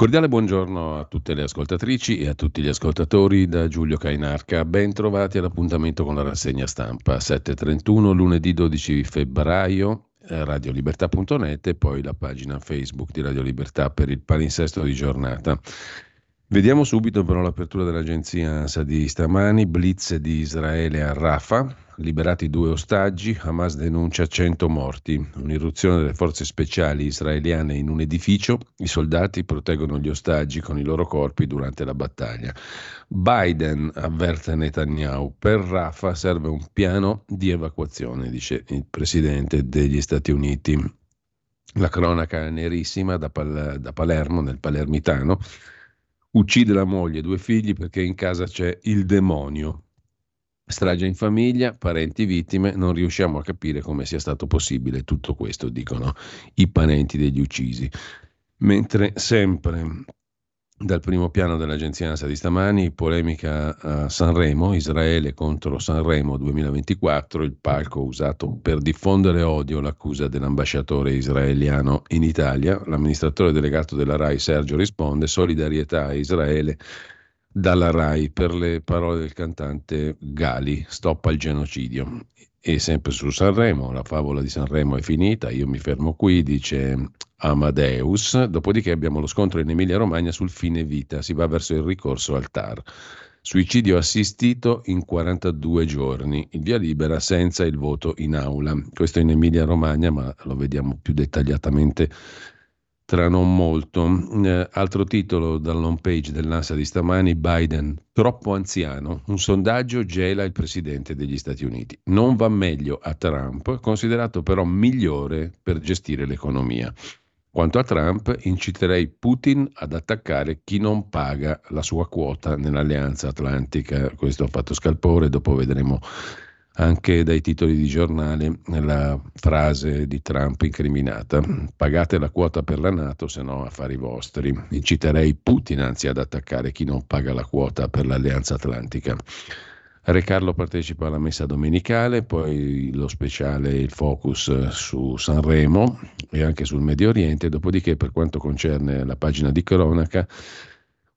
Cordiale buongiorno a tutte le ascoltatrici e a tutti gli ascoltatori da Giulio Cainarca. Ben trovati all'appuntamento con la rassegna stampa 7.31 lunedì 12 febbraio eh, radiolibertà.net e poi la pagina Facebook di Radio Libertà per il palinsesto di giornata. Vediamo subito però l'apertura dell'agenzia ANSA di stamani, blitz di Israele a Rafah, liberati due ostaggi, Hamas denuncia 100 morti, un'irruzione delle forze speciali israeliane in un edificio, i soldati proteggono gli ostaggi con i loro corpi durante la battaglia. Biden avverte Netanyahu, per Rafah serve un piano di evacuazione, dice il presidente degli Stati Uniti. La cronaca nerissima da, Pal- da Palermo, nel palermitano, uccide la moglie e due figli perché in casa c'è il demonio. Strage in famiglia, parenti vittime, non riusciamo a capire come sia stato possibile tutto questo, dicono i parenti degli uccisi. Mentre sempre dal primo piano dell'agenzia ANSA di stamani, polemica a Sanremo, Israele contro Sanremo 2024, il palco usato per diffondere odio, l'accusa dell'ambasciatore israeliano in Italia. L'amministratore delegato della RAI Sergio risponde solidarietà a Israele dalla RAI per le parole del cantante Gali, stop al genocidio. E sempre su Sanremo, la favola di Sanremo è finita, io mi fermo qui, dice Amadeus, dopodiché abbiamo lo scontro in Emilia Romagna sul fine vita, si va verso il ricorso al TAR. Suicidio assistito in 42 giorni, il via libera senza il voto in aula. Questo in Emilia Romagna, ma lo vediamo più dettagliatamente tra non molto. Eh, altro titolo dall'home page dell'ANSA di stamani, Biden troppo anziano, un sondaggio gela il presidente degli Stati Uniti. Non va meglio a Trump, considerato però migliore per gestire l'economia. Quanto a Trump, inciterei Putin ad attaccare chi non paga la sua quota nell'alleanza atlantica. Questo ha fatto scalpore, dopo vedremo anche dai titoli di giornale la frase di Trump incriminata. Pagate la quota per la Nato, se no affari vostri. Inciterei Putin anzi ad attaccare chi non paga la quota per l'Alleanza Atlantica. Re Carlo partecipa alla messa domenicale, poi lo speciale, il focus su Sanremo e anche sul Medio Oriente, dopodiché per quanto concerne la pagina di cronaca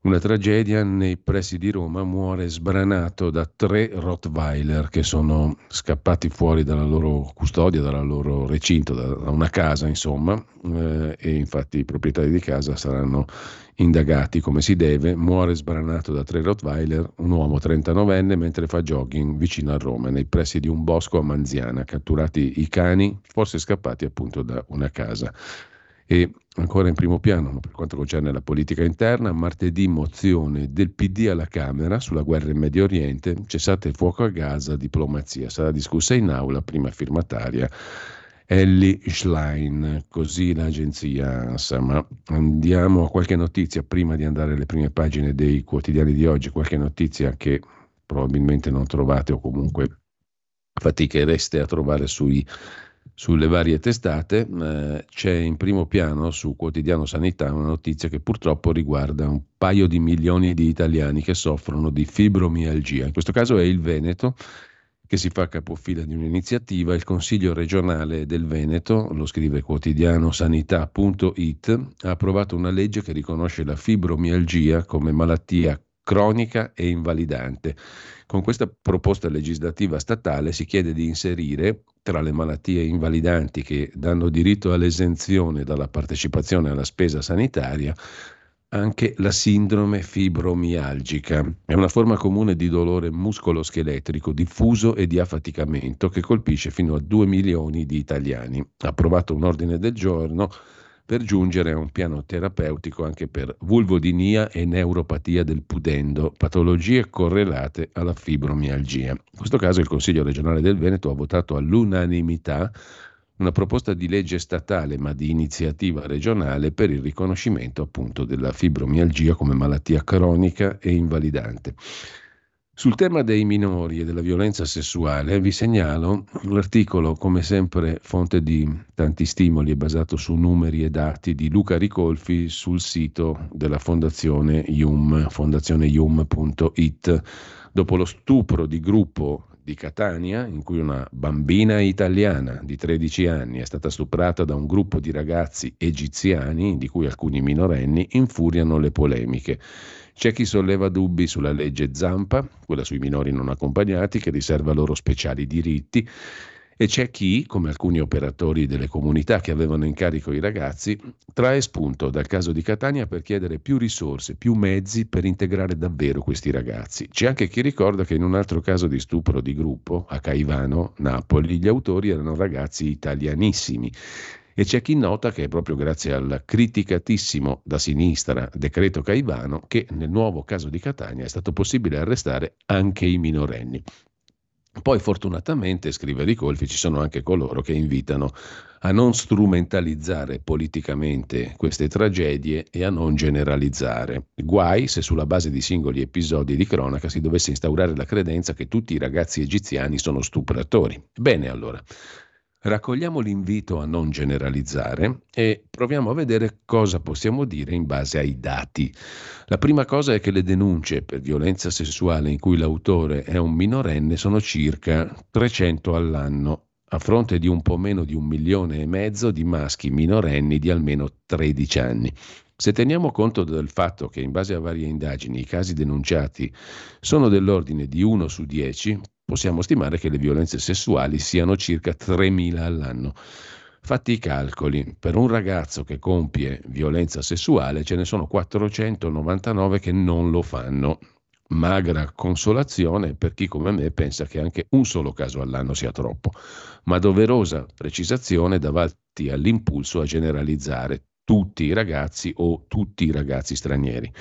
una tragedia nei pressi di Roma, muore sbranato da tre Rottweiler che sono scappati fuori dalla loro custodia, dal loro recinto, da una casa insomma, eh, e infatti i proprietari di casa saranno indagati come si deve. Muore sbranato da tre Rottweiler un uomo 39enne mentre fa jogging vicino a Roma, nei pressi di un bosco a Manziana, catturati i cani, forse scappati appunto da una casa. E ancora in primo piano, per quanto concerne la politica interna, martedì mozione del PD alla Camera sulla guerra in Medio Oriente, cessate il fuoco a Gaza, diplomazia. Sarà discussa in aula, prima firmataria Ellie Schlein, così l'agenzia ANSA. Ma andiamo a qualche notizia prima di andare alle prime pagine dei quotidiani di oggi, qualche notizia che probabilmente non trovate o comunque fatichereste a trovare sui sulle varie testate, eh, c'è in primo piano su Quotidiano Sanità una notizia che purtroppo riguarda un paio di milioni di italiani che soffrono di fibromialgia. In questo caso è il Veneto che si fa capofila di un'iniziativa. Il Consiglio regionale del Veneto, lo scrive quotidiano sanità.it, ha approvato una legge che riconosce la fibromialgia come malattia cronica e invalidante. Con questa proposta legislativa statale si chiede di inserire tra le malattie invalidanti che danno diritto all'esenzione dalla partecipazione alla spesa sanitaria anche la sindrome fibromialgica. È una forma comune di dolore muscoloscheletrico diffuso e di affaticamento che colpisce fino a 2 milioni di italiani. Ha approvato un ordine del giorno per giungere a un piano terapeutico anche per vulvodinia e neuropatia del pudendo, patologie correlate alla fibromialgia. In questo caso il Consiglio regionale del Veneto ha votato all'unanimità una proposta di legge statale ma di iniziativa regionale per il riconoscimento appunto della fibromialgia come malattia cronica e invalidante. Sul tema dei minori e della violenza sessuale vi segnalo l'articolo, come sempre fonte di tanti stimoli e basato su numeri e dati di Luca Ricolfi sul sito della Fondazione IUM, fondazioneium.it. Dopo lo stupro di gruppo di Catania, in cui una bambina italiana di 13 anni è stata stuprata da un gruppo di ragazzi egiziani, di cui alcuni minorenni, infuriano le polemiche. C'è chi solleva dubbi sulla legge Zampa, quella sui minori non accompagnati, che riserva loro speciali diritti, e c'è chi, come alcuni operatori delle comunità che avevano in carico i ragazzi, trae spunto dal caso di Catania per chiedere più risorse, più mezzi per integrare davvero questi ragazzi. C'è anche chi ricorda che in un altro caso di stupro di gruppo, a Caivano, Napoli, gli autori erano ragazzi italianissimi e c'è chi nota che è proprio grazie al criticatissimo da sinistra decreto Caivano che nel nuovo caso di Catania è stato possibile arrestare anche i minorenni. Poi fortunatamente, scrive Ricolfi, ci sono anche coloro che invitano a non strumentalizzare politicamente queste tragedie e a non generalizzare. Guai se sulla base di singoli episodi di cronaca si dovesse instaurare la credenza che tutti i ragazzi egiziani sono stupratori. Bene allora, Raccogliamo l'invito a non generalizzare e proviamo a vedere cosa possiamo dire in base ai dati. La prima cosa è che le denunce per violenza sessuale in cui l'autore è un minorenne sono circa 300 all'anno, a fronte di un po' meno di un milione e mezzo di maschi minorenni di almeno 13 anni. Se teniamo conto del fatto che in base a varie indagini i casi denunciati sono dell'ordine di 1 su 10, possiamo stimare che le violenze sessuali siano circa 3.000 all'anno. Fatti i calcoli, per un ragazzo che compie violenza sessuale ce ne sono 499 che non lo fanno. Magra consolazione per chi come me pensa che anche un solo caso all'anno sia troppo, ma doverosa precisazione davanti all'impulso a generalizzare tutti i ragazzi o tutti i ragazzi stranieri.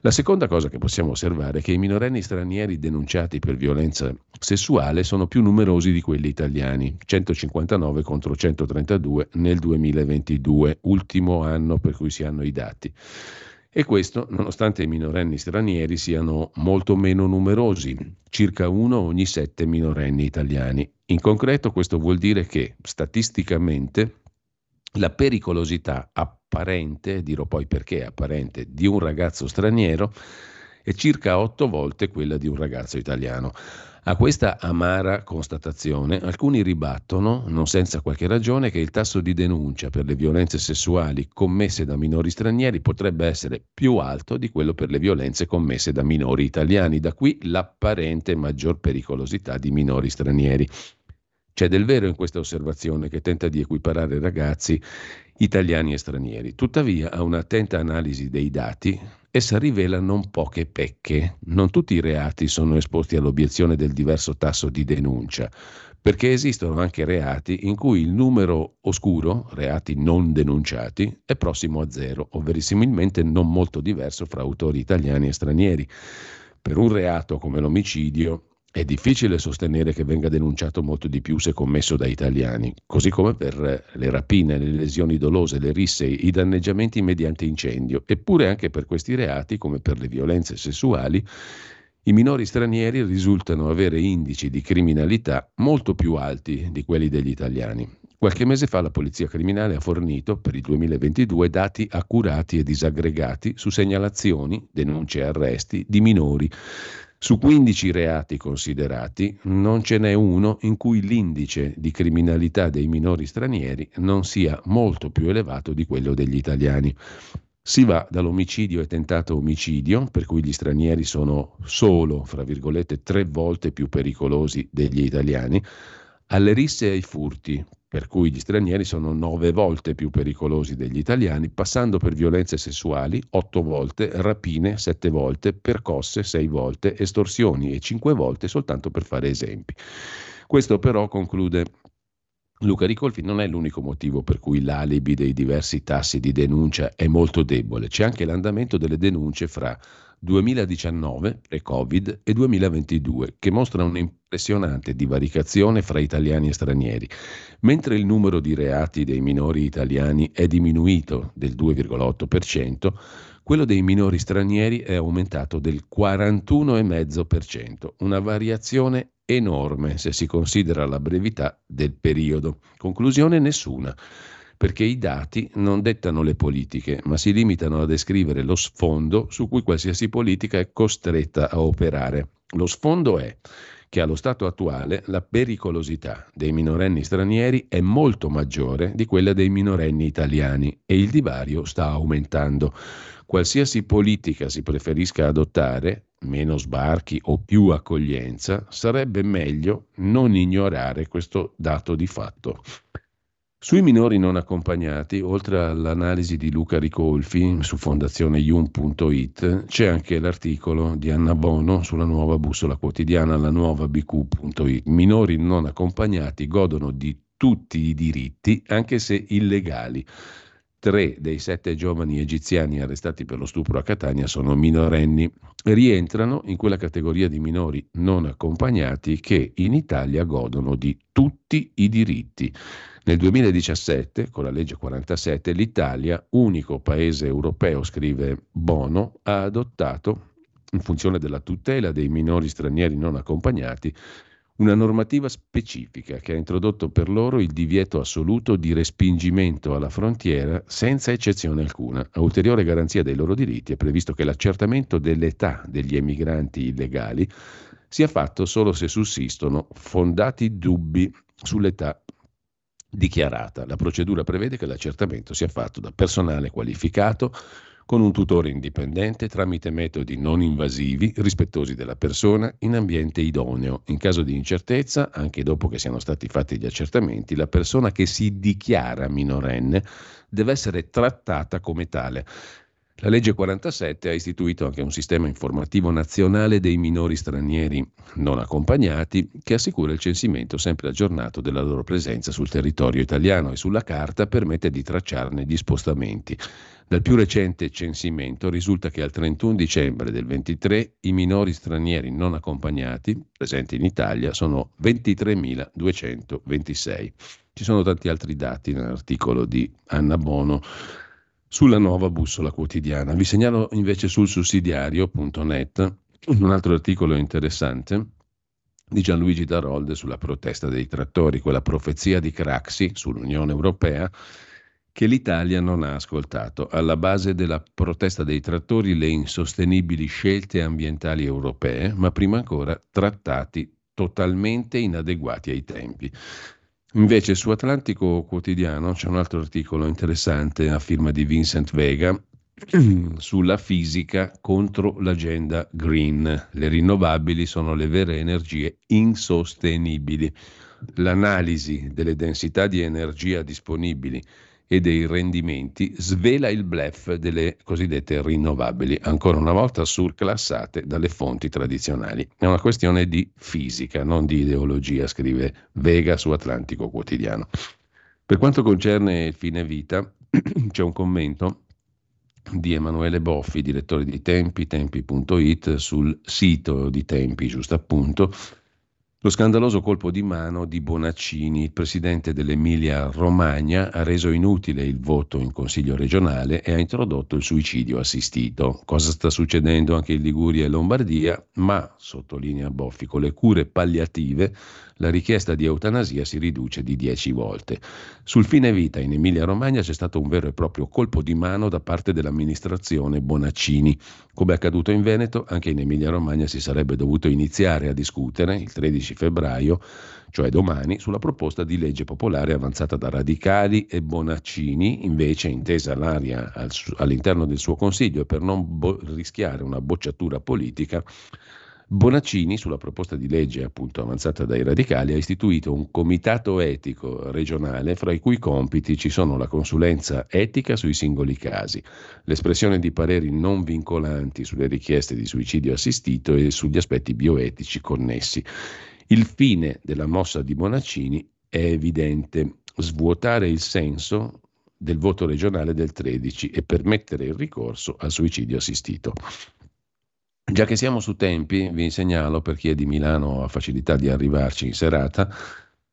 La seconda cosa che possiamo osservare è che i minorenni stranieri denunciati per violenza sessuale sono più numerosi di quelli italiani, 159 contro 132 nel 2022, ultimo anno per cui si hanno i dati. E questo nonostante i minorenni stranieri siano molto meno numerosi, circa uno ogni sette minorenni italiani. In concreto questo vuol dire che statisticamente la pericolosità apparente, dirò poi perché apparente, di un ragazzo straniero è circa otto volte quella di un ragazzo italiano. A questa amara constatazione alcuni ribattono, non senza qualche ragione, che il tasso di denuncia per le violenze sessuali commesse da minori stranieri potrebbe essere più alto di quello per le violenze commesse da minori italiani, da qui l'apparente maggior pericolosità di minori stranieri. C'è del vero in questa osservazione che tenta di equiparare ragazzi italiani e stranieri. Tuttavia, a un'attenta analisi dei dati, essa rivela non poche pecche. Non tutti i reati sono esposti all'obiezione del diverso tasso di denuncia, perché esistono anche reati in cui il numero oscuro, reati non denunciati, è prossimo a zero, o verissimilmente non molto diverso fra autori italiani e stranieri. Per un reato come l'omicidio, è difficile sostenere che venga denunciato molto di più se commesso da italiani, così come per le rapine, le lesioni dolose, le risse, i danneggiamenti mediante incendio. Eppure anche per questi reati, come per le violenze sessuali, i minori stranieri risultano avere indici di criminalità molto più alti di quelli degli italiani. Qualche mese fa la Polizia Criminale ha fornito per il 2022 dati accurati e disaggregati su segnalazioni, denunce e arresti di minori su 15 reati considerati non ce n'è uno in cui l'indice di criminalità dei minori stranieri non sia molto più elevato di quello degli italiani. Si va dall'omicidio e tentato omicidio, per cui gli stranieri sono solo, fra virgolette, tre volte più pericolosi degli italiani, alle risse e ai furti, per cui gli stranieri sono nove volte più pericolosi degli italiani, passando per violenze sessuali otto volte, rapine sette volte, percosse sei volte, estorsioni e cinque volte soltanto per fare esempi. Questo però conclude Luca Ricolfi non è l'unico motivo per cui l'alibi dei diversi tassi di denuncia è molto debole, c'è anche l'andamento delle denunce fra 2019 pre-Covid e 2022 che mostra un'impressionante divaricazione fra italiani e stranieri. Mentre il numero di reati dei minori italiani è diminuito del 2,8%, quello dei minori stranieri è aumentato del 41,5%, una variazione enorme se si considera la brevità del periodo. Conclusione nessuna, perché i dati non dettano le politiche, ma si limitano a descrivere lo sfondo su cui qualsiasi politica è costretta a operare. Lo sfondo è che allo stato attuale la pericolosità dei minorenni stranieri è molto maggiore di quella dei minorenni italiani e il divario sta aumentando. Qualsiasi politica si preferisca adottare, meno sbarchi o più accoglienza, sarebbe meglio non ignorare questo dato di fatto. Sui minori non accompagnati, oltre all'analisi di Luca Ricolfi su fondazioneium.it, c'è anche l'articolo di Anna Bono sulla nuova bussola quotidiana, la nuova bq.it. Minori non accompagnati godono di tutti i diritti, anche se illegali. Tre dei sette giovani egiziani arrestati per lo stupro a Catania sono minorenni. Rientrano in quella categoria di minori non accompagnati che in Italia godono di tutti i diritti. Nel 2017, con la legge 47, l'Italia, unico paese europeo, scrive Bono, ha adottato, in funzione della tutela dei minori stranieri non accompagnati, una normativa specifica che ha introdotto per loro il divieto assoluto di respingimento alla frontiera senza eccezione alcuna. A ulteriore garanzia dei loro diritti è previsto che l'accertamento dell'età degli emigranti illegali sia fatto solo se sussistono fondati dubbi sull'età dichiarata. La procedura prevede che l'accertamento sia fatto da personale qualificato con un tutore indipendente tramite metodi non invasivi, rispettosi della persona, in ambiente idoneo. In caso di incertezza, anche dopo che siano stati fatti gli accertamenti, la persona che si dichiara minorenne deve essere trattata come tale. La legge 47 ha istituito anche un sistema informativo nazionale dei minori stranieri non accompagnati che assicura il censimento sempre aggiornato della loro presenza sul territorio italiano e sulla carta permette di tracciarne gli spostamenti. Dal più recente censimento risulta che al 31 dicembre del 23 i minori stranieri non accompagnati presenti in Italia sono 23.226. Ci sono tanti altri dati nell'articolo di Anna Bono sulla nuova bussola quotidiana. Vi segnalo invece sul sussidiario.net un altro articolo interessante di Gianluigi Darolde sulla protesta dei trattori, quella profezia di Craxi sull'Unione Europea che l'Italia non ha ascoltato. Alla base della protesta dei trattori le insostenibili scelte ambientali europee, ma prima ancora trattati totalmente inadeguati ai tempi. Invece su Atlantico Quotidiano c'è un altro articolo interessante a firma di Vincent Vega sulla fisica contro l'agenda green. Le rinnovabili sono le vere energie insostenibili. L'analisi delle densità di energia disponibili e dei rendimenti svela il blef delle cosiddette rinnovabili, ancora una volta surclassate dalle fonti tradizionali. È una questione di fisica, non di ideologia, scrive Vega su Atlantico Quotidiano. Per quanto concerne il fine vita, c'è un commento di Emanuele Boffi, direttore di Tempi, tempi.it, sul sito di Tempi, giusto appunto, lo scandaloso colpo di mano di Bonaccini, il presidente dell'Emilia Romagna, ha reso inutile il voto in Consiglio regionale e ha introdotto il suicidio assistito. Cosa sta succedendo anche in Liguria e Lombardia? Ma, sottolinea Boffi, con le cure palliative la richiesta di eutanasia si riduce di 10 volte. Sul fine vita in Emilia-Romagna c'è stato un vero e proprio colpo di mano da parte dell'amministrazione Bonaccini. Come è accaduto in Veneto, anche in Emilia-Romagna si sarebbe dovuto iniziare a discutere il 13 febbraio, cioè domani, sulla proposta di legge popolare avanzata da Radicali e Bonaccini, invece intesa l'aria all'interno del suo consiglio per non bo- rischiare una bocciatura politica Bonaccini, sulla proposta di legge appunto avanzata dai radicali, ha istituito un comitato etico regionale fra i cui compiti ci sono la consulenza etica sui singoli casi, l'espressione di pareri non vincolanti sulle richieste di suicidio assistito e sugli aspetti bioetici connessi. Il fine della mossa di Bonaccini è evidente, svuotare il senso del voto regionale del 13 e permettere il ricorso al suicidio assistito. Già che siamo su tempi, vi segnalo per chi è di Milano ha facilità di arrivarci in serata,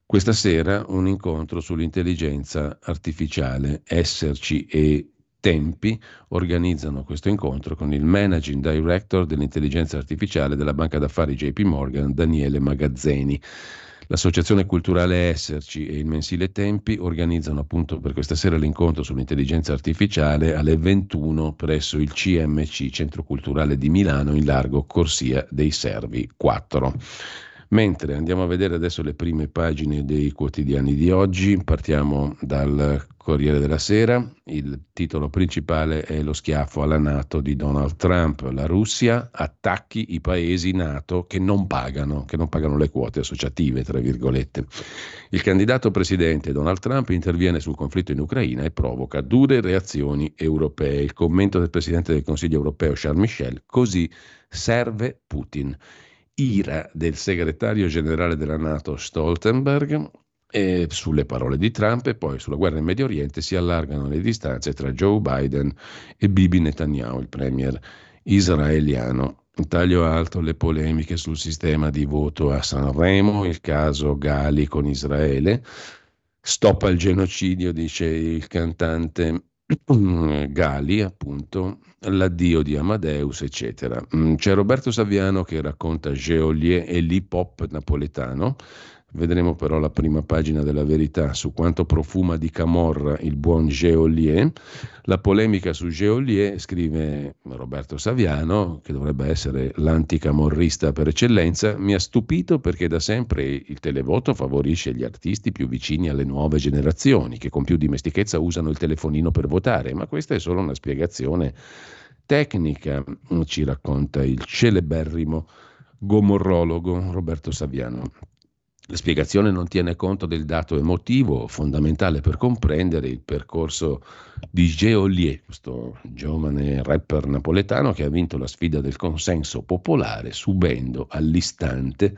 questa sera un incontro sull'intelligenza artificiale, esserci e tempi organizzano questo incontro con il managing director dell'intelligenza artificiale della banca d'affari JP Morgan, Daniele Magazzeni. L'associazione culturale Esserci e il mensile Tempi organizzano appunto per questa sera l'incontro sull'intelligenza artificiale alle 21 presso il CMC, Centro Culturale di Milano, in largo Corsia dei Servi 4. Mentre andiamo a vedere adesso le prime pagine dei quotidiani di oggi, partiamo dal Corriere della Sera, il titolo principale è lo schiaffo alla Nato di Donald Trump, la Russia attacchi i paesi Nato che non pagano, che non pagano le quote associative, tra virgolette. Il candidato presidente Donald Trump interviene sul conflitto in Ucraina e provoca dure reazioni europee. Il commento del presidente del Consiglio europeo Charles Michel, così serve Putin ira del segretario generale della Nato Stoltenberg e sulle parole di Trump e poi sulla guerra in Medio Oriente si allargano le distanze tra Joe Biden e Bibi Netanyahu, il premier israeliano. Taglio alto le polemiche sul sistema di voto a Sanremo, il caso Gali con Israele, stop al genocidio, dice il cantante Gali, appunto, l'addio di Amadeus, eccetera. Mm, c'è Roberto Saviano che racconta Geolier e l'hip hop napoletano. Vedremo però la prima pagina della verità su quanto profuma di camorra il buon Geolier. La polemica su Geolier, scrive Roberto Saviano, che dovrebbe essere l'anticamorrista per eccellenza, mi ha stupito perché da sempre il televoto favorisce gli artisti più vicini alle nuove generazioni, che con più dimestichezza usano il telefonino per votare, ma questa è solo una spiegazione tecnica, ci racconta il celeberrimo gomorrologo Roberto Saviano. La spiegazione non tiene conto del dato emotivo fondamentale per comprendere il percorso di Geolier, questo giovane rapper napoletano che ha vinto la sfida del consenso popolare subendo all'istante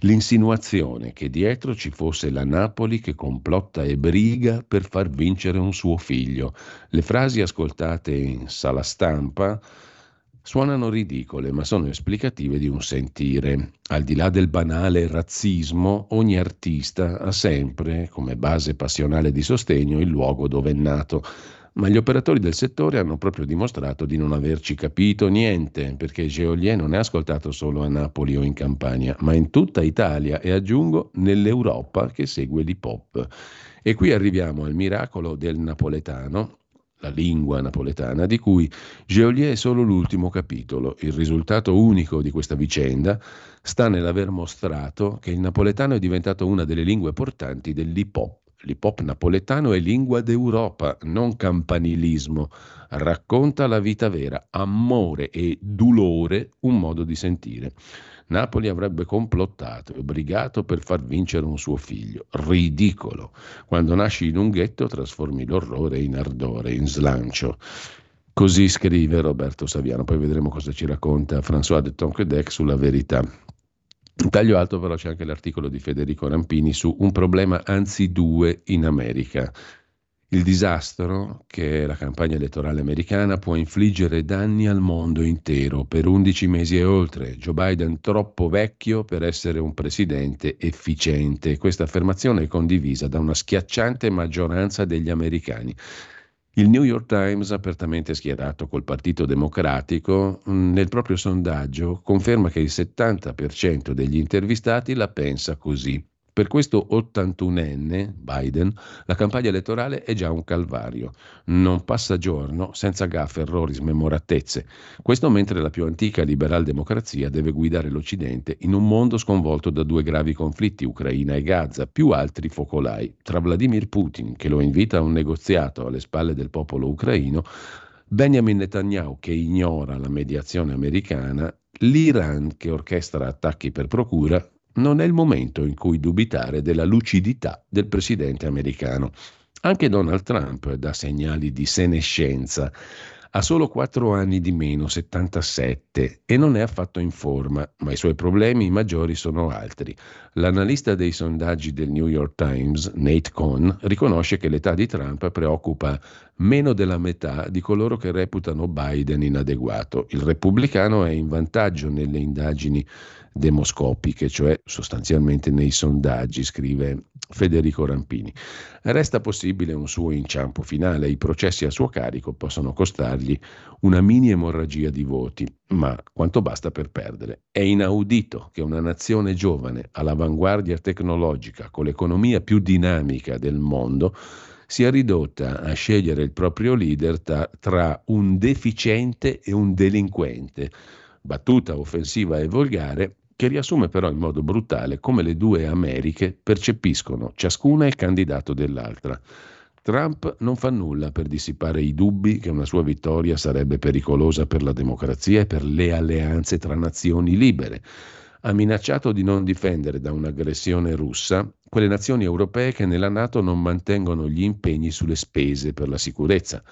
l'insinuazione che dietro ci fosse la Napoli che complotta e briga per far vincere un suo figlio. Le frasi ascoltate in sala stampa Suonano ridicole, ma sono esplicative di un sentire. Al di là del banale razzismo, ogni artista ha sempre, come base passionale di sostegno, il luogo dove è nato. Ma gli operatori del settore hanno proprio dimostrato di non averci capito niente, perché Geolier non è ascoltato solo a Napoli o in Campania, ma in tutta Italia e aggiungo nell'Europa che segue l'hip hop. E qui arriviamo al miracolo del napoletano, la lingua napoletana, di cui Geolier è solo l'ultimo capitolo. Il risultato unico di questa vicenda sta nell'aver mostrato che il napoletano è diventato una delle lingue portanti dell'hip hop. L'hip hop napoletano è lingua d'Europa, non campanilismo. Racconta la vita vera, amore e dolore, un modo di sentire. Napoli avrebbe complottato e brigato per far vincere un suo figlio. Ridicolo. Quando nasci in un ghetto trasformi l'orrore in ardore, in slancio. Così scrive Roberto Saviano. Poi vedremo cosa ci racconta François de Tonquedec sulla verità. In taglio alto però c'è anche l'articolo di Federico Rampini su un problema, anzi due, in America. Il disastro, che la campagna elettorale americana, può infliggere danni al mondo intero per 11 mesi e oltre. Joe Biden troppo vecchio per essere un presidente efficiente. Questa affermazione è condivisa da una schiacciante maggioranza degli americani. Il New York Times, apertamente schierato col Partito Democratico, nel proprio sondaggio conferma che il 70% degli intervistati la pensa così. Per questo 81enne, Biden, la campagna elettorale è già un calvario. Non passa giorno senza gaffe, errori, smemoratezze. Questo mentre la più antica liberal democrazia deve guidare l'Occidente in un mondo sconvolto da due gravi conflitti, Ucraina e Gaza, più altri focolai. Tra Vladimir Putin, che lo invita a un negoziato alle spalle del popolo ucraino, Benjamin Netanyahu, che ignora la mediazione americana, l'Iran che orchestra attacchi per procura non è il momento in cui dubitare della lucidità del presidente americano. Anche Donald Trump dà segnali di senescenza. Ha solo 4 anni di meno, 77, e non è affatto in forma, ma i suoi problemi maggiori sono altri. L'analista dei sondaggi del New York Times, Nate Cohn, riconosce che l'età di Trump preoccupa meno della metà di coloro che reputano Biden inadeguato. Il repubblicano è in vantaggio nelle indagini demoscopiche, cioè sostanzialmente nei sondaggi, scrive Federico Rampini. Resta possibile un suo inciampo finale, i processi a suo carico possono costargli una mini emorragia di voti, ma quanto basta per perdere. È inaudito che una nazione giovane, all'avanguardia tecnologica, con l'economia più dinamica del mondo, sia ridotta a scegliere il proprio leader tra, tra un deficiente e un delinquente. Battuta offensiva e volgare, che riassume però in modo brutale come le due Americhe percepiscono ciascuna il candidato dell'altra. Trump non fa nulla per dissipare i dubbi che una sua vittoria sarebbe pericolosa per la democrazia e per le alleanze tra nazioni libere. Ha minacciato di non difendere da un'aggressione russa quelle nazioni europee che nella Nato non mantengono gli impegni sulle spese per la sicurezza.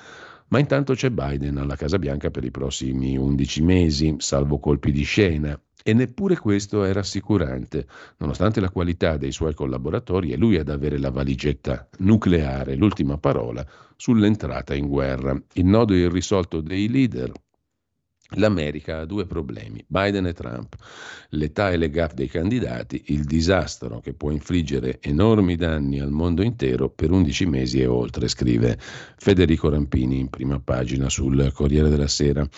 Ma intanto c'è Biden alla Casa Bianca per i prossimi 11 mesi, salvo colpi di scena, e neppure questo è rassicurante, nonostante la qualità dei suoi collaboratori, è lui ad avere la valigetta nucleare, l'ultima parola sull'entrata in guerra. Il nodo irrisolto dei leader L'America ha due problemi, Biden e Trump, l'età e le gaffe dei candidati, il disastro che può infliggere enormi danni al mondo intero per 11 mesi e oltre, scrive Federico Rampini in prima pagina sul Corriere della Sera.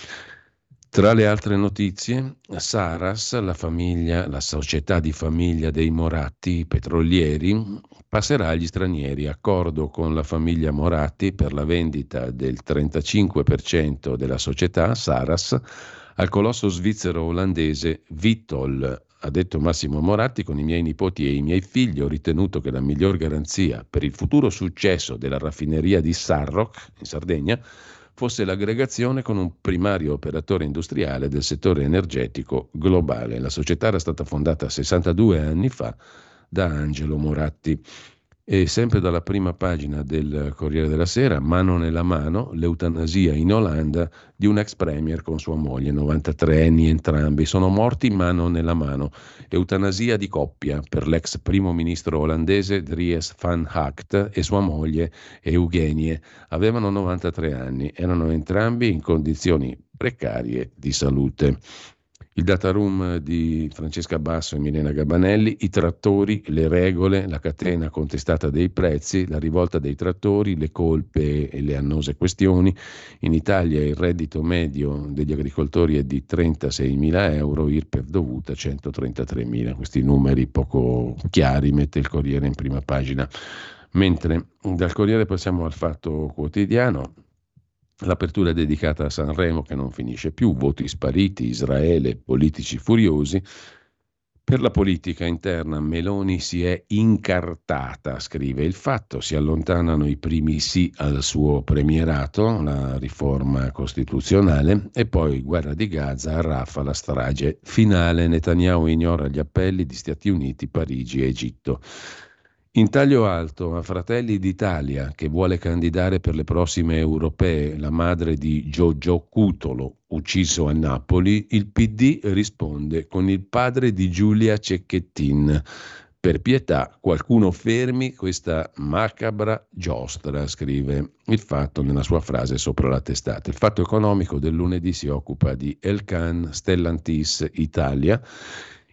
Tra le altre notizie, Saras, la, famiglia, la società di famiglia dei Moratti petrolieri, passerà agli stranieri. Accordo con la famiglia Moratti per la vendita del 35% della società Saras al colosso svizzero-olandese Vitol. Ha detto Massimo Moratti, con i miei nipoti e i miei figli ho ritenuto che la miglior garanzia per il futuro successo della raffineria di Sarroch, in Sardegna, fosse l'aggregazione con un primario operatore industriale del settore energetico globale. La società era stata fondata 62 anni fa da Angelo Moratti. E sempre dalla prima pagina del Corriere della Sera, mano nella mano, l'eutanasia in Olanda di un ex premier con sua moglie, 93 anni entrambi, sono morti mano nella mano. Eutanasia di coppia per l'ex primo ministro olandese Dries van Hacht e sua moglie Eugenie. Avevano 93 anni, erano entrambi in condizioni precarie di salute il data room di Francesca Basso e Milena Gabanelli, i trattori, le regole, la catena contestata dei prezzi, la rivolta dei trattori, le colpe e le annose questioni. In Italia il reddito medio degli agricoltori è di 36 mila euro, IRPEF dovuta 133 mila. Questi numeri poco chiari mette il Corriere in prima pagina. Mentre dal Corriere passiamo al Fatto Quotidiano, L'apertura è dedicata a Sanremo che non finisce più, voti spariti, Israele, politici furiosi. Per la politica interna Meloni si è incartata, scrive il fatto, si allontanano i primi sì al suo premierato, la riforma costituzionale, e poi guerra di Gaza arraffa la strage finale. Netanyahu ignora gli appelli di Stati Uniti, Parigi e Egitto. In taglio alto a Fratelli d'Italia, che vuole candidare per le prossime europee la madre di Giorgio Cutolo, ucciso a Napoli, il PD risponde con il padre di Giulia Cecchettin. Per pietà, qualcuno fermi questa macabra giostra, scrive il fatto nella sua frase sopra la testata. Il fatto economico del lunedì si occupa di Elcan Stellantis Italia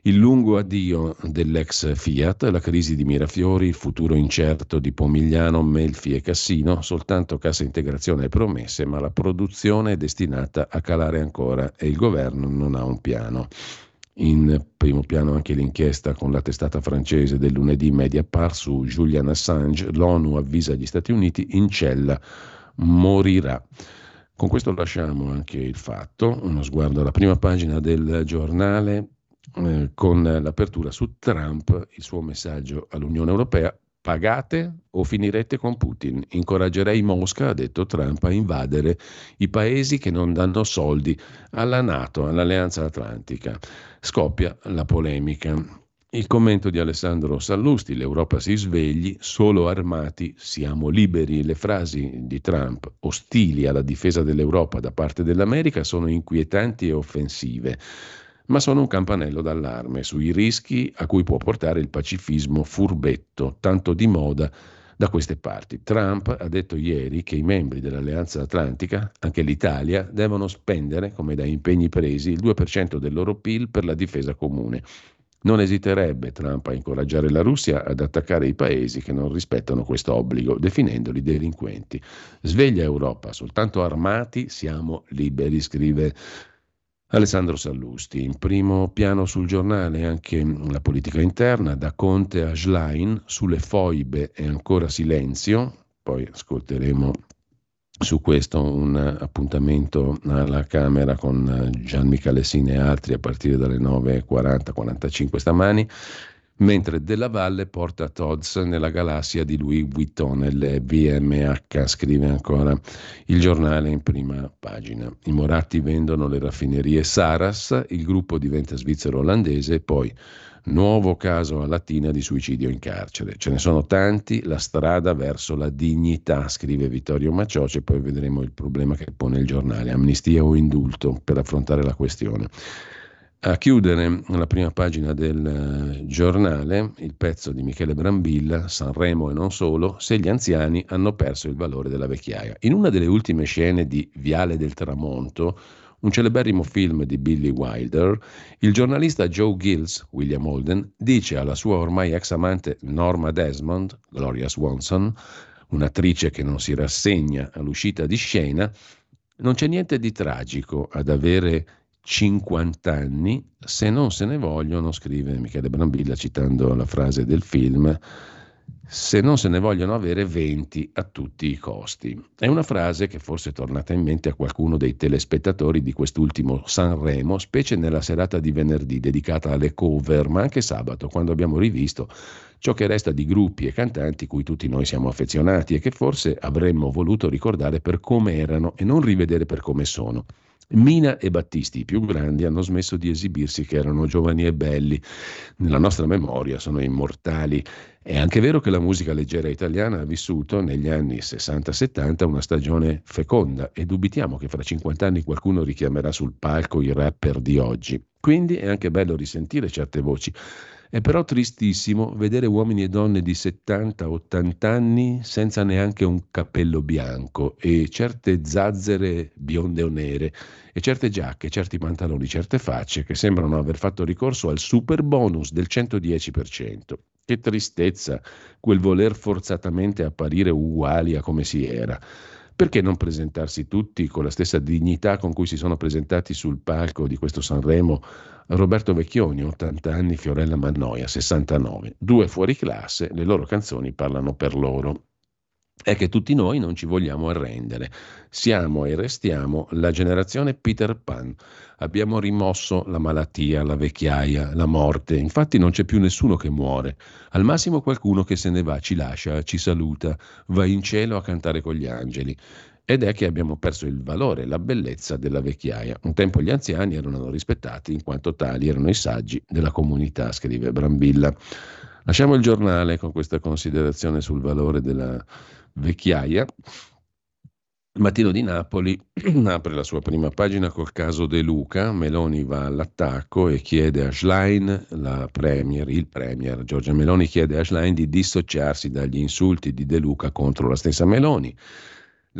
il lungo addio dell'ex Fiat, la crisi di Mirafiori, il futuro incerto di Pomigliano, Melfi e Cassino, soltanto cassa integrazione e promesse, ma la produzione è destinata a calare ancora e il governo non ha un piano. In primo piano anche l'inchiesta con la testata francese del lunedì Mediapart su Julian Assange, l'ONU avvisa gli Stati Uniti, in cella morirà. Con questo lasciamo anche il fatto, uno sguardo alla prima pagina del giornale eh, con l'apertura su Trump, il suo messaggio all'Unione Europea, Pagate o finirete con Putin. Incoraggerei Mosca, ha detto Trump, a invadere i paesi che non danno soldi alla Nato, all'Alleanza Atlantica. Scoppia la polemica. Il commento di Alessandro Sallusti, l'Europa si svegli, solo armati siamo liberi. Le frasi di Trump ostili alla difesa dell'Europa da parte dell'America sono inquietanti e offensive ma sono un campanello d'allarme sui rischi a cui può portare il pacifismo furbetto, tanto di moda da queste parti. Trump ha detto ieri che i membri dell'Alleanza Atlantica, anche l'Italia, devono spendere, come da impegni presi, il 2% del loro PIL per la difesa comune. Non esiterebbe Trump a incoraggiare la Russia ad attaccare i paesi che non rispettano questo obbligo, definendoli delinquenti. Sveglia Europa, soltanto armati siamo liberi, scrive Alessandro Sallusti, in primo piano sul giornale anche la politica interna, da Conte a Schlein, sulle foibe e ancora silenzio, poi ascolteremo su questo un appuntamento alla Camera con Gian Michalessin e altri a partire dalle 9.40-45 stamani mentre Della Valle porta Todds nella galassia di Louis Vuitton, il VMH, scrive ancora il giornale in prima pagina. I Moratti vendono le raffinerie Saras, il gruppo diventa svizzero-olandese e poi nuovo caso a Latina di suicidio in carcere. Ce ne sono tanti, la strada verso la dignità, scrive Vittorio Maccioce, poi vedremo il problema che pone il giornale, amnistia o indulto per affrontare la questione. A chiudere la prima pagina del eh, giornale il pezzo di Michele Brambilla, Sanremo e non solo, se gli anziani hanno perso il valore della vecchiaia. In una delle ultime scene di Viale del Tramonto, un celeberrimo film di Billy Wilder, il giornalista Joe Gills, William Holden, dice alla sua ormai ex amante Norma Desmond, Gloria Swanson, un'attrice che non si rassegna all'uscita di scena, non c'è niente di tragico ad avere 50 anni, se non se ne vogliono, scrive Michele Brambilla citando la frase del film, se non se ne vogliono avere 20 a tutti i costi. È una frase che forse è tornata in mente a qualcuno dei telespettatori di quest'ultimo Sanremo, specie nella serata di venerdì dedicata alle cover, ma anche sabato, quando abbiamo rivisto ciò che resta di gruppi e cantanti cui tutti noi siamo affezionati e che forse avremmo voluto ricordare per come erano e non rivedere per come sono. Mina e Battisti, i più grandi, hanno smesso di esibirsi che erano giovani e belli. Nella nostra memoria sono immortali. È anche vero che la musica leggera italiana ha vissuto negli anni 60-70 una stagione feconda e dubitiamo che fra 50 anni qualcuno richiamerà sul palco i rapper di oggi. Quindi è anche bello risentire certe voci. È però tristissimo vedere uomini e donne di 70-80 anni senza neanche un cappello bianco e certe zazzere bionde o nere e certe giacche, certi pantaloni, certe facce che sembrano aver fatto ricorso al super bonus del 110%. Che tristezza quel voler forzatamente apparire uguali a come si era. Perché non presentarsi tutti con la stessa dignità con cui si sono presentati sul palco di questo Sanremo Roberto Vecchioni, 80 anni, Fiorella Mannoia, 69. Due fuori classe, le loro canzoni parlano per loro. È che tutti noi non ci vogliamo arrendere. Siamo e restiamo la generazione Peter Pan. Abbiamo rimosso la malattia, la vecchiaia, la morte. Infatti non c'è più nessuno che muore. Al massimo qualcuno che se ne va, ci lascia, ci saluta, va in cielo a cantare con gli angeli. Ed è che abbiamo perso il valore, la bellezza della vecchiaia. Un tempo gli anziani erano rispettati in quanto tali erano i saggi della comunità, scrive Brambilla. Lasciamo il giornale con questa considerazione sul valore della vecchiaia. Il mattino di Napoli apre la sua prima pagina col caso De Luca, Meloni va all'attacco e chiede a Schlein, la premier, il premier Giorgia Meloni chiede a Schlein di dissociarsi dagli insulti di De Luca contro la stessa Meloni.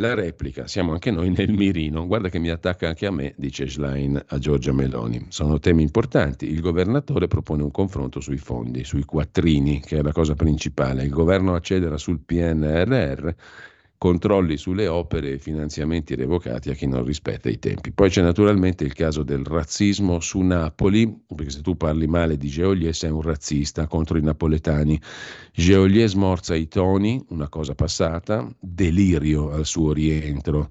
La replica, siamo anche noi nel mirino, guarda che mi attacca anche a me, dice Schlein a Giorgia Meloni. Sono temi importanti, il governatore propone un confronto sui fondi, sui quattrini, che è la cosa principale. Il governo accederà sul PNRR controlli sulle opere e finanziamenti revocati a chi non rispetta i tempi. Poi c'è naturalmente il caso del razzismo su Napoli, perché se tu parli male di Geolier sei un razzista contro i napoletani. Geolier smorza i toni, una cosa passata, delirio al suo rientro.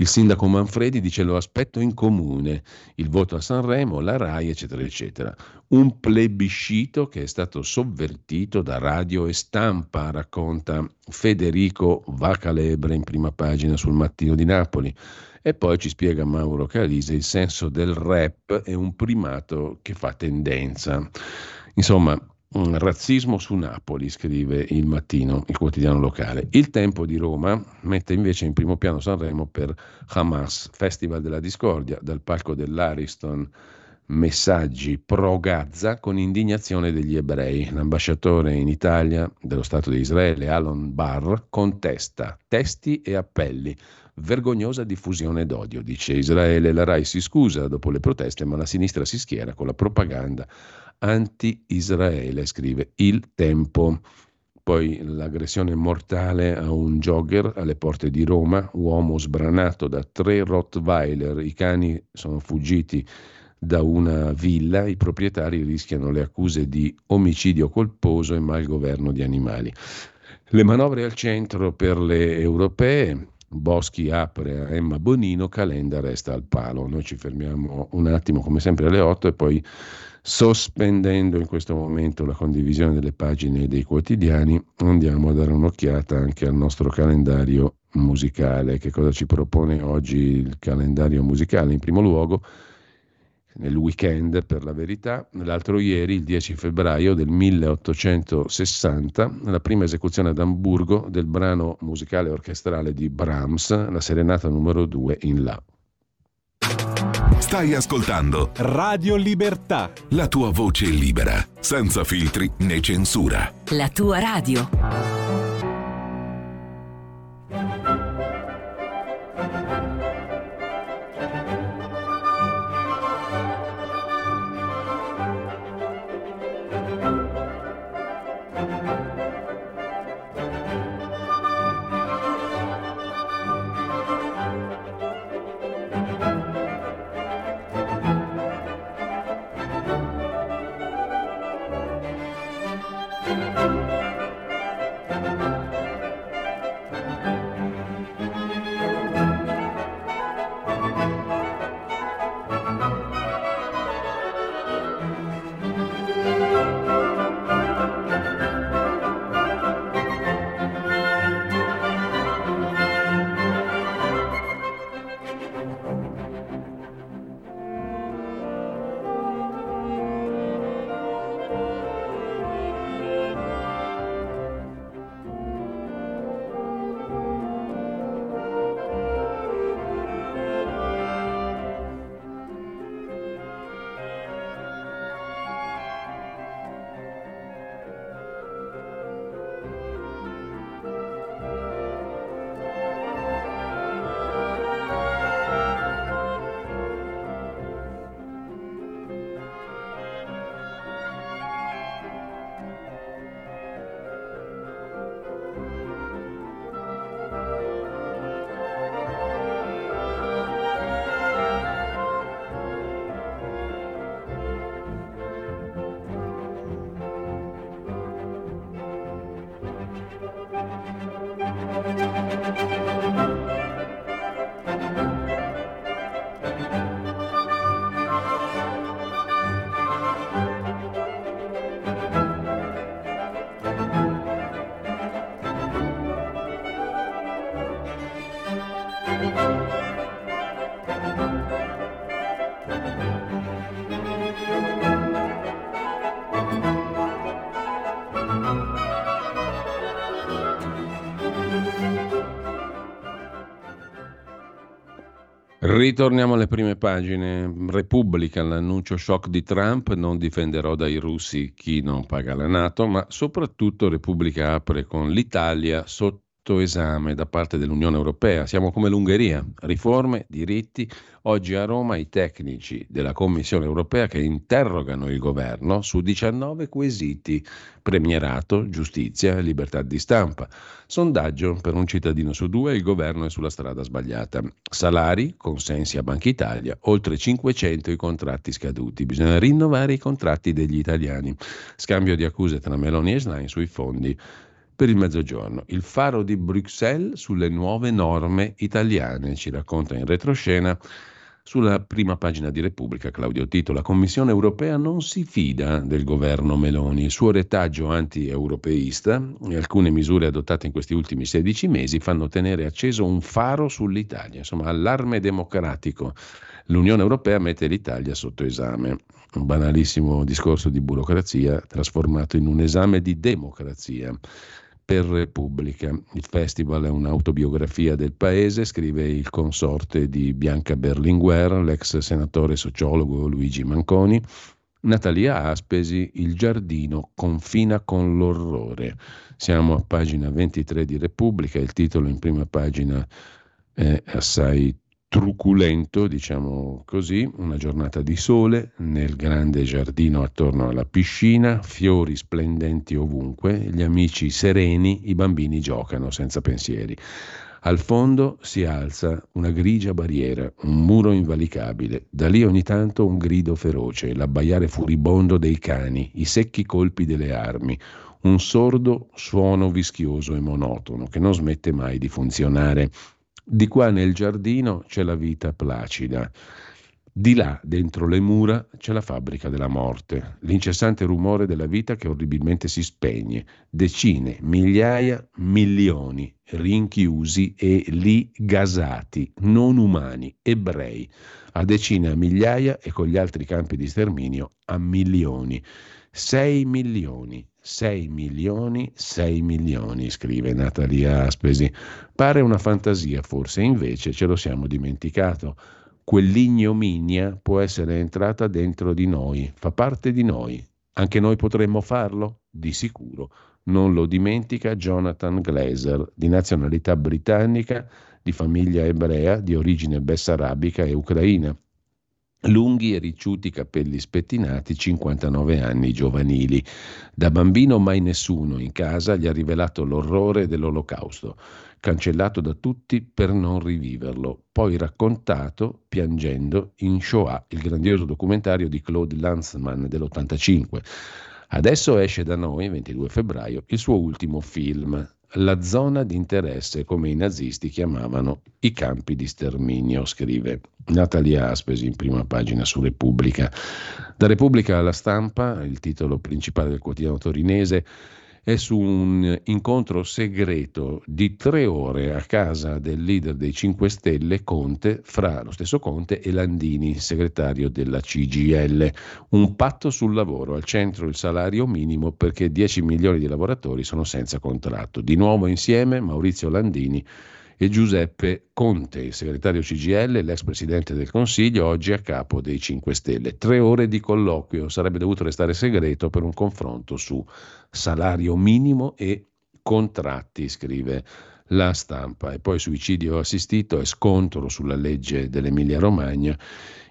Il sindaco Manfredi dice lo aspetto in comune, il voto a Sanremo, la RAI, eccetera, eccetera. Un plebiscito che è stato sovvertito da radio e stampa, racconta Federico Vacalebre in prima pagina sul Mattino di Napoli. E poi ci spiega Mauro Calise il senso del rap è un primato che fa tendenza. Insomma, razzismo su Napoli, scrive il mattino, il quotidiano locale. Il Tempo di Roma mette invece in primo piano Sanremo per Hamas, Festival della Discordia, dal palco dell'Ariston messaggi pro Gaza con indignazione degli ebrei. L'ambasciatore in Italia dello Stato di Israele, Alon Barr, contesta testi e appelli vergognosa diffusione d'odio. Dice Israele, la RAI si scusa dopo le proteste, ma la sinistra si schiera con la propaganda anti-Israele, scrive Il Tempo. Poi l'aggressione mortale a un jogger alle porte di Roma, uomo sbranato da tre Rottweiler, i cani sono fuggiti da una villa, i proprietari rischiano le accuse di omicidio colposo e malgoverno di animali. Le manovre al centro per le europee, Boschi apre a Emma Bonino, Calenda resta al palo. Noi ci fermiamo un attimo come sempre alle 8 e poi sospendendo in questo momento la condivisione delle pagine dei quotidiani andiamo a dare un'occhiata anche al nostro calendario musicale. Che cosa ci propone oggi il calendario musicale? In primo luogo nel weekend per la verità, l'altro ieri, il 10 febbraio del 1860, la prima esecuzione ad Amburgo del brano musicale orchestrale di Brahms, la serenata numero 2 in La. Stai ascoltando Radio Libertà. La tua voce libera, senza filtri né censura. La tua radio. Ritorniamo alle prime pagine. Repubblica, l'annuncio shock di Trump, non difenderò dai russi chi non paga la Nato, ma soprattutto Repubblica apre con l'Italia sotto esame da parte dell'Unione Europea. Siamo come l'Ungheria, riforme, diritti. Oggi a Roma i tecnici della Commissione Europea che interrogano il governo su 19 quesiti, premierato, giustizia libertà di stampa. Sondaggio per un cittadino su due, il governo è sulla strada sbagliata. Salari, consensi a Banca Italia, oltre 500 i contratti scaduti. Bisogna rinnovare i contratti degli italiani. Scambio di accuse tra Meloni e Schlein sui fondi per il mezzogiorno. Il faro di Bruxelles sulle nuove norme italiane, ci racconta in retroscena sulla prima pagina di Repubblica Claudio Tito. La Commissione europea non si fida del governo Meloni. Il suo retaggio anti-europeista e alcune misure adottate in questi ultimi 16 mesi fanno tenere acceso un faro sull'Italia. Insomma, allarme democratico. L'Unione Europea mette l'Italia sotto esame un banalissimo discorso di burocrazia trasformato in un esame di democrazia per Repubblica. Il festival è un'autobiografia del paese, scrive il consorte di Bianca Berlinguer, l'ex senatore sociologo Luigi Manconi. Natalia Aspesi, Il giardino confina con l'orrore. Siamo a pagina 23 di Repubblica, il titolo in prima pagina è assai truculento, diciamo così, una giornata di sole nel grande giardino attorno alla piscina, fiori splendenti ovunque, gli amici sereni, i bambini giocano senza pensieri. Al fondo si alza una grigia barriera, un muro invalicabile, da lì ogni tanto un grido feroce, l'abbaiare furibondo dei cani, i secchi colpi delle armi, un sordo suono vischioso e monotono che non smette mai di funzionare di qua nel giardino c'è la vita placida. Di là, dentro le mura, c'è la fabbrica della morte, l'incessante rumore della vita che orribilmente si spegne. Decine, migliaia, milioni rinchiusi e lì gasati, non umani, ebrei, a decine, a migliaia e con gli altri campi di sterminio a milioni. 6 milioni, 6 milioni, 6 milioni, scrive Natalia Aspesi. Pare una fantasia, forse, invece ce lo siamo dimenticato. Quell'ignominia può essere entrata dentro di noi, fa parte di noi. Anche noi potremmo farlo? Di sicuro. Non lo dimentica Jonathan Glaser, di nazionalità britannica, di famiglia ebrea, di origine bessarabica e ucraina lunghi e ricciuti capelli spettinati, 59 anni giovanili. Da bambino mai nessuno in casa gli ha rivelato l'orrore dell'olocausto, cancellato da tutti per non riviverlo, poi raccontato, piangendo, in Shoah, il grandioso documentario di Claude Lanzmann dell'85. Adesso esce da noi, 22 febbraio, il suo ultimo film, la zona di interesse, come i nazisti chiamavano i campi di sterminio, scrive Natalia Aspesi in prima pagina su Repubblica. Da Repubblica alla stampa, il titolo principale del quotidiano torinese, è su un incontro segreto di tre ore a casa del leader dei 5 Stelle, Conte, fra lo stesso Conte e Landini, segretario della CGL. Un patto sul lavoro, al centro il salario minimo perché 10 milioni di lavoratori sono senza contratto. Di nuovo insieme Maurizio Landini e Giuseppe Conte, il segretario CGL, l'ex presidente del Consiglio, oggi a capo dei 5 Stelle. Tre ore di colloquio, sarebbe dovuto restare segreto per un confronto su salario minimo e contratti, scrive la stampa. E poi suicidio assistito e scontro sulla legge dell'Emilia Romagna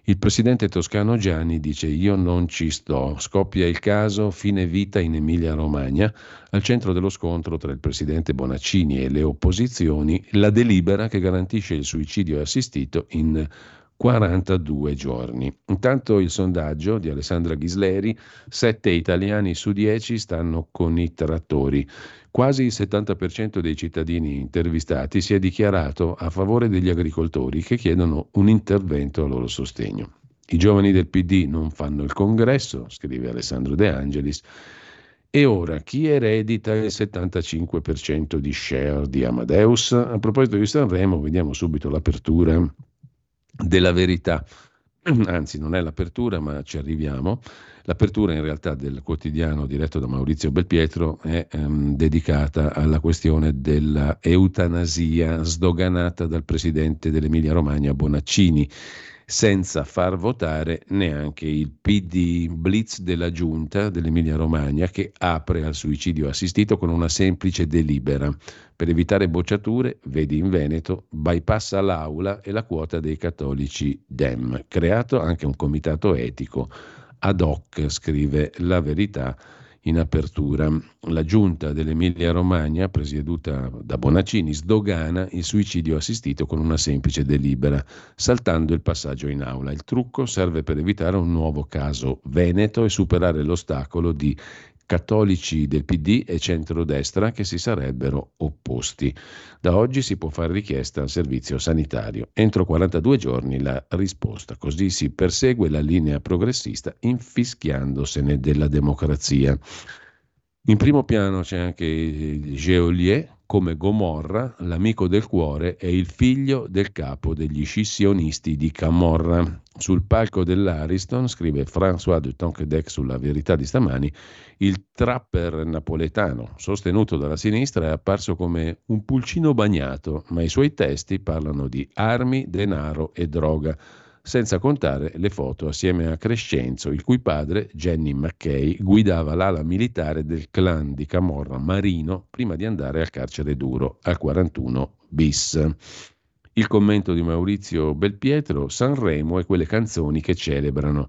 il presidente toscano Gianni dice io non ci sto, scoppia il caso fine vita in Emilia-Romagna, al centro dello scontro tra il presidente Bonaccini e le opposizioni, la delibera che garantisce il suicidio assistito in 42 giorni. Intanto il sondaggio di Alessandra Ghisleri, 7 italiani su 10 stanno con i trattori. Quasi il 70% dei cittadini intervistati si è dichiarato a favore degli agricoltori che chiedono un intervento a loro sostegno. I giovani del PD non fanno il congresso, scrive Alessandro De Angelis. E ora chi eredita il 75% di share di Amadeus? A proposito di Sanremo, vediamo subito l'apertura della verità. Anzi, non è l'apertura, ma ci arriviamo. L'apertura in realtà del quotidiano diretto da Maurizio Belpietro è ehm, dedicata alla questione dell'eutanasia sdoganata dal presidente dell'Emilia Romagna Bonaccini senza far votare neanche il PD Blitz della giunta dell'Emilia Romagna che apre al suicidio assistito con una semplice delibera. Per evitare bocciature, vedi in Veneto, bypassa l'aula e la quota dei cattolici Dem. Creato anche un comitato etico ad hoc, scrive La Verità in apertura. La giunta dell'Emilia Romagna, presieduta da Bonaccini, sdogana il suicidio assistito con una semplice delibera, saltando il passaggio in aula. Il trucco serve per evitare un nuovo caso veneto e superare l'ostacolo di cattolici del PD e centrodestra che si sarebbero opposti. Da oggi si può fare richiesta al servizio sanitario. Entro 42 giorni la risposta. Così si persegue la linea progressista infischiandosene della democrazia. In primo piano c'è anche Geolier come Gomorra, l'amico del cuore è il figlio del capo degli scissionisti di Camorra. Sul palco dell'Ariston, scrive François de Tonquedec sulla verità di stamani, il trapper napoletano sostenuto dalla sinistra è apparso come un pulcino bagnato, ma i suoi testi parlano di armi, denaro e droga senza contare le foto assieme a Crescenzo, il cui padre, Jenny McKay, guidava l'ala militare del clan di Camorra Marino prima di andare al carcere duro al 41 bis. Il commento di Maurizio Belpietro, Sanremo e quelle canzoni che celebrano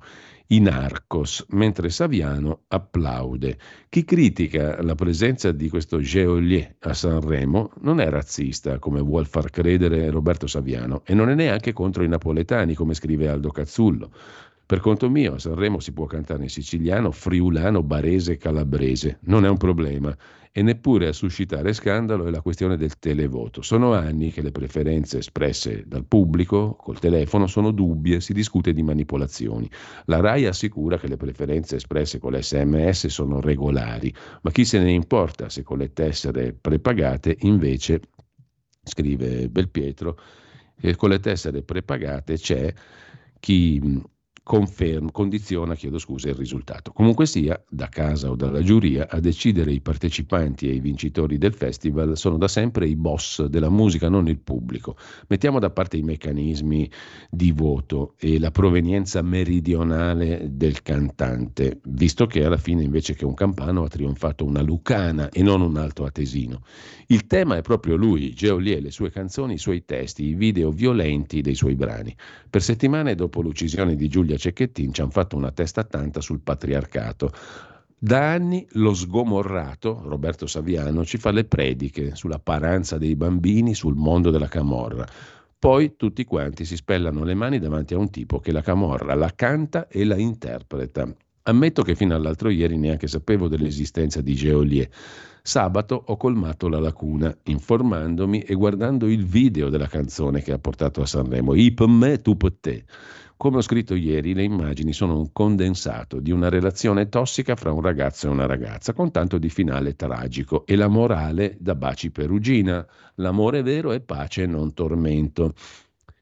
i narcos, mentre Saviano applaude. Chi critica la presenza di questo geolier a Sanremo non è razzista, come vuol far credere Roberto Saviano, e non è neanche contro i napoletani, come scrive Aldo Cazzullo. Per conto mio, a Sanremo si può cantare in siciliano, friulano, barese, calabrese, non è un problema. E neppure a suscitare scandalo è la questione del televoto. Sono anni che le preferenze espresse dal pubblico col telefono sono dubbie, si discute di manipolazioni. La RAI assicura che le preferenze espresse con l'SMS sono regolari, ma chi se ne importa se con le tessere prepagate invece, scrive Belpietro, che con le tessere prepagate c'è chi conferma, condiziona scusa, il risultato. Comunque sia, da casa o dalla giuria, a decidere i partecipanti e i vincitori del festival sono da sempre i boss della musica, non il pubblico. Mettiamo da parte i meccanismi di voto e la provenienza meridionale del cantante, visto che alla fine invece che un campano ha trionfato una lucana e non un alto atesino. Il tema è proprio lui, Geolier, le sue canzoni, i suoi testi, i video violenti dei suoi brani. Per settimane dopo l'uccisione di Giulia Cecchettin ci hanno fatto una testa tanta sul patriarcato. Da anni lo sgomorrato Roberto Saviano ci fa le prediche sulla paranza dei bambini, sul mondo della camorra. Poi tutti quanti si spellano le mani davanti a un tipo che la camorra la canta e la interpreta. Ammetto che fino all'altro ieri neanche sapevo dell'esistenza di Geolier. Sabato ho colmato la lacuna informandomi e guardando il video della canzone che ha portato a Sanremo, I per me, tu te. Come ho scritto ieri, le immagini sono un condensato di una relazione tossica fra un ragazzo e una ragazza, con tanto di finale tragico, e la morale da baci perugina. L'amore vero è pace non tormento.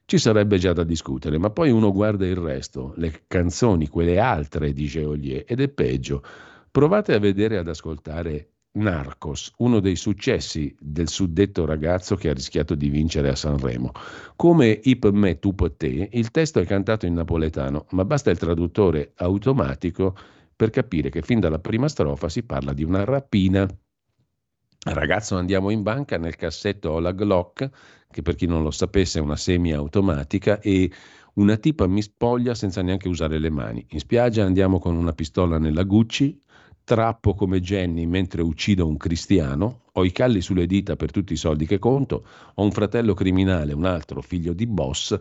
Ci sarebbe già da discutere, ma poi uno guarda il resto, le canzoni, quelle altre di Geolier, ed è peggio. Provate a vedere ad ascoltare Narcos, uno dei successi del suddetto ragazzo che ha rischiato di vincere a Sanremo. Come Ip me tu te, il testo è cantato in napoletano, ma basta il traduttore automatico per capire che fin dalla prima strofa si parla di una rapina. Ragazzo, andiamo in banca, nel cassetto ho la Glock, che per chi non lo sapesse è una semiautomatica, e una tipa mi spoglia senza neanche usare le mani. In spiaggia andiamo con una pistola nella Gucci, strappo come Jenny mentre uccido un cristiano, ho i calli sulle dita per tutti i soldi che conto, ho un fratello criminale, un altro figlio di boss,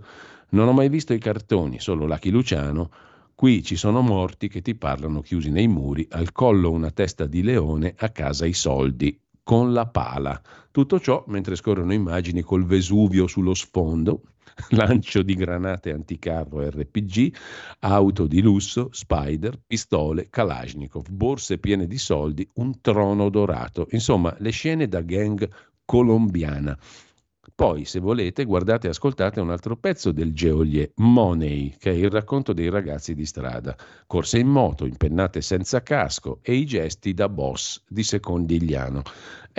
non ho mai visto i cartoni, solo Lucky Luciano, qui ci sono morti che ti parlano chiusi nei muri, al collo una testa di leone, a casa i soldi, con la pala. Tutto ciò mentre scorrono immagini col Vesuvio sullo sfondo, lancio di granate anticarro RPG, auto di lusso, spider, pistole, Kalashnikov, borse piene di soldi, un trono dorato, insomma le scene da gang colombiana. Poi, se volete, guardate e ascoltate un altro pezzo del Geolier, Money, che è il racconto dei ragazzi di strada. Corse in moto, impennate senza casco e i gesti da boss di Secondigliano.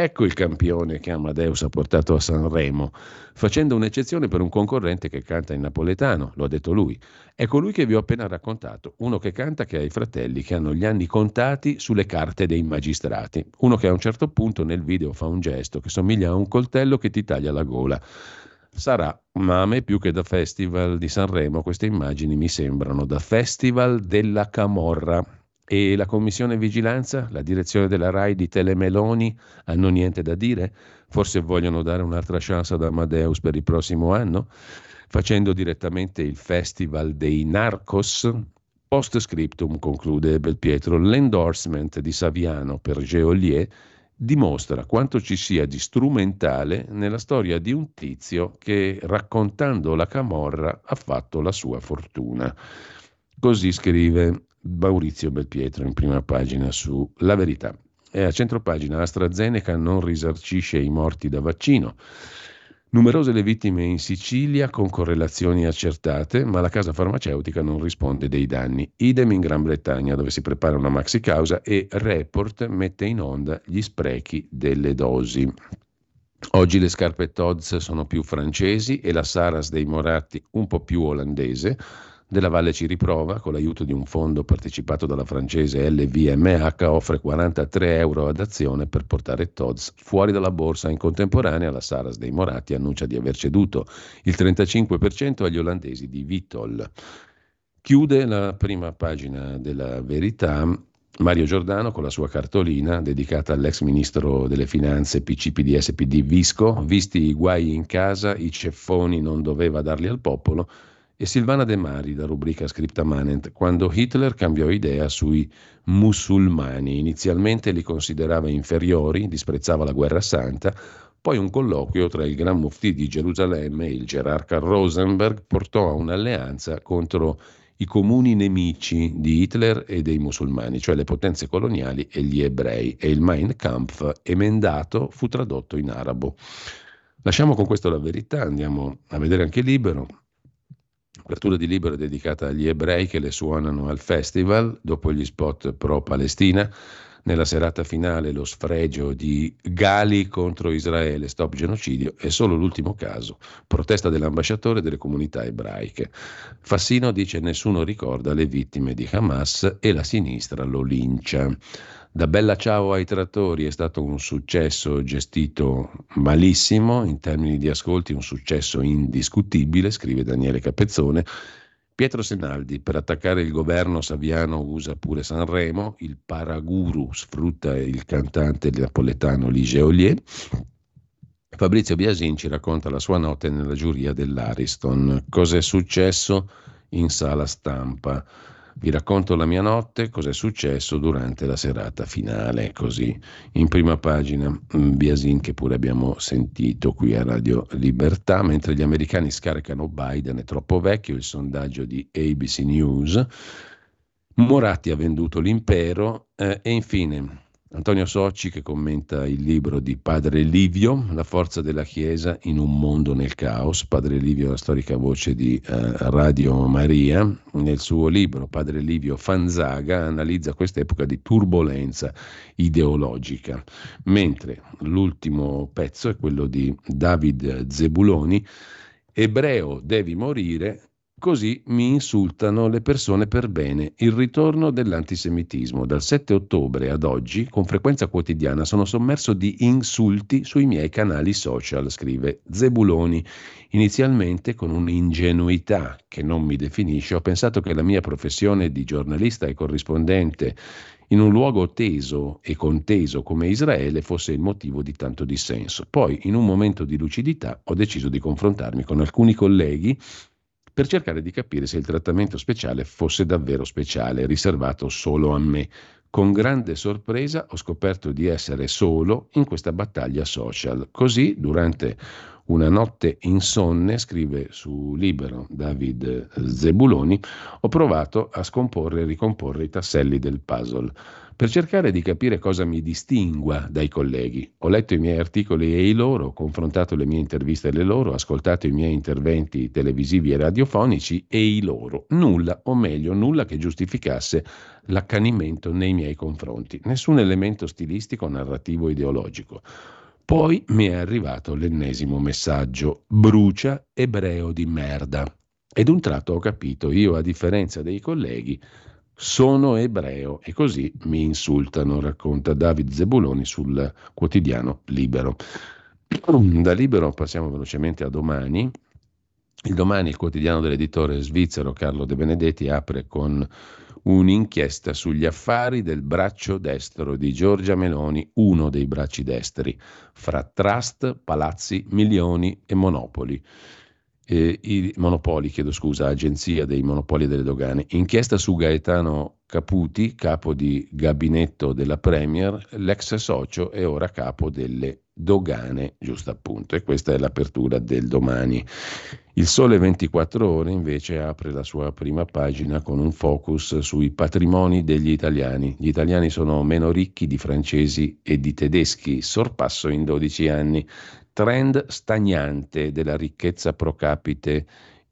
Ecco il campione che Amadeus ha portato a Sanremo, facendo un'eccezione per un concorrente che canta in napoletano, lo ha detto lui. È colui che vi ho appena raccontato, uno che canta che ha i fratelli che hanno gli anni contati sulle carte dei magistrati, uno che a un certo punto nel video fa un gesto che somiglia a un coltello che ti taglia la gola. Sarà, ma a me più che da Festival di Sanremo queste immagini mi sembrano da Festival della Camorra e la commissione vigilanza, la direzione della RAI di Telemeloni hanno niente da dire? Forse vogliono dare un'altra chance ad Amadeus per il prossimo anno? Facendo direttamente il Festival dei Narcos? Post scriptum, conclude Belpietro, l'endorsement di Saviano per Geolier dimostra quanto ci sia di strumentale nella storia di un tizio che, raccontando la camorra, ha fatto la sua fortuna. Così scrive Maurizio Belpietro in prima pagina su La Verità. E a centro pagina AstraZeneca non risarcisce i morti da vaccino. Numerose le vittime in Sicilia con correlazioni accertate, ma la casa farmaceutica non risponde dei danni. Idem in Gran Bretagna, dove si prepara una maxi causa e Report mette in onda gli sprechi delle dosi. Oggi le scarpe Todds sono più francesi e la Saras dei Moratti un po' più olandese. Della Valle ci riprova, con l'aiuto di un fondo partecipato dalla francese LVMH, offre 43 euro ad azione per portare Todds fuori dalla borsa. In contemporanea la Saras dei Moratti annuncia di aver ceduto il 35% agli olandesi di Vitol. Chiude la prima pagina della verità Mario Giordano con la sua cartolina dedicata all'ex ministro delle finanze PCPD-SPD Visco, visti i guai in casa, i ceffoni non doveva darli al popolo, e Silvana De Mari, da rubrica Scripta Manent, quando Hitler cambiò idea sui musulmani. Inizialmente li considerava inferiori, disprezzava la guerra santa, poi un colloquio tra il Gran Mufti di Gerusalemme e il gerarca Rosenberg portò a un'alleanza contro i comuni nemici di Hitler e dei musulmani, cioè le potenze coloniali e gli ebrei, e il Mein Kampf emendato fu tradotto in arabo. Lasciamo con questo la verità, andiamo a vedere anche Libero. L'apertura di Libero dedicata agli ebrei che le suonano al festival dopo gli spot pro-Palestina. Nella serata finale lo sfregio di Gali contro Israele, stop genocidio, è solo l'ultimo caso. Protesta dell'ambasciatore delle comunità ebraiche. Fassino dice nessuno ricorda le vittime di Hamas e la sinistra lo lincia. Da Bella Ciao ai trattori è stato un successo gestito malissimo, in termini di ascolti un successo indiscutibile, scrive Daniele Capezzone. Pietro Senaldi, per attaccare il governo Saviano usa pure Sanremo, il Paraguru sfrutta il cantante napoletano Lige Ollier. Fabrizio Biasin ci racconta la sua notte nella giuria dell'Ariston. Cosa è successo in sala stampa? Vi racconto la mia notte, cosa è successo durante la serata finale, così in prima pagina. Mm, Biasin che pure abbiamo sentito qui a Radio Libertà, mentre gli americani scaricano Biden è troppo vecchio, il sondaggio di ABC News, Moratti ha venduto l'impero eh, e infine Antonio Socci che commenta il libro di Padre Livio, La forza della Chiesa in un mondo nel caos. Padre Livio è la storica voce di eh, Radio Maria. Nel suo libro Padre Livio Fanzaga analizza quest'epoca di turbolenza ideologica. Mentre l'ultimo pezzo è quello di David Zebuloni, Ebreo devi morire, Così mi insultano le persone per bene. Il ritorno dell'antisemitismo. Dal 7 ottobre ad oggi, con frequenza quotidiana, sono sommerso di insulti sui miei canali social, scrive Zebuloni. Inizialmente, con un'ingenuità che non mi definisce, ho pensato che la mia professione di giornalista e corrispondente in un luogo teso e conteso come Israele fosse il motivo di tanto dissenso. Poi, in un momento di lucidità, ho deciso di confrontarmi con alcuni colleghi per cercare di capire se il trattamento speciale fosse davvero speciale, riservato solo a me. Con grande sorpresa ho scoperto di essere solo in questa battaglia social. Così, durante una notte insonne, scrive su Libero David Zebuloni, ho provato a scomporre e ricomporre i tasselli del puzzle per cercare di capire cosa mi distingua dai colleghi. Ho letto i miei articoli e i loro, confrontato le mie interviste e le loro, ascoltato i miei interventi televisivi e radiofonici e i loro. Nulla, o meglio, nulla che giustificasse l'accanimento nei miei confronti. Nessun elemento stilistico, narrativo, ideologico. Poi mi è arrivato l'ennesimo messaggio. Brucia ebreo di merda. Ed un tratto ho capito, io a differenza dei colleghi, sono ebreo e così mi insultano, racconta David Zebuloni sul quotidiano Libero. Da Libero passiamo velocemente a domani. Il domani, il quotidiano dell'editore svizzero Carlo De Benedetti, apre con un'inchiesta sugli affari del braccio destro di Giorgia Meloni, uno dei bracci destri, fra trust, palazzi, milioni e monopoli. Eh, i monopoli, chiedo scusa, Agenzia dei Monopoli e delle Dogane. Inchiesta su Gaetano Caputi, capo di gabinetto della Premier, l'ex socio è ora capo delle dogane, giusto appunto, e questa è l'apertura del domani. Il Sole 24 ore invece apre la sua prima pagina con un focus sui patrimoni degli italiani. Gli italiani sono meno ricchi di francesi e di tedeschi, sorpasso in 12 anni trend stagnante della ricchezza pro capite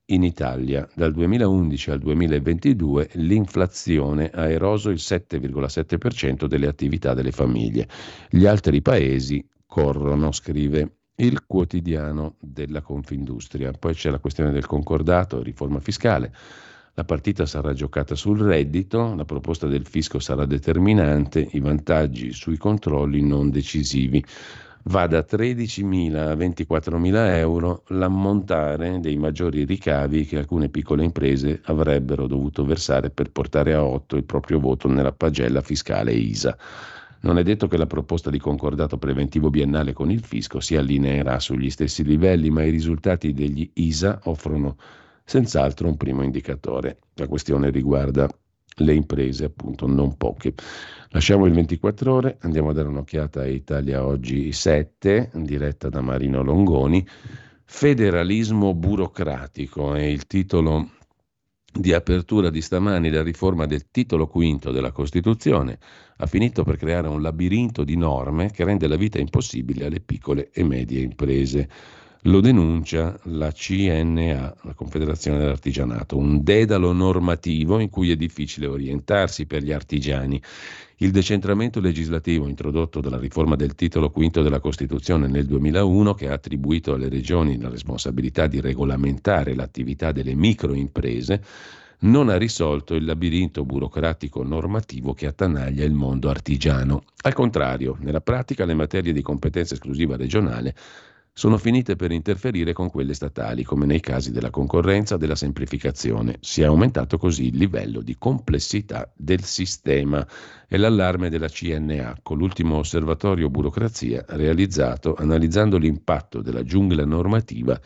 in Italia. Dal 2011 al 2022 l'inflazione ha eroso il 7,7% delle attività delle famiglie. Gli altri paesi corrono, scrive il quotidiano della Confindustria. Poi c'è la questione del concordato, riforma fiscale. La partita sarà giocata sul reddito, la proposta del fisco sarà determinante, i vantaggi sui controlli non decisivi va da 13.000 a 24.000 euro l'ammontare dei maggiori ricavi che alcune piccole imprese avrebbero dovuto versare per portare a 8 il proprio voto nella pagella fiscale ISA. Non è detto che la proposta di concordato preventivo biennale con il fisco si allineerà sugli stessi livelli, ma i risultati degli ISA offrono senz'altro un primo indicatore. La questione riguarda le imprese, appunto, non poche. Lasciamo il 24 ore, andiamo a dare un'occhiata a Italia Oggi 7, diretta da Marino Longoni. Federalismo burocratico è il titolo di apertura di stamani. La riforma del titolo quinto della Costituzione ha finito per creare un labirinto di norme che rende la vita impossibile alle piccole e medie imprese. Lo denuncia la CNA, la Confederazione dell'Artigianato, un dedalo normativo in cui è difficile orientarsi per gli artigiani. Il decentramento legislativo introdotto dalla riforma del titolo quinto della Costituzione nel 2001, che ha attribuito alle regioni la responsabilità di regolamentare l'attività delle microimprese, non ha risolto il labirinto burocratico normativo che attanaglia il mondo artigiano. Al contrario, nella pratica le materie di competenza esclusiva regionale sono finite per interferire con quelle statali, come nei casi della concorrenza e della semplificazione. Si è aumentato così il livello di complessità del sistema. È l'allarme della CNA, con l'ultimo osservatorio burocrazia realizzato analizzando l'impatto della giungla normativa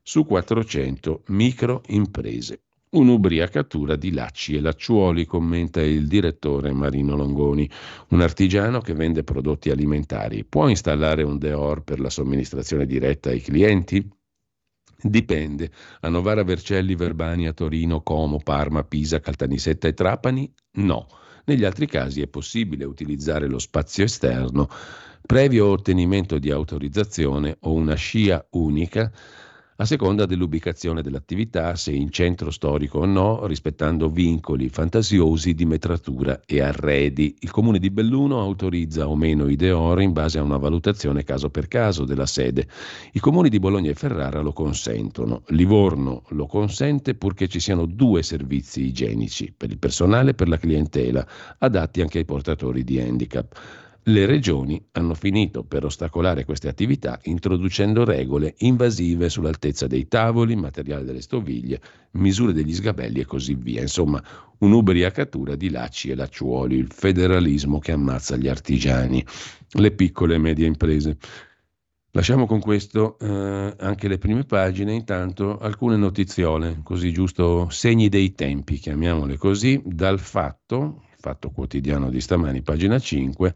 su 400 microimprese. Un'ubriacatura di lacci e lacciuoli, commenta il direttore Marino Longoni. Un artigiano che vende prodotti alimentari può installare un Deor per la somministrazione diretta ai clienti? Dipende. A Novara Vercelli, Verbania, Torino, Como, Parma, Pisa, Caltanissetta e Trapani? No. Negli altri casi è possibile utilizzare lo spazio esterno previo ottenimento di autorizzazione o una scia unica a seconda dell'ubicazione dell'attività, se in centro storico o no, rispettando vincoli fantasiosi di metratura e arredi. Il comune di Belluno autorizza o meno i deore in base a una valutazione caso per caso della sede. I comuni di Bologna e Ferrara lo consentono. Livorno lo consente purché ci siano due servizi igienici, per il personale e per la clientela, adatti anche ai portatori di handicap. Le regioni hanno finito per ostacolare queste attività introducendo regole invasive sull'altezza dei tavoli, materiale delle stoviglie, misure degli sgabelli e così via. Insomma, un'ubriacatura di lacci e lacciuoli, il federalismo che ammazza gli artigiani, le piccole e medie imprese. Lasciamo con questo eh, anche le prime pagine, intanto alcune notiziole, così giusto segni dei tempi, chiamiamole così, dal fatto, Fatto Quotidiano di stamani, pagina 5,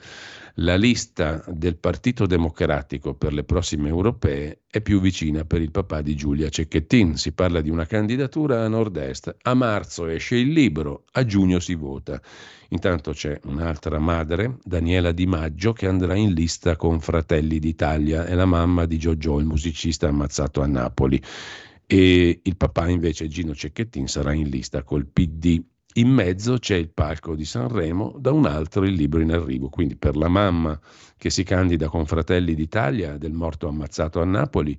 la lista del Partito Democratico per le prossime europee è più vicina per il papà di Giulia Cecchettin. Si parla di una candidatura a nord-est. A marzo esce il libro, a giugno si vota. Intanto c'è un'altra madre, Daniela Di Maggio, che andrà in lista con Fratelli d'Italia, è la mamma di Giorgio, il musicista ammazzato a Napoli. E il papà invece, Gino Cecchettin, sarà in lista col PD. In mezzo c'è il palco di Sanremo, da un altro il libro in arrivo. Quindi per la mamma che si candida con Fratelli d'Italia del morto ammazzato a Napoli,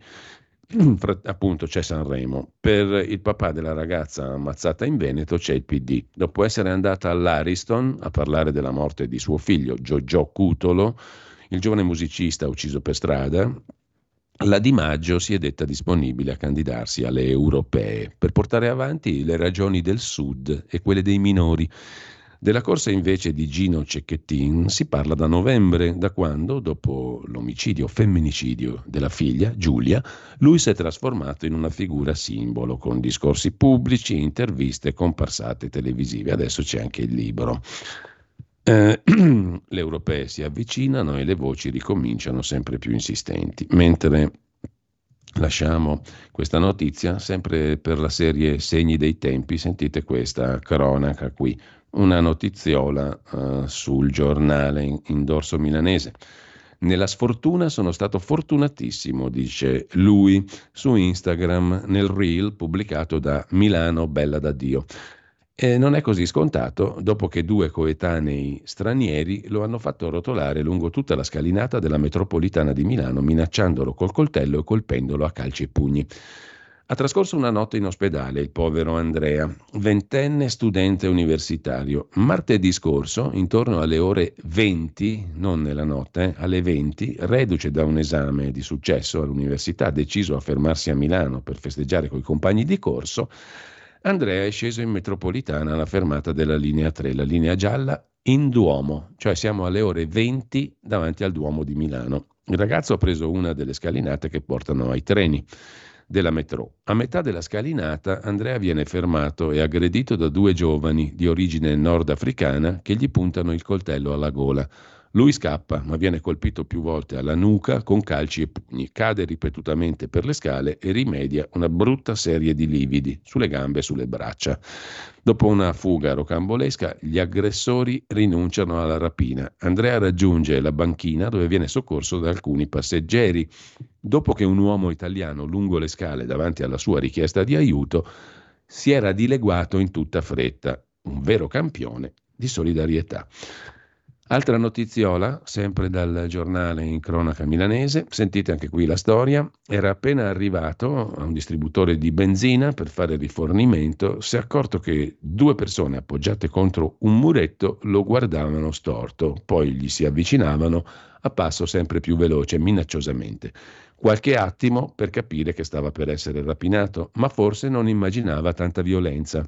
appunto c'è Sanremo. Per il papà della ragazza ammazzata in Veneto c'è il PD. Dopo essere andata all'Ariston a parlare della morte di suo figlio Giorgio Cutolo, il giovane musicista ucciso per strada, la Di Maggio si è detta disponibile a candidarsi alle europee per portare avanti le ragioni del Sud e quelle dei minori. Della corsa invece di Gino Cecchettin si parla da novembre, da quando, dopo l'omicidio femminicidio della figlia, Giulia, lui si è trasformato in una figura simbolo, con discorsi pubblici, interviste, comparsate televisive. Adesso c'è anche il libro. Eh, le europee si avvicinano e le voci ricominciano sempre più insistenti, mentre lasciamo questa notizia sempre per la serie Segni dei tempi, sentite questa cronaca qui una notiziola uh, sul giornale in dorso milanese. Nella sfortuna sono stato fortunatissimo, dice lui su Instagram nel reel pubblicato da Milano Bella da Dio. E non è così scontato dopo che due coetanei stranieri lo hanno fatto rotolare lungo tutta la scalinata della metropolitana di Milano, minacciandolo col coltello e colpendolo a calci e pugni. Ha trascorso una notte in ospedale il povero Andrea, ventenne studente universitario. Martedì scorso, intorno alle ore 20, non nella notte, eh, alle 20, reduce da un esame di successo all'università, deciso a fermarsi a Milano per festeggiare coi compagni di corso, Andrea è sceso in metropolitana alla fermata della linea 3, la linea gialla, in Duomo, cioè siamo alle ore 20 davanti al Duomo di Milano. Il ragazzo ha preso una delle scalinate che portano ai treni della metro. A metà della scalinata Andrea viene fermato e aggredito da due giovani di origine nordafricana che gli puntano il coltello alla gola. Lui scappa, ma viene colpito più volte alla nuca con calci e pugni, cade ripetutamente per le scale e rimedia una brutta serie di lividi sulle gambe e sulle braccia. Dopo una fuga rocambolesca, gli aggressori rinunciano alla rapina. Andrea raggiunge la banchina dove viene soccorso da alcuni passeggeri. Dopo che un uomo italiano lungo le scale davanti alla sua richiesta di aiuto si era dileguato in tutta fretta, un vero campione di solidarietà. Altra notiziola, sempre dal giornale in cronaca milanese, sentite anche qui la storia, era appena arrivato a un distributore di benzina per fare rifornimento, si è accorto che due persone appoggiate contro un muretto lo guardavano storto, poi gli si avvicinavano a passo sempre più veloce, minacciosamente. Qualche attimo per capire che stava per essere rapinato, ma forse non immaginava tanta violenza.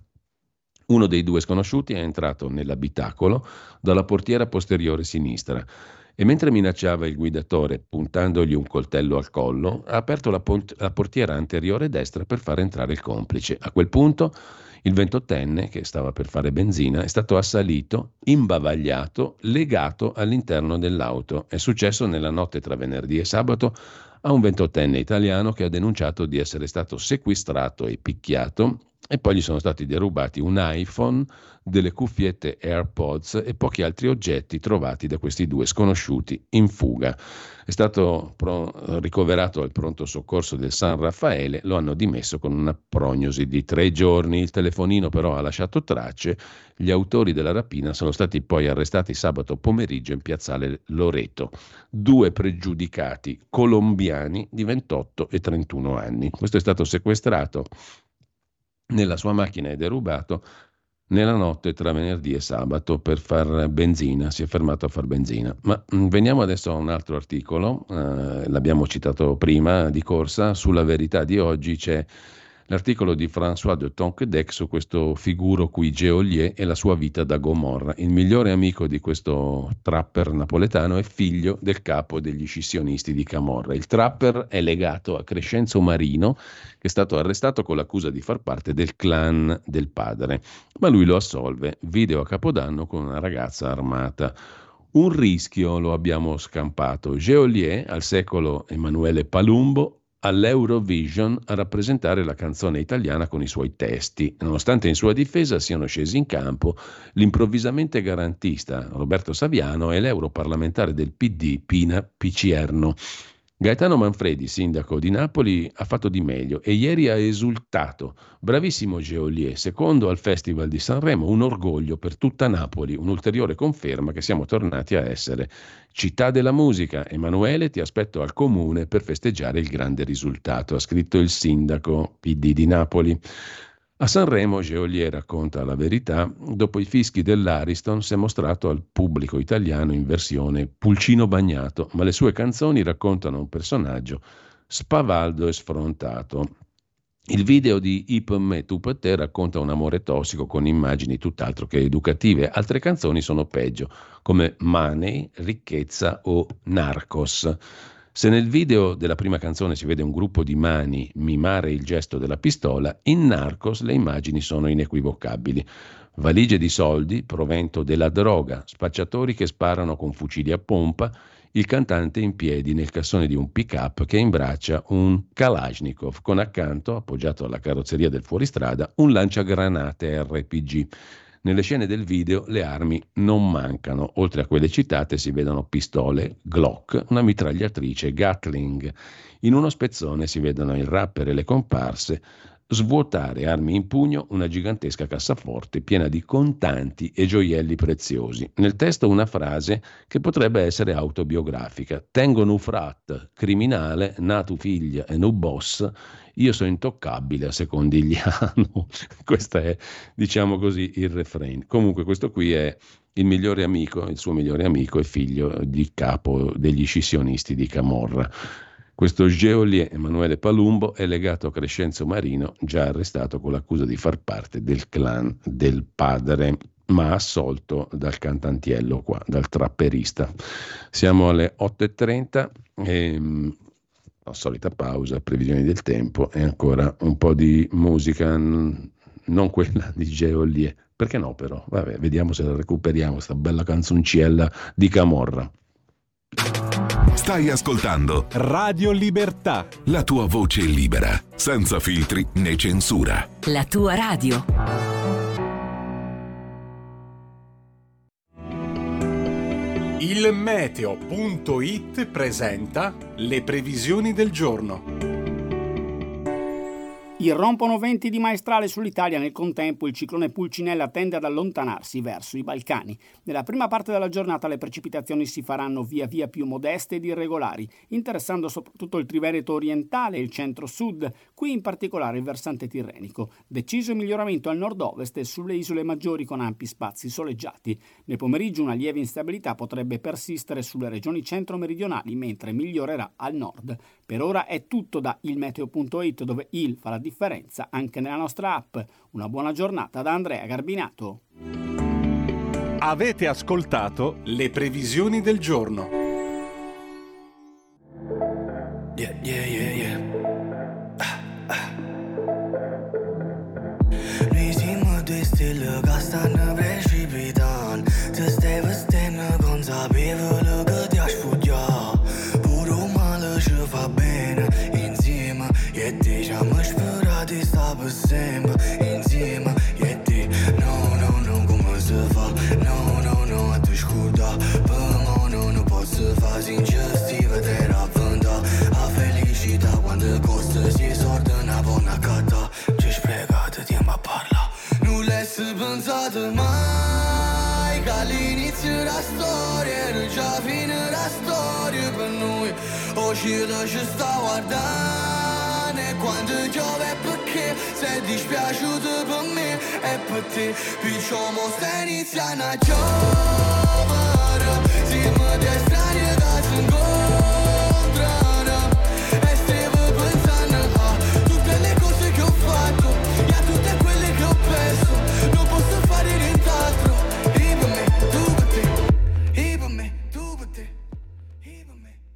Uno dei due sconosciuti è entrato nell'abitacolo dalla portiera posteriore sinistra e mentre minacciava il guidatore puntandogli un coltello al collo, ha aperto la, pont- la portiera anteriore destra per far entrare il complice. A quel punto il ventottenne, che stava per fare benzina, è stato assalito, imbavagliato, legato all'interno dell'auto. È successo nella notte tra venerdì e sabato a un ventottenne italiano che ha denunciato di essere stato sequestrato e picchiato e poi gli sono stati derubati un iPhone, delle cuffiette AirPods e pochi altri oggetti trovati da questi due sconosciuti in fuga. È stato pro- ricoverato al pronto soccorso del San Raffaele, lo hanno dimesso con una prognosi di tre giorni. Il telefonino però ha lasciato tracce. Gli autori della rapina sono stati poi arrestati sabato pomeriggio in piazzale Loreto. Due pregiudicati colombiani di 28 e 31 anni. Questo è stato sequestrato nella sua macchina è derubato nella notte tra venerdì e sabato per far benzina, si è fermato a far benzina. Ma mm, veniamo adesso a un altro articolo, eh, l'abbiamo citato prima di corsa, sulla verità di oggi c'è l'articolo di François de Tonquedec su questo figuro qui Geolier e la sua vita da Gomorra. Il migliore amico di questo trapper napoletano è figlio del capo degli scissionisti di Camorra. Il trapper è legato a Crescenzo Marino, che è stato arrestato con l'accusa di far parte del clan del padre, ma lui lo assolve. Video a Capodanno con una ragazza armata. Un rischio lo abbiamo scampato. Geolier, al secolo Emanuele Palumbo, all'Eurovision a rappresentare la canzone italiana con i suoi testi. Nonostante in sua difesa siano scesi in campo l'improvvisamente garantista Roberto Saviano e l'europarlamentare del PD Pina Picierno. Gaetano Manfredi, sindaco di Napoli, ha fatto di meglio e ieri ha esultato. Bravissimo Geolier, secondo al Festival di Sanremo, un orgoglio per tutta Napoli, un'ulteriore conferma che siamo tornati a essere città della musica. Emanuele, ti aspetto al comune per festeggiare il grande risultato, ha scritto il sindaco PD di Napoli. A Sanremo Geolier racconta la verità, dopo i fischi dell'Ariston si è mostrato al pubblico italiano in versione pulcino bagnato, ma le sue canzoni raccontano un personaggio spavaldo e sfrontato. Il video di Ip Me Tu Per Te racconta un amore tossico con immagini tutt'altro che educative. Altre canzoni sono peggio, come Money, Ricchezza o Narcos. Se nel video della prima canzone si vede un gruppo di mani mimare il gesto della pistola, in Narcos le immagini sono inequivocabili. Valigie di soldi, provento della droga, spacciatori che sparano con fucili a pompa, il cantante in piedi nel cassone di un pick-up che imbraccia un Kalashnikov con accanto, appoggiato alla carrozzeria del fuoristrada, un lanciagranate RPG. Nelle scene del video le armi non mancano, oltre a quelle citate si vedono pistole, Glock, una mitragliatrice Gatling. In uno spezzone si vedono il rapper e le comparse svuotare armi in pugno una gigantesca cassaforte piena di contanti e gioielli preziosi. Nel testo una frase che potrebbe essere autobiografica. Tengo un frat, criminale, nato figlia e nu boss, io sono intoccabile a secondigliano. questo è, diciamo così, il refrain. Comunque questo qui è il migliore amico, il suo migliore amico e figlio di capo degli scissionisti di Camorra. Questo geolier Emanuele Palumbo è legato a Crescenzo Marino, già arrestato con l'accusa di far parte del clan del padre ma assolto dal cantantiello qua, dal trapperista. Siamo alle 8.30 e la solita pausa, previsioni del tempo e ancora un po' di musica, non quella di Geolier. Perché no però? Vabbè, vediamo se la recuperiamo, questa bella canzoncella di Camorra. Stai ascoltando Radio Libertà. La tua voce libera, senza filtri né censura. La tua radio. Il meteo.it presenta le previsioni del giorno. Irrompono venti di maestrale sull'Italia, nel contempo il ciclone Pulcinella tende ad allontanarsi verso i Balcani. Nella prima parte della giornata le precipitazioni si faranno via via più modeste ed irregolari, interessando soprattutto il Triveneto orientale e il centro-sud, qui in particolare il versante tirrenico. Deciso miglioramento al nord-ovest e sulle isole maggiori con ampi spazi soleggiati. Nel pomeriggio una lieve instabilità potrebbe persistere sulle regioni centro-meridionali, mentre migliorerà al nord. Per ora è tutto da ilmeteo.it dove il fa la differenza anche nella nostra app. Una buona giornata da Andrea Garbinato. Avete ascoltato le previsioni del giorno. Yeah, yeah, yeah, pensato mai Che all'inizio della storia Era già fine la storia per noi Oggi ci sta guardando E quando piove perché? Sei dispiaciuto per me E per te Piccio mo sta iniziando a giovere Siamo due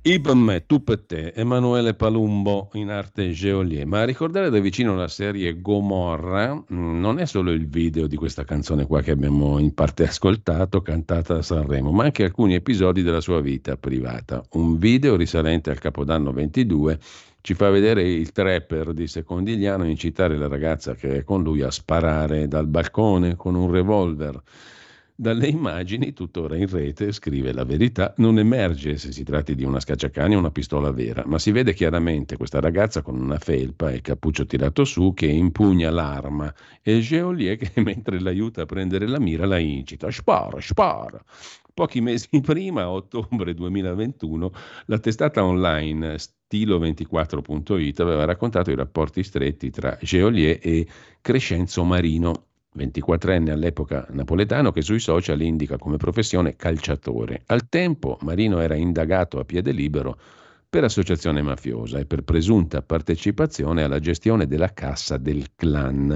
per me Ibm, tu per te, Emanuele Palumbo in arte Geolier. Ma a ricordare da vicino la serie Gomorra mh, non è solo il video di questa canzone qua che abbiamo in parte ascoltato, cantata a Sanremo, ma anche alcuni episodi della sua vita privata. Un video risalente al Capodanno 22 ci fa vedere il trapper di Secondigliano incitare la ragazza che è con lui a sparare dal balcone con un revolver. Dalle immagini, tuttora in rete, scrive la verità, non emerge se si tratti di una scacciacani o una pistola vera, ma si vede chiaramente questa ragazza con una felpa e cappuccio tirato su che impugna l'arma. E Geolier che mentre l'aiuta a prendere la mira la incita, spara, spara. Pochi mesi prima, a ottobre 2021, la testata online stilo24.it aveva raccontato i rapporti stretti tra Geolier e Crescenzo Marino, 24enne all'epoca napoletano che sui social indica come professione calciatore. Al tempo Marino era indagato a piede libero per associazione mafiosa e per presunta partecipazione alla gestione della cassa del clan.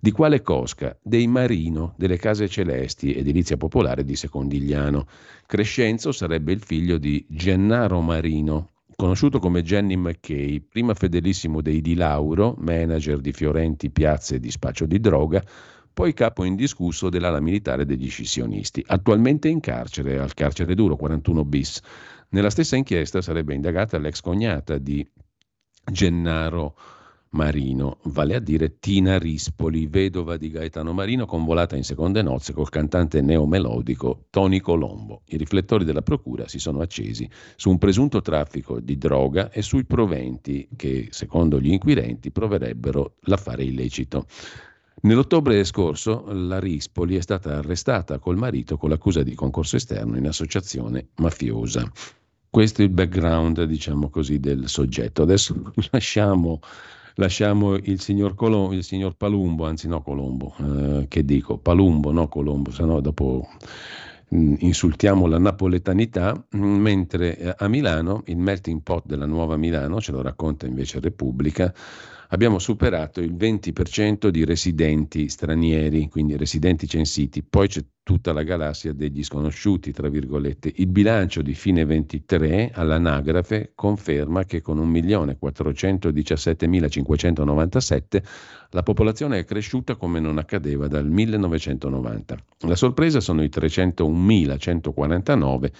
Di quale cosca? Dei Marino, delle Case Celesti, edilizia popolare di Secondigliano. Crescenzo sarebbe il figlio di Gennaro Marino, conosciuto come Jenny McKay, prima fedelissimo dei Di Lauro, manager di fiorenti piazze di spaccio di droga, poi capo indiscusso dell'ala militare degli scissionisti, attualmente in carcere, al carcere duro 41 bis. Nella stessa inchiesta sarebbe indagata l'ex cognata di Gennaro Marino, vale a dire Tina Rispoli, vedova di Gaetano Marino, convolata in seconde nozze col cantante neomelodico Tony Colombo. I riflettori della procura si sono accesi su un presunto traffico di droga e sui proventi che, secondo gli inquirenti, proverebbero l'affare illecito. Nell'ottobre scorso la Rispoli è stata arrestata col marito con l'accusa di concorso esterno in associazione mafiosa. Questo è il background, diciamo così, del soggetto. Adesso lasciamo, lasciamo il, signor Colombo, il signor Palumbo, anzi no Colombo, eh, che dico, Palumbo, no Colombo, se no dopo mm, insultiamo la napoletanità, mentre a Milano il melting pot della nuova Milano, ce lo racconta invece Repubblica, abbiamo superato il 20% di residenti stranieri, quindi residenti censiti, poi c'è tutta la galassia degli sconosciuti, tra virgolette. Il bilancio di fine 23 all'anagrafe conferma che con 1.417.597 la popolazione è cresciuta come non accadeva dal 1990. La sorpresa sono i 301.149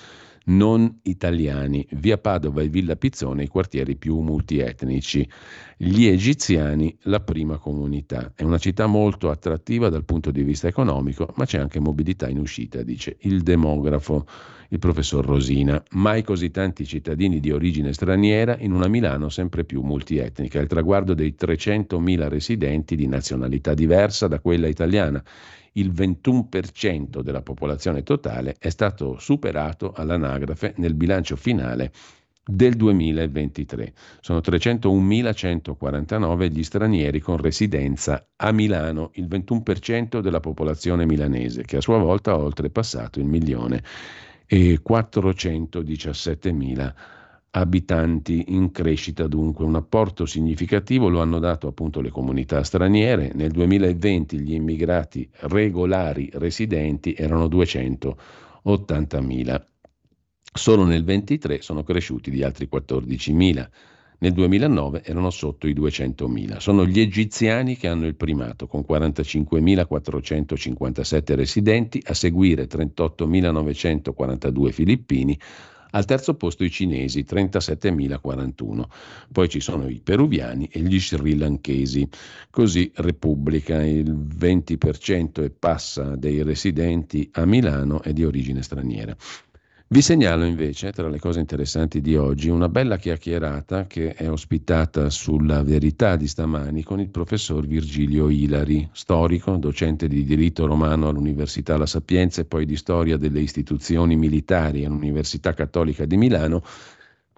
non italiani, via Padova e Villa Pizzone i quartieri più multietnici, gli egiziani la prima comunità. È una città molto attrattiva dal punto di vista economico, ma c'è anche mobilità in uscita, dice il demografo, il professor Rosina. Mai così tanti cittadini di origine straniera in una Milano sempre più multietnica, il traguardo dei 300.000 residenti di nazionalità diversa da quella italiana il 21% della popolazione totale è stato superato all'anagrafe nel bilancio finale del 2023. Sono 301.149 gli stranieri con residenza a Milano, il 21% della popolazione milanese, che a sua volta ha oltrepassato il milione e 417.000 abitanti in crescita dunque. Un apporto significativo lo hanno dato appunto le comunità straniere. Nel 2020 gli immigrati regolari residenti erano 280.000. Solo nel 2023 sono cresciuti di altri 14.000. Nel 2009 erano sotto i 200.000. Sono gli egiziani che hanno il primato, con 45.457 residenti, a seguire 38.942 filippini, al terzo posto i cinesi, 37.041. Poi ci sono i peruviani e gli sri lankesi. Così Repubblica, il 20% e passa dei residenti a Milano è di origine straniera. Vi segnalo invece, tra le cose interessanti di oggi, una bella chiacchierata che è ospitata sulla verità di stamani con il professor Virgilio Ilari, storico, docente di diritto romano all'Università La Sapienza e poi di storia delle istituzioni militari all'Università Cattolica di Milano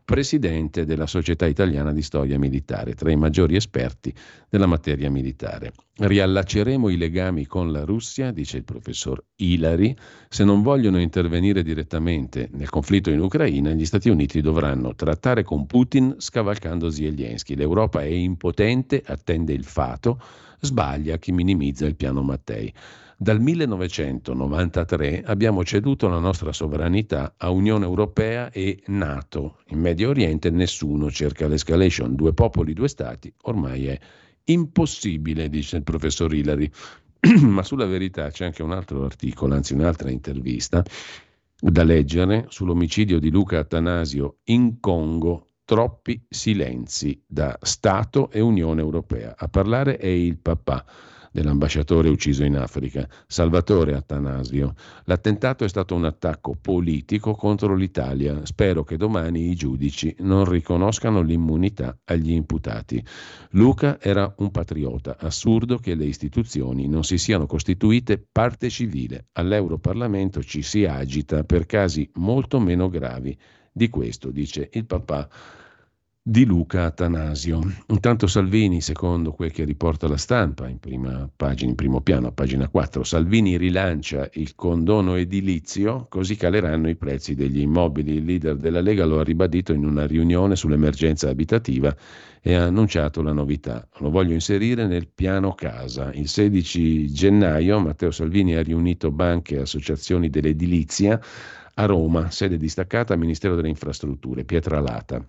presidente della Società Italiana di Storia Militare, tra i maggiori esperti della materia militare. Riallacceremo i legami con la Russia, dice il professor Ilari, se non vogliono intervenire direttamente nel conflitto in Ucraina, gli Stati Uniti dovranno trattare con Putin scavalcando Zelensky. L'Europa è impotente, attende il fato, sbaglia chi minimizza il piano Mattei. Dal 1993 abbiamo ceduto la nostra sovranità a Unione Europea e Nato. In Medio Oriente nessuno cerca l'escalation. Due popoli, due stati, ormai è impossibile, dice il professor Hillary. Ma sulla verità c'è anche un altro articolo, anzi un'altra intervista da leggere sull'omicidio di Luca Atanasio in Congo. Troppi silenzi da Stato e Unione Europea. A parlare è il papà dell'ambasciatore ucciso in Africa, Salvatore Attanasio. L'attentato è stato un attacco politico contro l'Italia. Spero che domani i giudici non riconoscano l'immunità agli imputati. Luca era un patriota. Assurdo che le istituzioni non si siano costituite parte civile. All'Europarlamento ci si agita per casi molto meno gravi di questo, dice il papà di Luca Atanasio. Intanto Salvini, secondo quel che riporta la stampa in prima pagina, in primo piano, a pagina 4, Salvini rilancia il condono edilizio, così caleranno i prezzi degli immobili. Il leader della Lega lo ha ribadito in una riunione sull'emergenza abitativa e ha annunciato la novità. Lo voglio inserire nel piano casa. Il 16 gennaio Matteo Salvini ha riunito banche e associazioni dell'edilizia a Roma, sede distaccata Ministero delle Infrastrutture, Pietralata.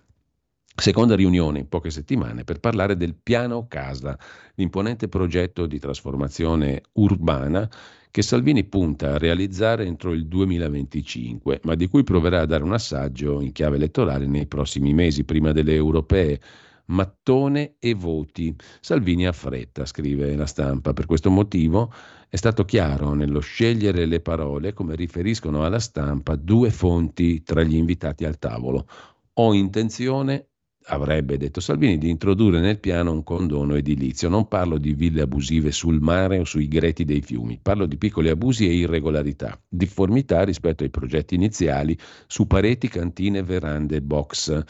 Seconda riunione in poche settimane per parlare del piano casa, l'imponente progetto di trasformazione urbana che Salvini punta a realizzare entro il 2025, ma di cui proverà a dare un assaggio in chiave elettorale nei prossimi mesi, prima delle europee. Mattone e voti. Salvini ha fretta, scrive la stampa. Per questo motivo è stato chiaro nello scegliere le parole, come riferiscono alla stampa due fonti tra gli invitati al tavolo. Ho intenzione avrebbe detto Salvini, di introdurre nel piano un condono edilizio. Non parlo di ville abusive sul mare o sui greti dei fiumi, parlo di piccoli abusi e irregolarità, difformità rispetto ai progetti iniziali su pareti, cantine, verande, box.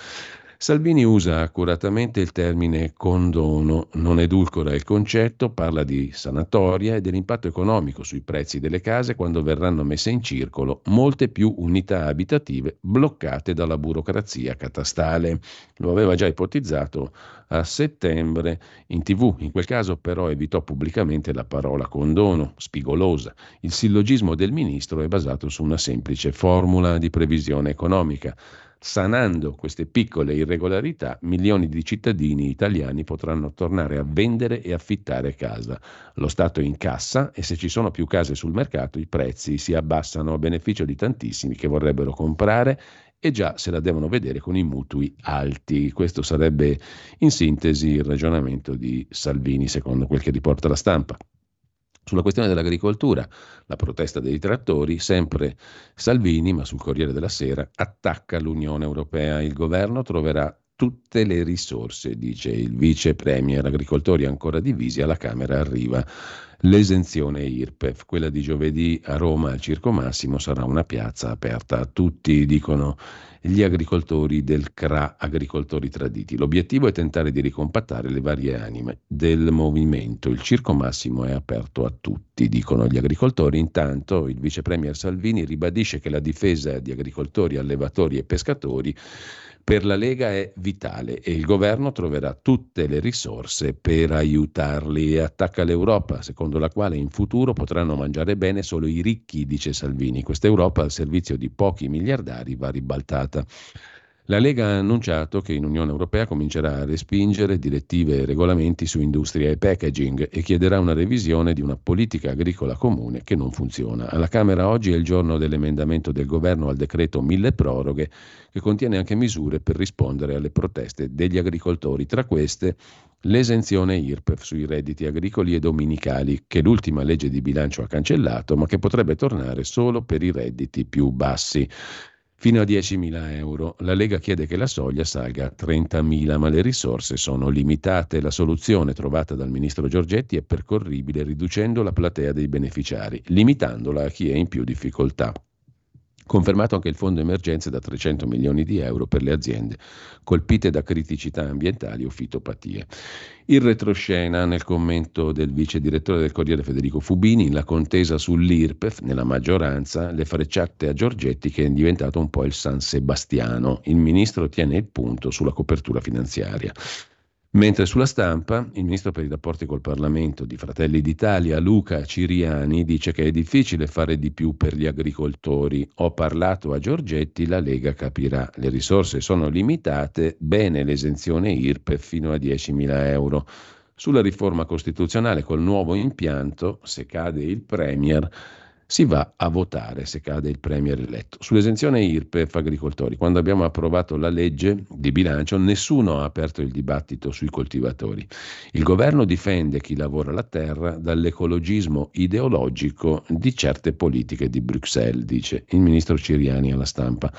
Salvini usa accuratamente il termine condono, non edulcora il concetto, parla di sanatoria e dell'impatto economico sui prezzi delle case quando verranno messe in circolo molte più unità abitative bloccate dalla burocrazia catastale. Lo aveva già ipotizzato a settembre in tv, in quel caso però evitò pubblicamente la parola condono, spigolosa. Il sillogismo del ministro è basato su una semplice formula di previsione economica Sanando queste piccole irregolarità, milioni di cittadini italiani potranno tornare a vendere e affittare casa. Lo Stato incassa e se ci sono più case sul mercato i prezzi si abbassano a beneficio di tantissimi che vorrebbero comprare e già se la devono vedere con i mutui alti. Questo sarebbe in sintesi il ragionamento di Salvini secondo quel che riporta la stampa. Sulla questione dell'agricoltura, la protesta dei trattori, sempre Salvini, ma sul Corriere della Sera, attacca l'Unione Europea. Il governo troverà tutte le risorse, dice il vice premier. Agricoltori ancora divisi, alla Camera arriva l'esenzione IRPEF. Quella di giovedì a Roma al Circo Massimo sarà una piazza aperta a tutti, dicono gli agricoltori del CRA, agricoltori traditi. L'obiettivo è tentare di ricompattare le varie anime del movimento. Il Circo Massimo è aperto a tutti, dicono gli agricoltori. Intanto il vice premier Salvini ribadisce che la difesa di agricoltori, allevatori e pescatori per la Lega è vitale e il governo troverà tutte le risorse per aiutarli e attacca l'Europa, secondo la quale in futuro potranno mangiare bene solo i ricchi, dice Salvini. Questa Europa al servizio di pochi miliardari va ribaltata. La Lega ha annunciato che in Unione Europea comincerà a respingere direttive e regolamenti su industria e packaging e chiederà una revisione di una politica agricola comune che non funziona. Alla Camera oggi è il giorno dell'emendamento del governo al decreto mille proroghe che contiene anche misure per rispondere alle proteste degli agricoltori, tra queste l'esenzione IRPEF sui redditi agricoli e dominicali che l'ultima legge di bilancio ha cancellato ma che potrebbe tornare solo per i redditi più bassi fino a 10.000 euro. La Lega chiede che la soglia salga a 30.000, ma le risorse sono limitate. La soluzione trovata dal ministro Giorgetti è percorribile riducendo la platea dei beneficiari, limitandola a chi è in più difficoltà. Confermato anche il fondo emergenze da 300 milioni di euro per le aziende colpite da criticità ambientali o fitopatie. Il retroscena nel commento del vice direttore del Corriere Federico Fubini, la contesa sull'IRPEF nella maggioranza, le frecciate a Giorgetti che è diventato un po' il San Sebastiano. Il ministro tiene il punto sulla copertura finanziaria. Mentre sulla stampa il ministro per i rapporti col Parlamento di Fratelli d'Italia, Luca Ciriani, dice che è difficile fare di più per gli agricoltori. Ho parlato a Giorgetti, la Lega capirà. Le risorse sono limitate, bene l'esenzione IRPE fino a 10.000 euro. Sulla riforma costituzionale col nuovo impianto, se cade il Premier, si va a votare se cade il Premier eletto. Sull'esenzione IRPEF agricoltori, quando abbiamo approvato la legge di bilancio, nessuno ha aperto il dibattito sui coltivatori. Il governo difende chi lavora la terra dall'ecologismo ideologico di certe politiche di Bruxelles, dice il ministro Ciriani alla stampa.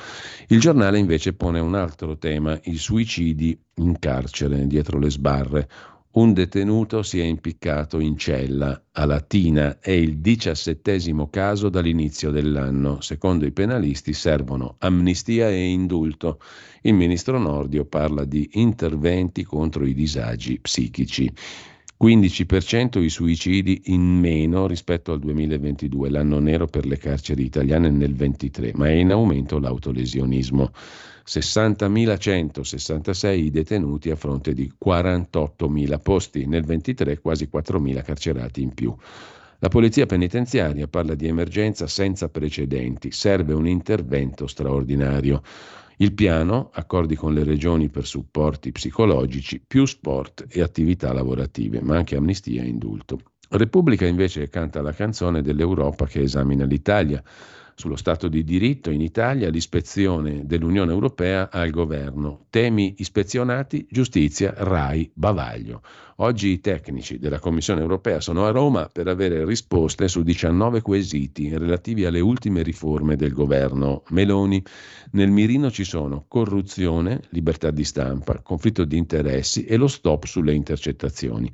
Il giornale invece pone un altro tema, i suicidi in carcere, dietro le sbarre un detenuto si è impiccato in cella a Latina. È il diciassettesimo caso dall'inizio dell'anno. Secondo i penalisti servono amnistia e indulto. Il ministro Nordio parla di interventi contro i disagi psichici. 15% i suicidi in meno rispetto al 2022, l'anno nero per le carceri italiane nel 2023, ma è in aumento l'autolesionismo. 60.166 i detenuti a fronte di 48.000 posti, nel 23 quasi 4.000 carcerati in più. La polizia penitenziaria parla di emergenza senza precedenti, serve un intervento straordinario. Il piano, accordi con le regioni per supporti psicologici, più sport e attività lavorative, ma anche amnistia e indulto. Repubblica invece canta la canzone dell'Europa che esamina l'Italia sullo Stato di diritto in Italia, l'ispezione dell'Unione Europea al governo. Temi ispezionati, giustizia, RAI, bavaglio. Oggi i tecnici della Commissione Europea sono a Roma per avere risposte su 19 quesiti relativi alle ultime riforme del governo Meloni. Nel mirino ci sono corruzione, libertà di stampa, conflitto di interessi e lo stop sulle intercettazioni.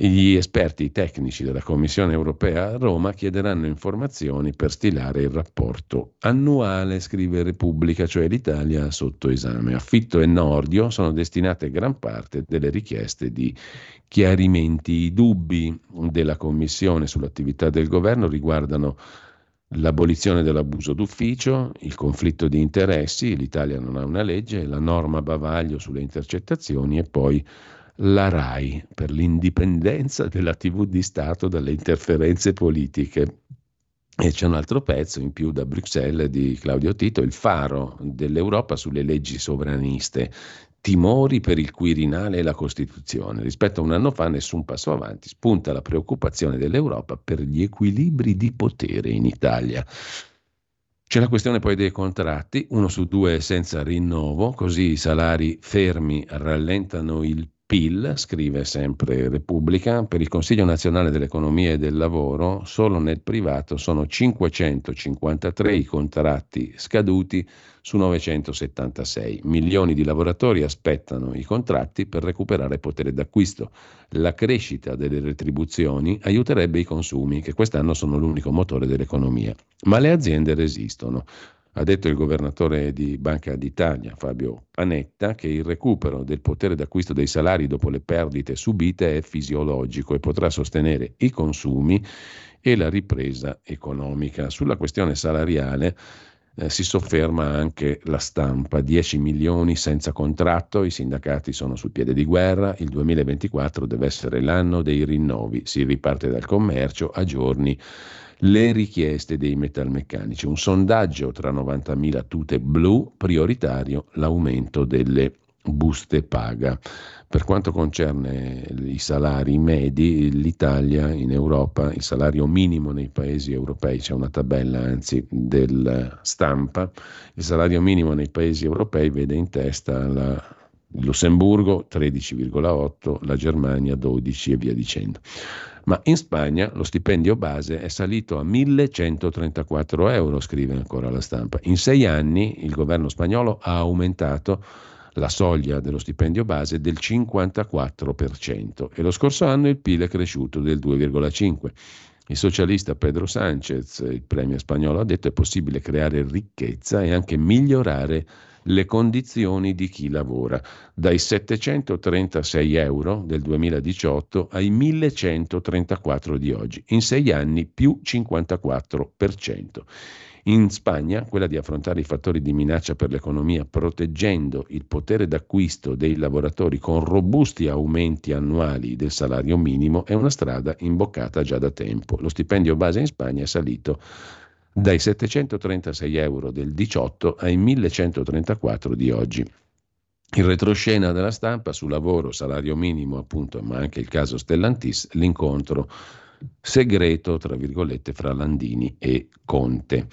Gli esperti tecnici della Commissione europea a Roma chiederanno informazioni per stilare il rapporto annuale, scrive Repubblica, cioè l'Italia sotto esame. Affitto e Nordio sono destinate gran parte delle richieste di chiarimenti. I dubbi della Commissione sull'attività del governo riguardano l'abolizione dell'abuso d'ufficio, il conflitto di interessi, l'Italia non ha una legge, la norma bavaglio sulle intercettazioni e poi la RAI per l'indipendenza della TV di Stato dalle interferenze politiche. E c'è un altro pezzo in più da Bruxelles di Claudio Tito, il faro dell'Europa sulle leggi sovraniste, timori per il Quirinale e la Costituzione. Rispetto a un anno fa nessun passo avanti, spunta la preoccupazione dell'Europa per gli equilibri di potere in Italia. C'è la questione poi dei contratti, uno su due senza rinnovo, così i salari fermi rallentano il PIL, scrive sempre Repubblica, per il Consiglio nazionale dell'economia e del lavoro, solo nel privato sono 553 i contratti scaduti su 976. Milioni di lavoratori aspettano i contratti per recuperare potere d'acquisto. La crescita delle retribuzioni aiuterebbe i consumi, che quest'anno sono l'unico motore dell'economia. Ma le aziende resistono. Ha detto il governatore di Banca d'Italia, Fabio Panetta, che il recupero del potere d'acquisto dei salari dopo le perdite subite è fisiologico e potrà sostenere i consumi e la ripresa economica. Sulla questione salariale eh, si sofferma anche la stampa, 10 milioni senza contratto, i sindacati sono sul piede di guerra, il 2024 deve essere l'anno dei rinnovi, si riparte dal commercio a giorni le richieste dei metalmeccanici. Un sondaggio tra 90.000 tute blu, prioritario l'aumento delle buste paga. Per quanto concerne i salari medi, l'Italia in Europa, il salario minimo nei paesi europei, c'è una tabella anzi del stampa, il salario minimo nei paesi europei vede in testa la, Lussemburgo 13,8, la Germania 12 e via dicendo ma in Spagna lo stipendio base è salito a 1134 euro, scrive ancora la stampa. In sei anni il governo spagnolo ha aumentato la soglia dello stipendio base del 54% e lo scorso anno il PIL è cresciuto del 2,5%. Il socialista Pedro Sánchez, il premio spagnolo, ha detto che è possibile creare ricchezza e anche migliorare le condizioni di chi lavora, dai 736 euro del 2018 ai 1134 di oggi, in sei anni più 54%. In Spagna, quella di affrontare i fattori di minaccia per l'economia proteggendo il potere d'acquisto dei lavoratori con robusti aumenti annuali del salario minimo è una strada imboccata già da tempo. Lo stipendio base in Spagna è salito dai 736 euro del 18 ai 1134 di oggi. Il retroscena della stampa su lavoro, salario minimo appunto, ma anche il caso Stellantis, l'incontro segreto, tra virgolette, fra Landini e Conte.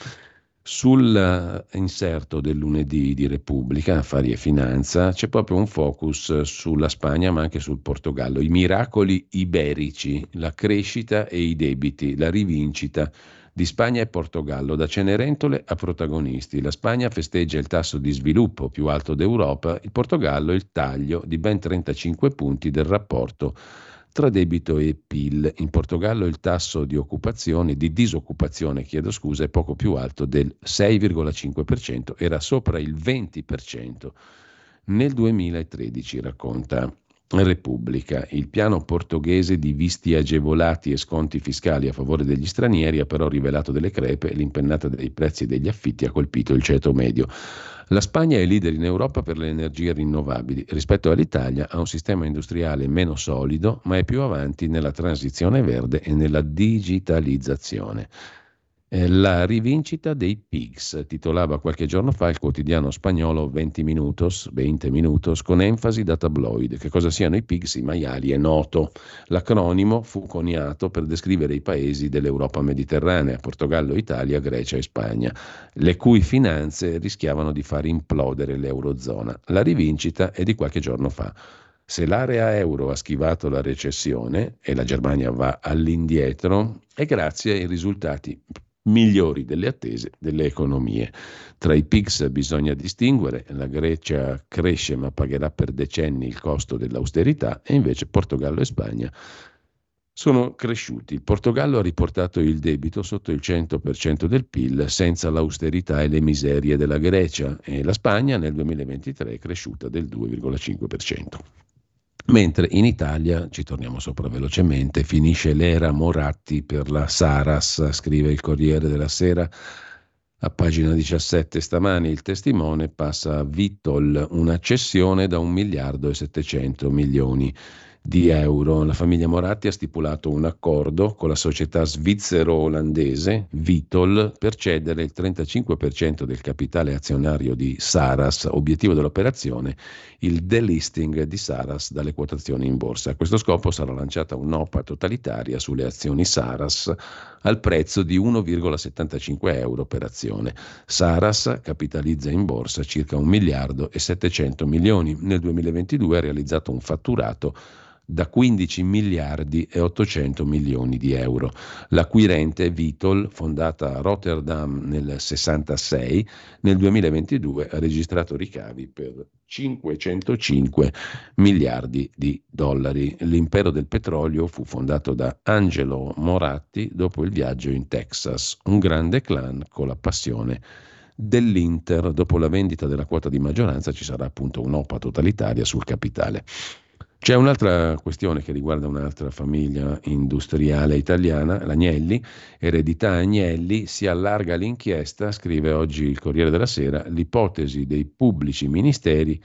Sull'inserto del lunedì di Repubblica, Affari e Finanza, c'è proprio un focus sulla Spagna ma anche sul Portogallo, i miracoli iberici, la crescita e i debiti, la rivincita di Spagna e Portogallo, da Cenerentole a protagonisti. La Spagna festeggia il tasso di sviluppo più alto d'Europa, il Portogallo il taglio di ben 35 punti del rapporto tra debito e PIL. In Portogallo il tasso di occupazione, di disoccupazione, chiedo scusa, è poco più alto del 6,5%, era sopra il 20% nel 2013, racconta Repubblica. Il piano portoghese di visti agevolati e sconti fiscali a favore degli stranieri ha però rivelato delle crepe e l'impennata dei prezzi degli affitti ha colpito il ceto medio. La Spagna è leader in Europa per le energie rinnovabili. Rispetto all'Italia ha un sistema industriale meno solido, ma è più avanti nella transizione verde e nella digitalizzazione. Eh, la rivincita dei Pigs, titolava qualche giorno fa il quotidiano spagnolo 20 Minutos, 20 Minutos, con enfasi da tabloid. Che cosa siano i Pigs, i maiali, è noto. L'acronimo fu coniato per descrivere i paesi dell'Europa mediterranea, Portogallo, Italia, Grecia e Spagna, le cui finanze rischiavano di far implodere l'Eurozona. La rivincita è di qualche giorno fa. Se l'area euro ha schivato la recessione e la Germania va all'indietro, è grazie ai risultati migliori delle attese delle economie. Tra i PIGS bisogna distinguere, la Grecia cresce ma pagherà per decenni il costo dell'austerità e invece Portogallo e Spagna sono cresciuti. Il Portogallo ha riportato il debito sotto il 100% del PIL senza l'austerità e le miserie della Grecia e la Spagna nel 2023 è cresciuta del 2,5%. Mentre in Italia, ci torniamo sopra velocemente, finisce l'era Moratti per la Saras, scrive il Corriere della Sera. A pagina 17 stamani il testimone passa a Vitol una cessione da un miliardo e 700 milioni di euro. La famiglia Moratti ha stipulato un accordo con la società svizzero-olandese Vitol per cedere il 35% del capitale azionario di Saras. Obiettivo dell'operazione il delisting di Saras dalle quotazioni in borsa. A questo scopo sarà lanciata un'OPA totalitaria sulle azioni Saras al prezzo di 1,75 euro per azione. Saras capitalizza in borsa circa 1 miliardo e 700 milioni. Nel 2022 ha realizzato un fatturato da 15 miliardi e 800 milioni di euro. L'acquirente Vitol, fondata a Rotterdam nel 66, nel 2022 ha registrato ricavi per 505 miliardi di dollari. L'impero del petrolio fu fondato da Angelo Moratti dopo il viaggio in Texas, un grande clan con la passione dell'Inter. Dopo la vendita della quota di maggioranza ci sarà appunto un'OPA totalitaria sul capitale. C'è un'altra questione che riguarda un'altra famiglia industriale italiana, l'Agnelli, eredità Agnelli, si allarga l'inchiesta, scrive oggi il Corriere della Sera, l'ipotesi dei pubblici ministeri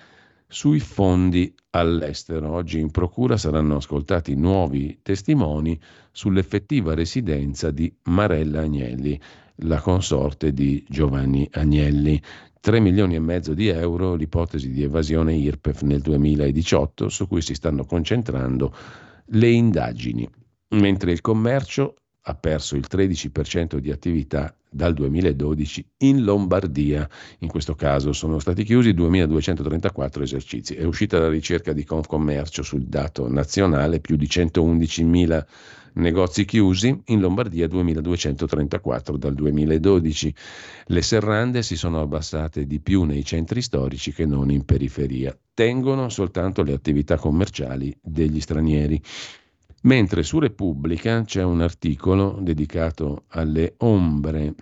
sui fondi all'estero. Oggi in procura saranno ascoltati nuovi testimoni sull'effettiva residenza di Marella Agnelli, la consorte di Giovanni Agnelli. 3 milioni e mezzo di euro l'ipotesi di evasione IRPEF nel 2018 su cui si stanno concentrando le indagini, mentre il commercio ha perso il 13% di attività dal 2012 in Lombardia. In questo caso sono stati chiusi 2.234 esercizi. È uscita la ricerca di Confcommercio sul dato nazionale, più di 111.000 negozi chiusi, in Lombardia 2234 dal 2012. Le serrande si sono abbassate di più nei centri storici che non in periferia. Tengono soltanto le attività commerciali degli stranieri. Mentre su Repubblica c'è un articolo dedicato alle ombre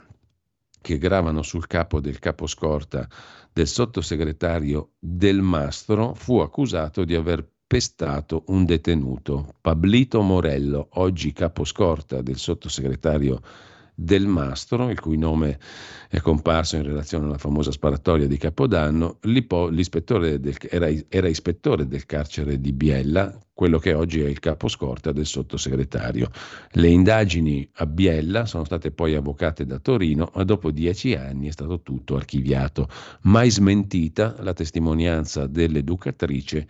che gravano sul capo del caposcorta del sottosegretario Del Mastro, fu accusato di aver pestato un detenuto, Pablito Morello, oggi caposcorta del sottosegretario del Mastro, il cui nome è comparso in relazione alla famosa sparatoria di Capodanno, del, era, era, ispettore del carcere di Biella, quello che oggi è il caposcorta del sottosegretario. Le indagini a Biella sono state poi avvocate da Torino, ma dopo dieci anni è stato tutto archiviato. Mai smentita la testimonianza dell'educatrice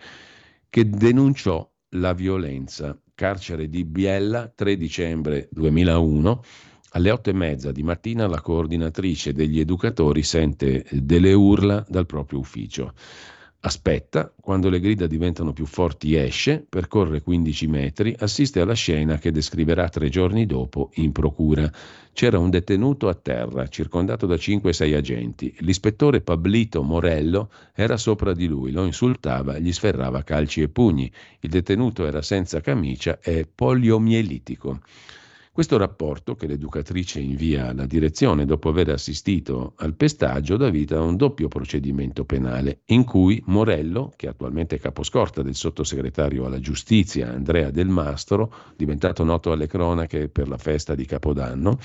che denunciò la violenza. Carcere di Biella, 3 dicembre 2001. Alle otto e mezza di mattina la coordinatrice degli educatori sente delle urla dal proprio ufficio. Aspetta, quando le grida diventano più forti esce, percorre 15 metri, assiste alla scena che descriverà tre giorni dopo in procura. C'era un detenuto a terra, circondato da 5-6 agenti. L'ispettore Pablito Morello era sopra di lui, lo insultava, gli sferrava calci e pugni. Il detenuto era senza camicia e poliomielitico. Questo rapporto che l'educatrice invia alla direzione dopo aver assistito al pestaggio dà vita a un doppio procedimento penale in cui Morello, che attualmente è caposcorta del sottosegretario alla giustizia Andrea Del Mastro, diventato noto alle cronache per la festa di Capodanno,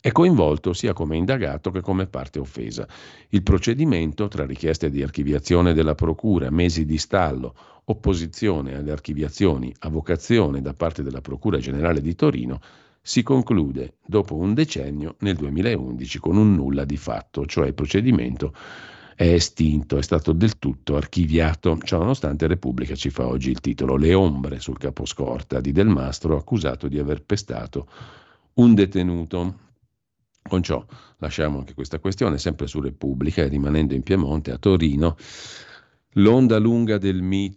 è coinvolto sia come indagato che come parte offesa. Il procedimento, tra richieste di archiviazione della Procura, mesi di stallo, opposizione alle archiviazioni, avocazione da parte della Procura Generale di Torino, si conclude dopo un decennio nel 2011 con un nulla di fatto, cioè il procedimento è estinto, è stato del tutto archiviato, ciononostante Repubblica ci fa oggi il titolo Le ombre sul caposcorta di Del Mastro accusato di aver pestato un detenuto. Con ciò lasciamo anche questa questione sempre su Repubblica e rimanendo in Piemonte a Torino L'onda lunga del Me.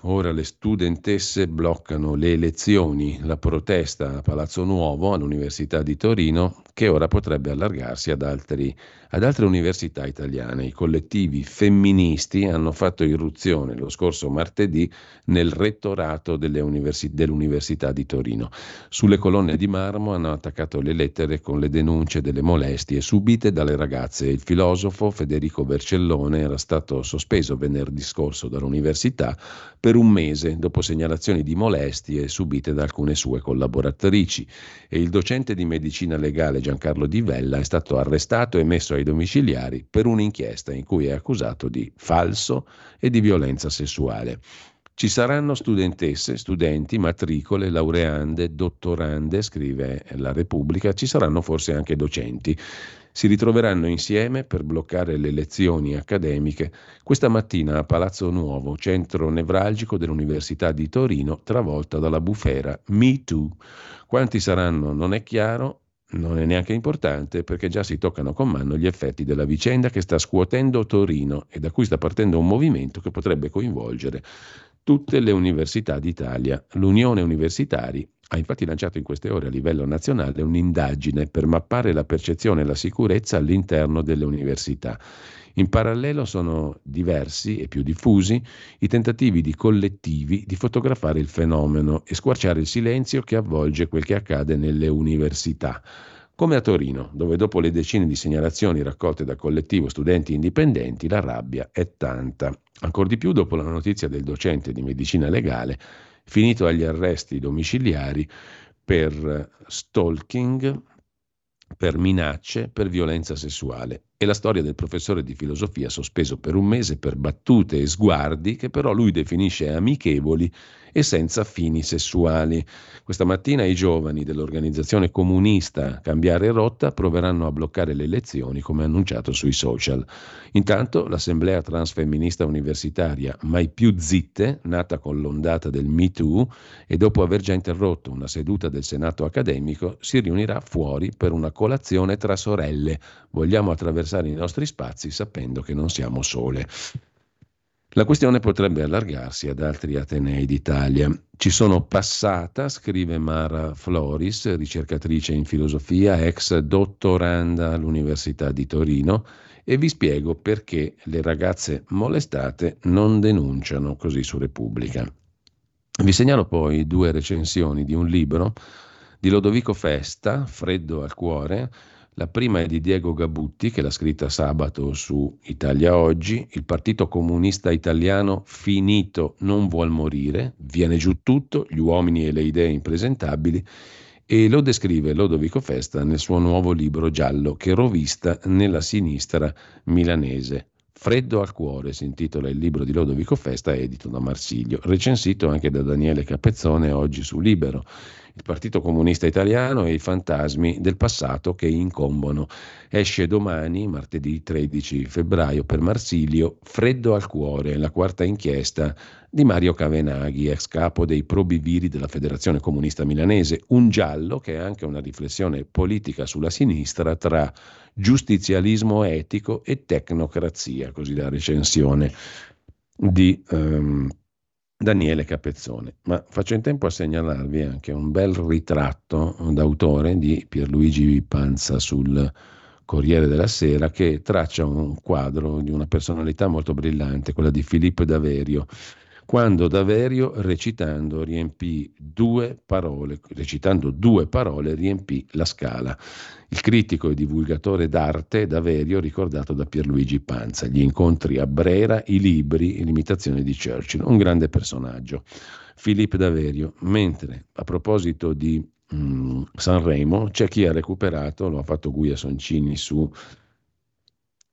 Ora le studentesse bloccano le elezioni, la protesta a Palazzo Nuovo, all'Università di Torino, che ora potrebbe allargarsi ad, altri, ad altre università italiane. I collettivi femministi hanno fatto irruzione lo scorso martedì nel rettorato universi- dell'Università di Torino. Sulle colonne di marmo hanno attaccato le lettere con le denunce delle molestie subite dalle ragazze. Il filosofo Federico Vercellone era stato sospeso venerdì scorso dall'università per un mese dopo segnalazioni di molestie subite da alcune sue collaboratrici e il docente di medicina legale Giancarlo Di Vella è stato arrestato e messo ai domiciliari per un'inchiesta in cui è accusato di falso e di violenza sessuale. Ci saranno studentesse, studenti, matricole, laureande, dottorande, scrive la Repubblica, ci saranno forse anche docenti si ritroveranno insieme per bloccare le lezioni accademiche questa mattina a Palazzo Nuovo, centro nevralgico dell'Università di Torino, travolta dalla bufera Me Too. Quanti saranno non è chiaro, non è neanche importante perché già si toccano con mano gli effetti della vicenda che sta scuotendo Torino e da cui sta partendo un movimento che potrebbe coinvolgere tutte le università d'Italia. L'Unione Universitari ha infatti lanciato in queste ore a livello nazionale un'indagine per mappare la percezione e la sicurezza all'interno delle università. In parallelo sono diversi e più diffusi i tentativi di collettivi di fotografare il fenomeno e squarciare il silenzio che avvolge quel che accade nelle università. Come a Torino, dove dopo le decine di segnalazioni raccolte da collettivo studenti indipendenti, la rabbia è tanta. Ancora di più dopo la notizia del docente di medicina legale finito agli arresti domiciliari per stalking, per minacce, per violenza sessuale. E la storia del professore di filosofia sospeso per un mese per battute e sguardi che però lui definisce amichevoli e senza fini sessuali. Questa mattina i giovani dell'organizzazione comunista Cambiare Rotta proveranno a bloccare le elezioni come annunciato sui social. Intanto l'assemblea transfemminista universitaria Mai più zitte, nata con l'ondata del Me Too e dopo aver già interrotto una seduta del Senato accademico, si riunirà fuori per una colazione tra sorelle. Vogliamo attraversare i nostri spazi sapendo che non siamo sole. La questione potrebbe allargarsi ad altri Atenei d'Italia. Ci sono passata, scrive Mara Floris, ricercatrice in filosofia, ex dottoranda all'Università di Torino, e vi spiego perché le ragazze molestate non denunciano così su Repubblica. Vi segnalo poi due recensioni di un libro di Lodovico Festa, Freddo al cuore, la prima è di Diego Gabutti, che l'ha scritta sabato su Italia Oggi. Il Partito Comunista Italiano finito non vuol morire, viene giù tutto, gli uomini e le idee impresentabili, e lo descrive Lodovico Festa nel suo nuovo libro giallo che rovista nella sinistra milanese. Freddo al cuore si intitola il libro di Lodovico Festa, edito da Marsiglio, recensito anche da Daniele Capezzone oggi su Libero il Partito Comunista Italiano e i fantasmi del passato che incombono. Esce domani, martedì 13 febbraio, per Marsilio, Freddo al cuore, la quarta inchiesta di Mario Cavenaghi, ex capo dei probiviri della Federazione Comunista Milanese, un giallo che è anche una riflessione politica sulla sinistra tra giustizialismo etico e tecnocrazia, così la recensione di ehm, Daniele Capezzone. Ma faccio in tempo a segnalarvi anche un bel ritratto d'autore di Pierluigi Panza sul Corriere della Sera che traccia un quadro di una personalità molto brillante, quella di Filippo Daverio, quando Daverio recitando riempì due parole, recitando due parole riempì la scala. Il critico e divulgatore d'arte Daverio ricordato da Pierluigi Panza, gli incontri a Brera, i libri, l'imitazione di Churchill, un grande personaggio. Filippo Daverio, mentre a proposito di mm, Sanremo c'è chi ha recuperato, lo ha fatto Guia Soncini su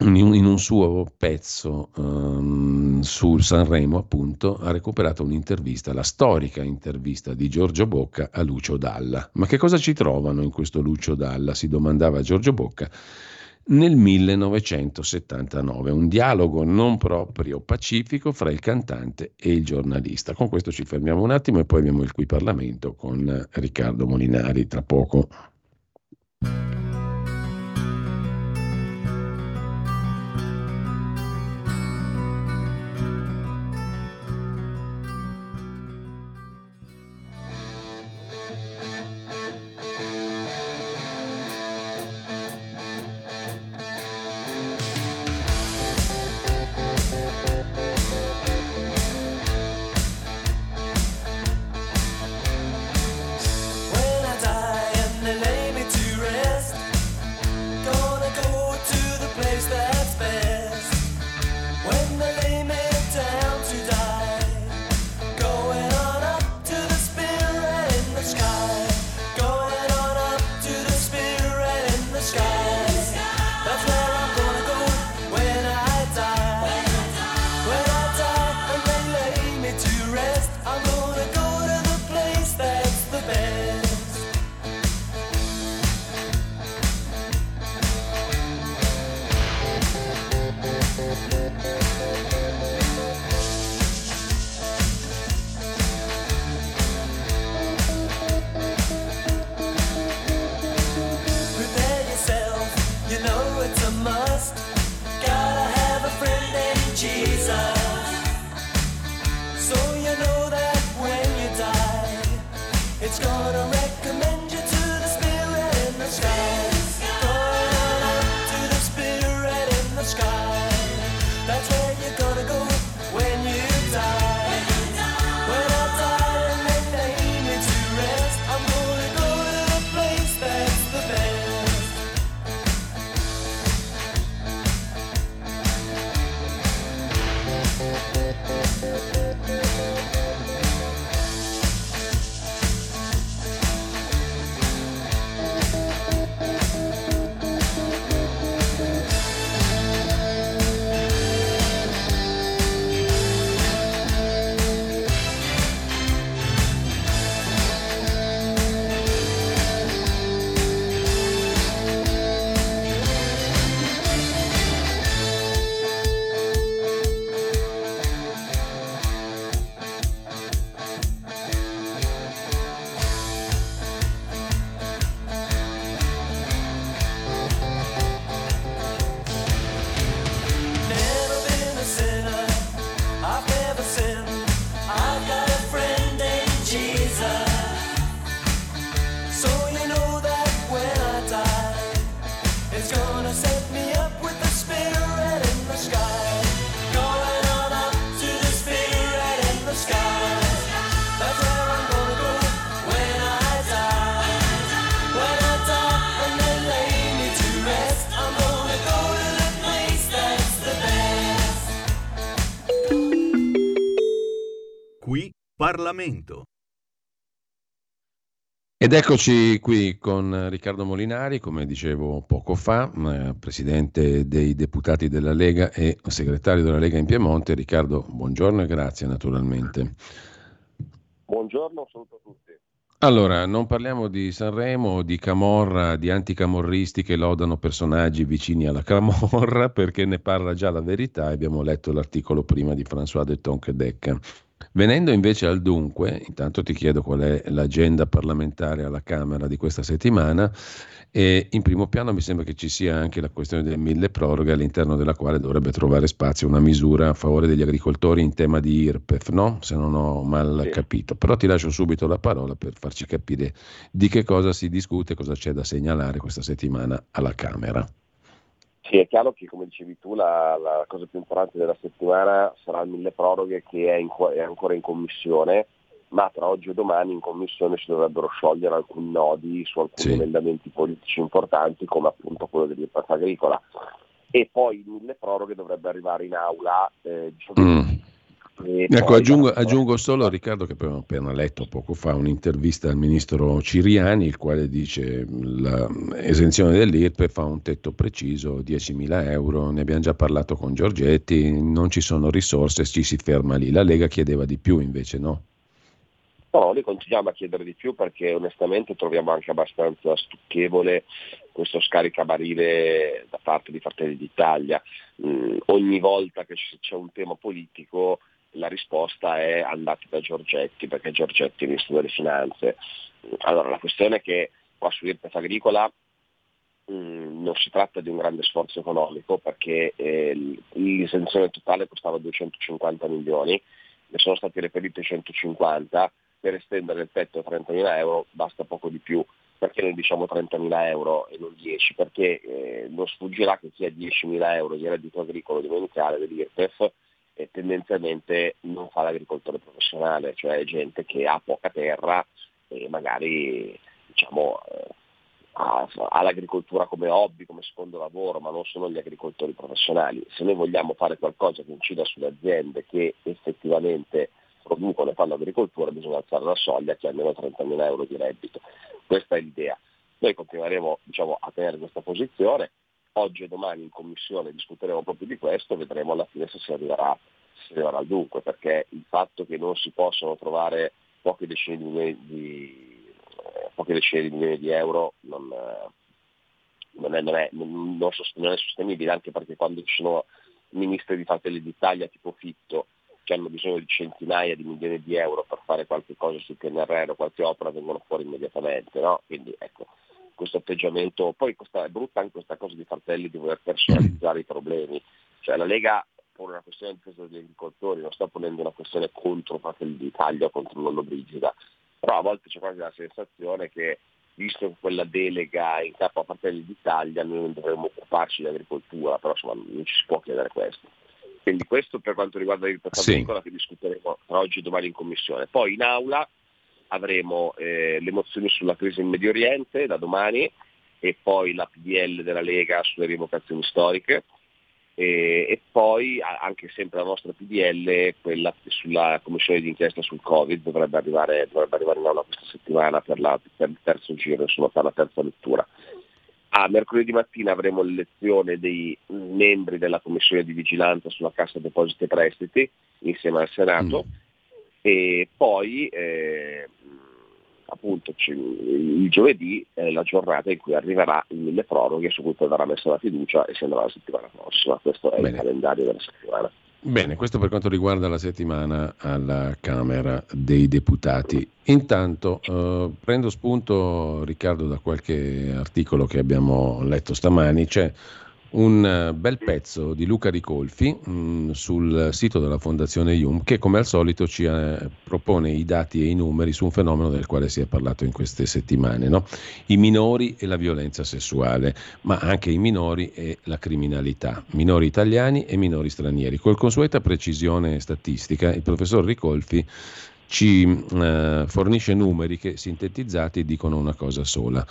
in un suo pezzo um, sul Sanremo, appunto, ha recuperato un'intervista, la storica intervista di Giorgio Bocca a Lucio Dalla. Ma che cosa ci trovano in questo Lucio Dalla? si domandava Giorgio Bocca nel 1979, un dialogo non proprio pacifico fra il cantante e il giornalista. Con questo ci fermiamo un attimo e poi abbiamo il qui Parlamento con Riccardo Molinari tra poco. gonna rain. Parlamento. Ed eccoci qui con Riccardo Molinari, come dicevo poco fa, presidente dei deputati della Lega e segretario della Lega in Piemonte. Riccardo, buongiorno e grazie naturalmente. Buongiorno, saluto a tutti. Allora, non parliamo di Sanremo, di Camorra, di anticamorristi che lodano personaggi vicini alla Camorra, perché ne parla già la verità. Abbiamo letto l'articolo prima di François de Tonquedec Venendo invece al dunque, intanto ti chiedo qual è l'agenda parlamentare alla Camera di questa settimana e in primo piano mi sembra che ci sia anche la questione delle mille proroghe all'interno della quale dovrebbe trovare spazio una misura a favore degli agricoltori in tema di IRPEF, no? se non ho mal sì. capito. Però ti lascio subito la parola per farci capire di che cosa si discute, cosa c'è da segnalare questa settimana alla Camera. Sì, è chiaro che come dicevi tu la, la cosa più importante della settimana sarà il mille proroghe che è, in, è ancora in commissione ma tra oggi e domani in commissione si dovrebbero sciogliere alcuni nodi su alcuni sì. emendamenti politici importanti come appunto quello dell'IRPAF agricola e poi il mille proroghe dovrebbe arrivare in aula eh, giovedì. Mm. Ecco, aggiungo, aggiungo, solo a Riccardo che abbiamo appena letto poco fa un'intervista al ministro Ciriani, il quale dice l'esenzione dell'IRPE fa un tetto preciso, 10.000 euro, ne abbiamo già parlato con Giorgetti, non ci sono risorse, ci si ferma lì. La Lega chiedeva di più invece, no? No, noi continuiamo a chiedere di più perché onestamente troviamo anche abbastanza stucchevole questo scaricabarile da parte di Fratelli d'Italia. Mm, ogni volta che c'è un tema politico la risposta è andate da Giorgetti perché Giorgetti è il ministro delle finanze. Allora la questione è che qua su IRPEF agricola mm, non si tratta di un grande sforzo economico perché eh, l'esenzione totale costava 250 milioni, ne sono stati reperiti 150 per estendere il tetto a 30.000 euro basta poco di più. Perché noi diciamo 30.000 euro e non 10? Perché eh, non sfuggirà che chi ha 10.000 euro di reddito agricolo domenicale dell'IRPEF eh, tendenzialmente non fa l'agricoltore professionale, cioè gente che ha poca terra e magari diciamo, eh, ha, ha, l'agricoltura come hobby, come secondo lavoro, ma non sono gli agricoltori professionali. Se noi vogliamo fare qualcosa che incida sulle aziende che effettivamente producono e fanno agricoltura bisogna alzare la soglia che almeno 30.000 euro di reddito. Questa è l'idea. Noi continueremo diciamo, a tenere questa posizione, oggi e domani in commissione discuteremo proprio di questo, vedremo alla fine se si arriverà, se arriverà al dunque, perché il fatto che non si possono trovare poche decine di milioni di, eh, poche decine di, milioni di euro non, eh, non, è, non, è, non, è, sostenibile, anche perché quando ci sono ministri di Fratelli d'Italia tipo Fitto che hanno bisogno di centinaia di milioni di euro per fare qualche cosa sul PNRR o qualche opera vengono fuori immediatamente. No? Quindi ecco, questo atteggiamento, poi questa, è brutta anche questa cosa di Fratelli di voler personalizzare i problemi. Cioè la Lega pone una questione di difesa degli agricoltori, non sta ponendo una questione contro Fratelli d'Italia o contro Lollo Brigida, però a volte c'è quasi la sensazione che visto quella delega in capo a Fratelli d'Italia noi non dovremmo occuparci di agricoltura, però insomma non ci si può chiedere questo. Quindi questo per quanto riguarda il sì. agricola che discuteremo tra oggi e domani in commissione. Poi in aula avremo eh, le mozioni sulla crisi in Medio Oriente da domani e poi la PDL della Lega sulle rievocazioni storiche e, e poi anche sempre la nostra PDL, quella sulla commissione d'inchiesta sul Covid, dovrebbe arrivare, dovrebbe arrivare in aula questa settimana per, la, per il terzo giro, insomma per la terza lettura. A mercoledì mattina avremo l'elezione dei membri della Commissione di Vigilanza sulla Cassa Depositi e Prestiti insieme al Senato mm. E poi eh, appunto il giovedì è la giornata in cui arriverà il mille proroghe su cui poi verrà messa la fiducia e si andrà la settimana prossima. Questo è Bene. il calendario della settimana. Bene, questo per quanto riguarda la settimana alla Camera dei Deputati. Intanto eh, prendo spunto, Riccardo, da qualche articolo che abbiamo letto stamani. C'è un eh, bel pezzo di Luca Ricolfi mh, mm, sul sito della Fondazione IUM che come al solito ci eh, propone i dati e i numeri su un fenomeno del quale si è parlato in queste settimane, no? i minori e la violenza sessuale, ma anche i minori e la criminalità, minori italiani e minori stranieri. Col consueta precisione statistica il professor Ricolfi ci eh, fornisce numeri che sintetizzati dicono una cosa sola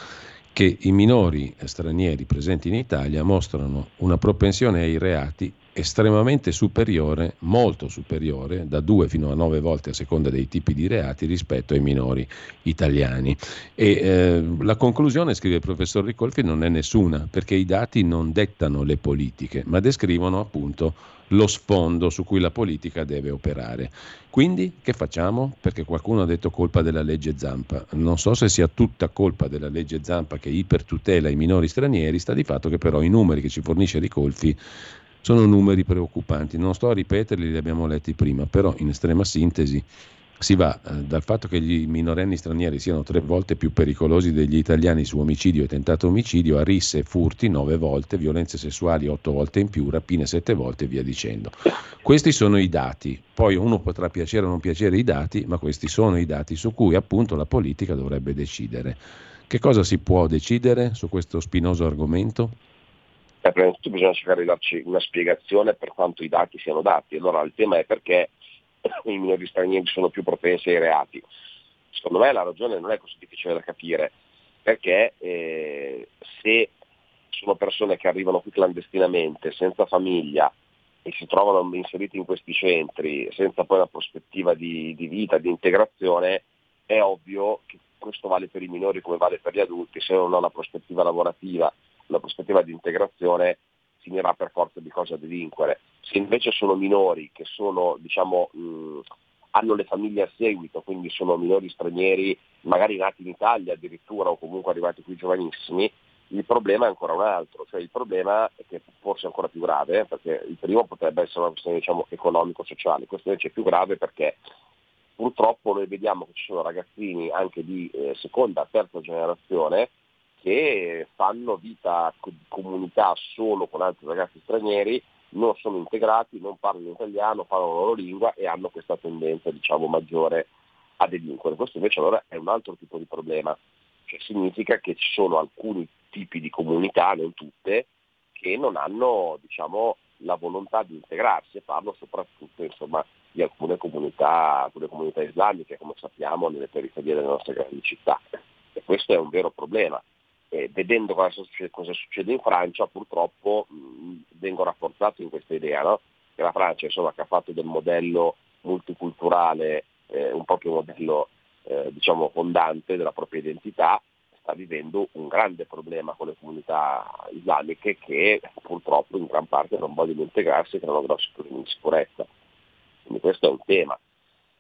che i minori stranieri presenti in Italia mostrano una propensione ai reati estremamente superiore, molto superiore, da due fino a nove volte a seconda dei tipi di reati rispetto ai minori italiani. E eh, la conclusione, scrive il professor Ricolfi, non è nessuna, perché i dati non dettano le politiche, ma descrivono appunto lo sfondo su cui la politica deve operare. Quindi che facciamo? Perché qualcuno ha detto colpa della legge Zampa. Non so se sia tutta colpa della legge Zampa che ipertutela i minori stranieri, sta di fatto che però i numeri che ci fornisce Ricolfi Sono numeri preoccupanti, non sto a ripeterli, li abbiamo letti prima, però in estrema sintesi si va eh, dal fatto che i minorenni stranieri siano tre volte più pericolosi degli italiani su omicidio e tentato omicidio, a risse e furti nove volte, violenze sessuali otto volte in più, rapine sette volte e via dicendo. Questi sono i dati, poi uno potrà piacere o non piacere i dati, ma questi sono i dati su cui appunto la politica dovrebbe decidere. Che cosa si può decidere su questo spinoso argomento? Eh, prima di tutto bisogna cercare di darci una spiegazione per quanto i dati siano dati. Allora il tema è perché i minori stranieri sono più propensi ai reati. Secondo me la ragione non è così difficile da capire, perché eh, se sono persone che arrivano qui clandestinamente, senza famiglia, e si trovano inseriti in questi centri senza poi una prospettiva di, di vita, di integrazione, è ovvio che questo vale per i minori come vale per gli adulti, se non ha una prospettiva lavorativa, una prospettiva di integrazione, finirà per forza di cosa a delinquere. Se invece sono minori che sono, diciamo, mh, hanno le famiglie a seguito, quindi sono minori stranieri, magari nati in Italia addirittura o comunque arrivati qui giovanissimi, il problema è ancora un altro, cioè il problema è che forse è ancora più grave, perché il primo potrebbe essere una questione diciamo, economico-sociale, questo invece è più grave perché purtroppo noi vediamo che ci sono ragazzini anche di eh, seconda, terza generazione che fanno vita di comunità solo con altri ragazzi stranieri, non sono integrati, non parlano italiano, parlano la loro lingua e hanno questa tendenza diciamo, maggiore a delinquere. Questo invece allora è un altro tipo di problema, cioè significa che ci sono alcuni tipi di comunità, non tutte, che non hanno diciamo, la volontà di integrarsi e parlo soprattutto insomma, di alcune comunità, alcune comunità islamiche, come sappiamo, nelle periferie delle nostre grandi città. E questo è un vero problema eh, vedendo cosa succede, cosa succede, in Francia purtroppo mh, vengo rafforzato in questa idea, no? che la Francia insomma, che ha fatto del modello multiculturale eh, un proprio modello eh, diciamo, fondante della propria identità, sta vivendo un grande problema con le comunità islamiche che purtroppo in gran parte non vogliono integrarsi e creano grossi problemi di sicurezza. Quindi questo è un tema,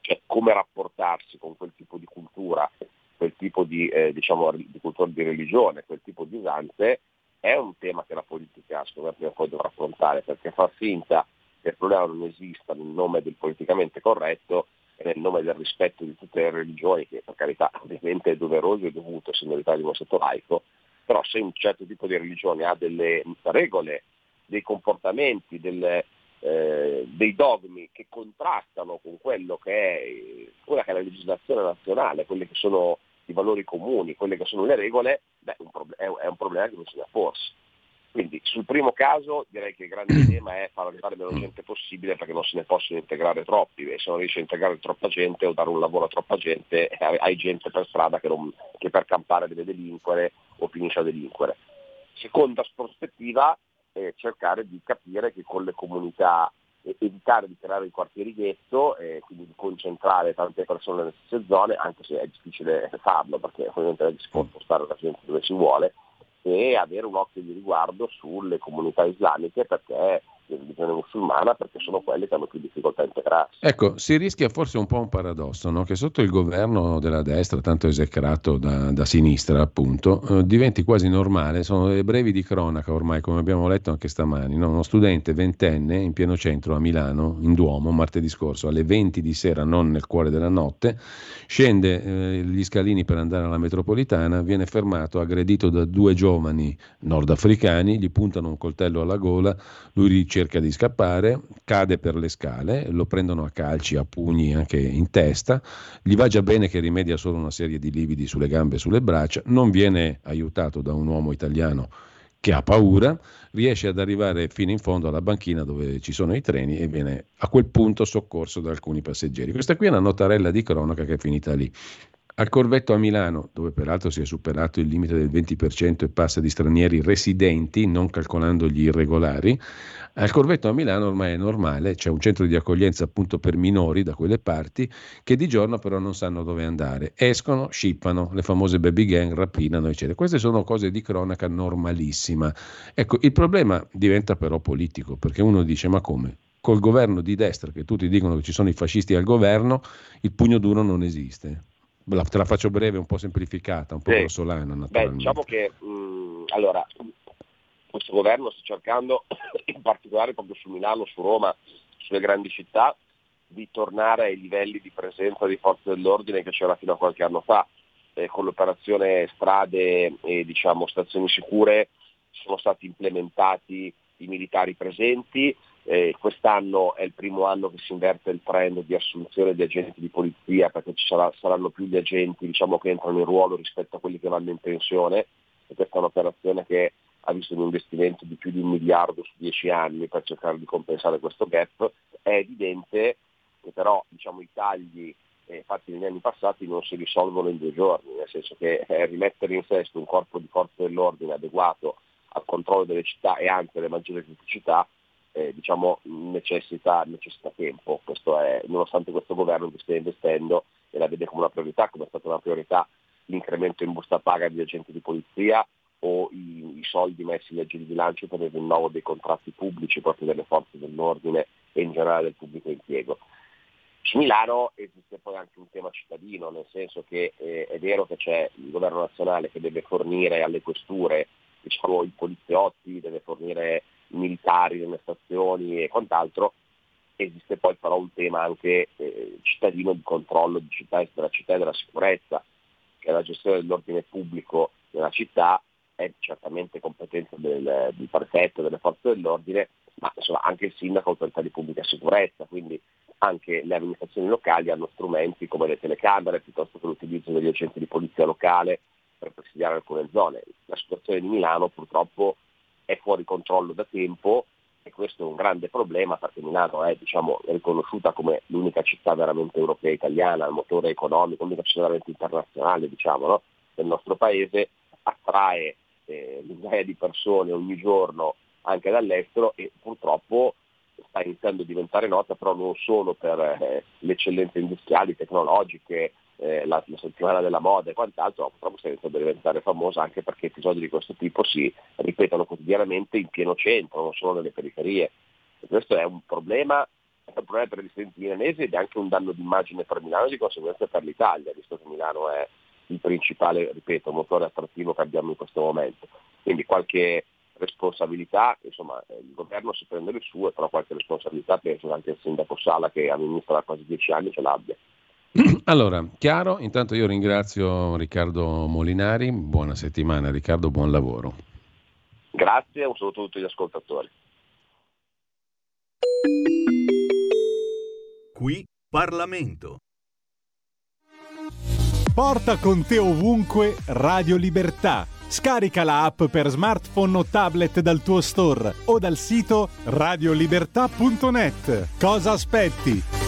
cioè come rapportarsi con quel tipo di cultura quel tipo di, eh, diciamo, di cultura di religione, quel tipo di usanze, è un tema che la politica secondo me prima o poi dovrà affrontare, perché far finta che il problema non esista nel nome del politicamente corretto e nel nome del rispetto di tutte le religioni, che per carità ovviamente è doveroso e dovuto essendo l'Italia uno Stato laico, però se un certo tipo di religione ha delle regole, dei comportamenti, delle, eh, dei dogmi che contrastano con quello che è, quella che è la legislazione nazionale, quelle che sono i valori comuni, quelle che sono le regole, beh, è un problema che bisogna porsi. Quindi sul primo caso direi che il grande tema è far arrivare meno gente possibile perché non se ne possono integrare troppi e se non riesci a integrare troppa gente o dare un lavoro a troppa gente hai gente per strada che, non, che per campare deve delinquere o finisce a delinquere. Seconda prospettiva è cercare di capire che con le comunità evitare di creare i quartieri ghetto e quindi di concentrare tante persone nelle stesse zone, anche se è difficile farlo perché ovviamente si può spostare la gente dove si vuole, e avere un occhio di riguardo sulle comunità islamiche perché religione musulmana perché sono quelle che hanno più difficoltà a integrarsi. Ecco, si rischia forse un po' un paradosso, no? che sotto il governo della destra, tanto esecrato da, da sinistra appunto, eh, diventi quasi normale, sono delle brevi di cronaca ormai, come abbiamo letto anche stamani, no? uno studente ventenne in pieno centro a Milano, in Duomo, martedì scorso, alle 20 di sera, non nel cuore della notte, scende eh, gli scalini per andare alla metropolitana, viene fermato, aggredito da due giovani nordafricani, gli puntano un coltello alla gola, lui riceve cerca di scappare, cade per le scale, lo prendono a calci, a pugni anche in testa, gli va già bene che rimedia solo una serie di lividi sulle gambe e sulle braccia, non viene aiutato da un uomo italiano che ha paura, riesce ad arrivare fino in fondo alla banchina dove ci sono i treni e viene a quel punto soccorso da alcuni passeggeri. Questa qui è una notarella di cronaca che è finita lì. Al Corvetto a Milano, dove peraltro si è superato il limite del 20% e passa di stranieri residenti, non calcolando gli irregolari, al Corvetto a Milano ormai è normale, c'è un centro di accoglienza appunto per minori da quelle parti che di giorno però non sanno dove andare. Escono, scippano, le famose baby gang rapinano, eccetera. Queste sono cose di cronaca normalissima. Ecco, il problema diventa però politico, perché uno dice ma come? Col governo di destra, che tutti dicono che ci sono i fascisti al governo, il pugno duro non esiste la, te la faccio breve, un po' semplificata, un po' sì. grossolana Beh, diciamo che mh, allora, questo governo sta cercando in particolare proprio su Milano, su Roma, sulle grandi città, di tornare ai livelli di presenza di forze dell'ordine che c'era fino a qualche anno fa. Eh, con l'operazione strade e diciamo, stazioni sicure sono stati implementati i militari presenti, eh, quest'anno è il primo anno che si inverte il trend di assunzione di agenti di polizia perché ci sarà, saranno più gli agenti diciamo, che entrano in ruolo rispetto a quelli che vanno in pensione e questa è un'operazione che ha visto un investimento di più di un miliardo su dieci anni per cercare di compensare questo gap. È evidente che però diciamo, i tagli eh, fatti negli anni passati non si risolvono in due giorni, nel senso che eh, rimettere in sesto un corpo di forze dell'ordine adeguato al controllo delle città e anche alle maggiori criticità eh, diciamo, necessita, necessita, tempo. Questo è, nonostante questo governo che stia investendo e la vede come una priorità, come è stata una priorità l'incremento in busta paga degli agenti di polizia o i, i soldi messi in legge di bilancio per il rinnovo dei contratti pubblici proprio delle forze dell'ordine e in generale del pubblico impiego. Su Milano esiste poi anche un tema cittadino, nel senso che eh, è vero che c'è il governo nazionale che deve fornire alle questure diciamo, i poliziotti, deve fornire militari nelle stazioni e quant'altro, esiste poi però un tema anche eh, cittadino di controllo di città e della città e della sicurezza, che la gestione dell'ordine pubblico nella città è certamente competenza del, del prefetto, delle forze dell'ordine, ma insomma, anche il sindaco autorità di pubblica sicurezza, quindi anche le amministrazioni locali hanno strumenti come le telecamere piuttosto che l'utilizzo degli agenti di polizia locale per presidiare alcune zone. La situazione di Milano purtroppo è fuori controllo da tempo e questo è un grande problema perché Milano è diciamo, riconosciuta come l'unica città veramente europea italiana, il motore economico, l'unica città veramente internazionale diciamo, no? del nostro paese, attrae eh, migliaia di persone ogni giorno anche dall'estero e purtroppo sta iniziando a diventare nota però non solo per eh, le eccellenze industriali, tecnologiche, eh, la, la, settimana della moda e quant'altro, purtroppo sta iniziando a diventare famosa anche perché episodi di questo tipo si ripetono quotidianamente in pieno centro, non solo nelle periferie. E questo è un problema, è un problema per gli studenti milanesi ed è anche un danno d'immagine per Milano e di conseguenza per l'Italia, visto che Milano è il principale, ripeto, motore attrattivo che abbiamo in questo momento. Quindi qualche responsabilità, insomma il governo si prende le sue, però qualche responsabilità penso anche il sindaco Sala che amministra da quasi dieci anni ce l'abbia. Allora, chiaro, intanto io ringrazio Riccardo Molinari, buona settimana Riccardo, buon lavoro. Grazie, un saluto a tutti gli ascoltatori. Qui Parlamento. Porta con te ovunque Radio Libertà. Scarica la app per smartphone o tablet dal tuo store o dal sito radiolibertà.net. Cosa aspetti?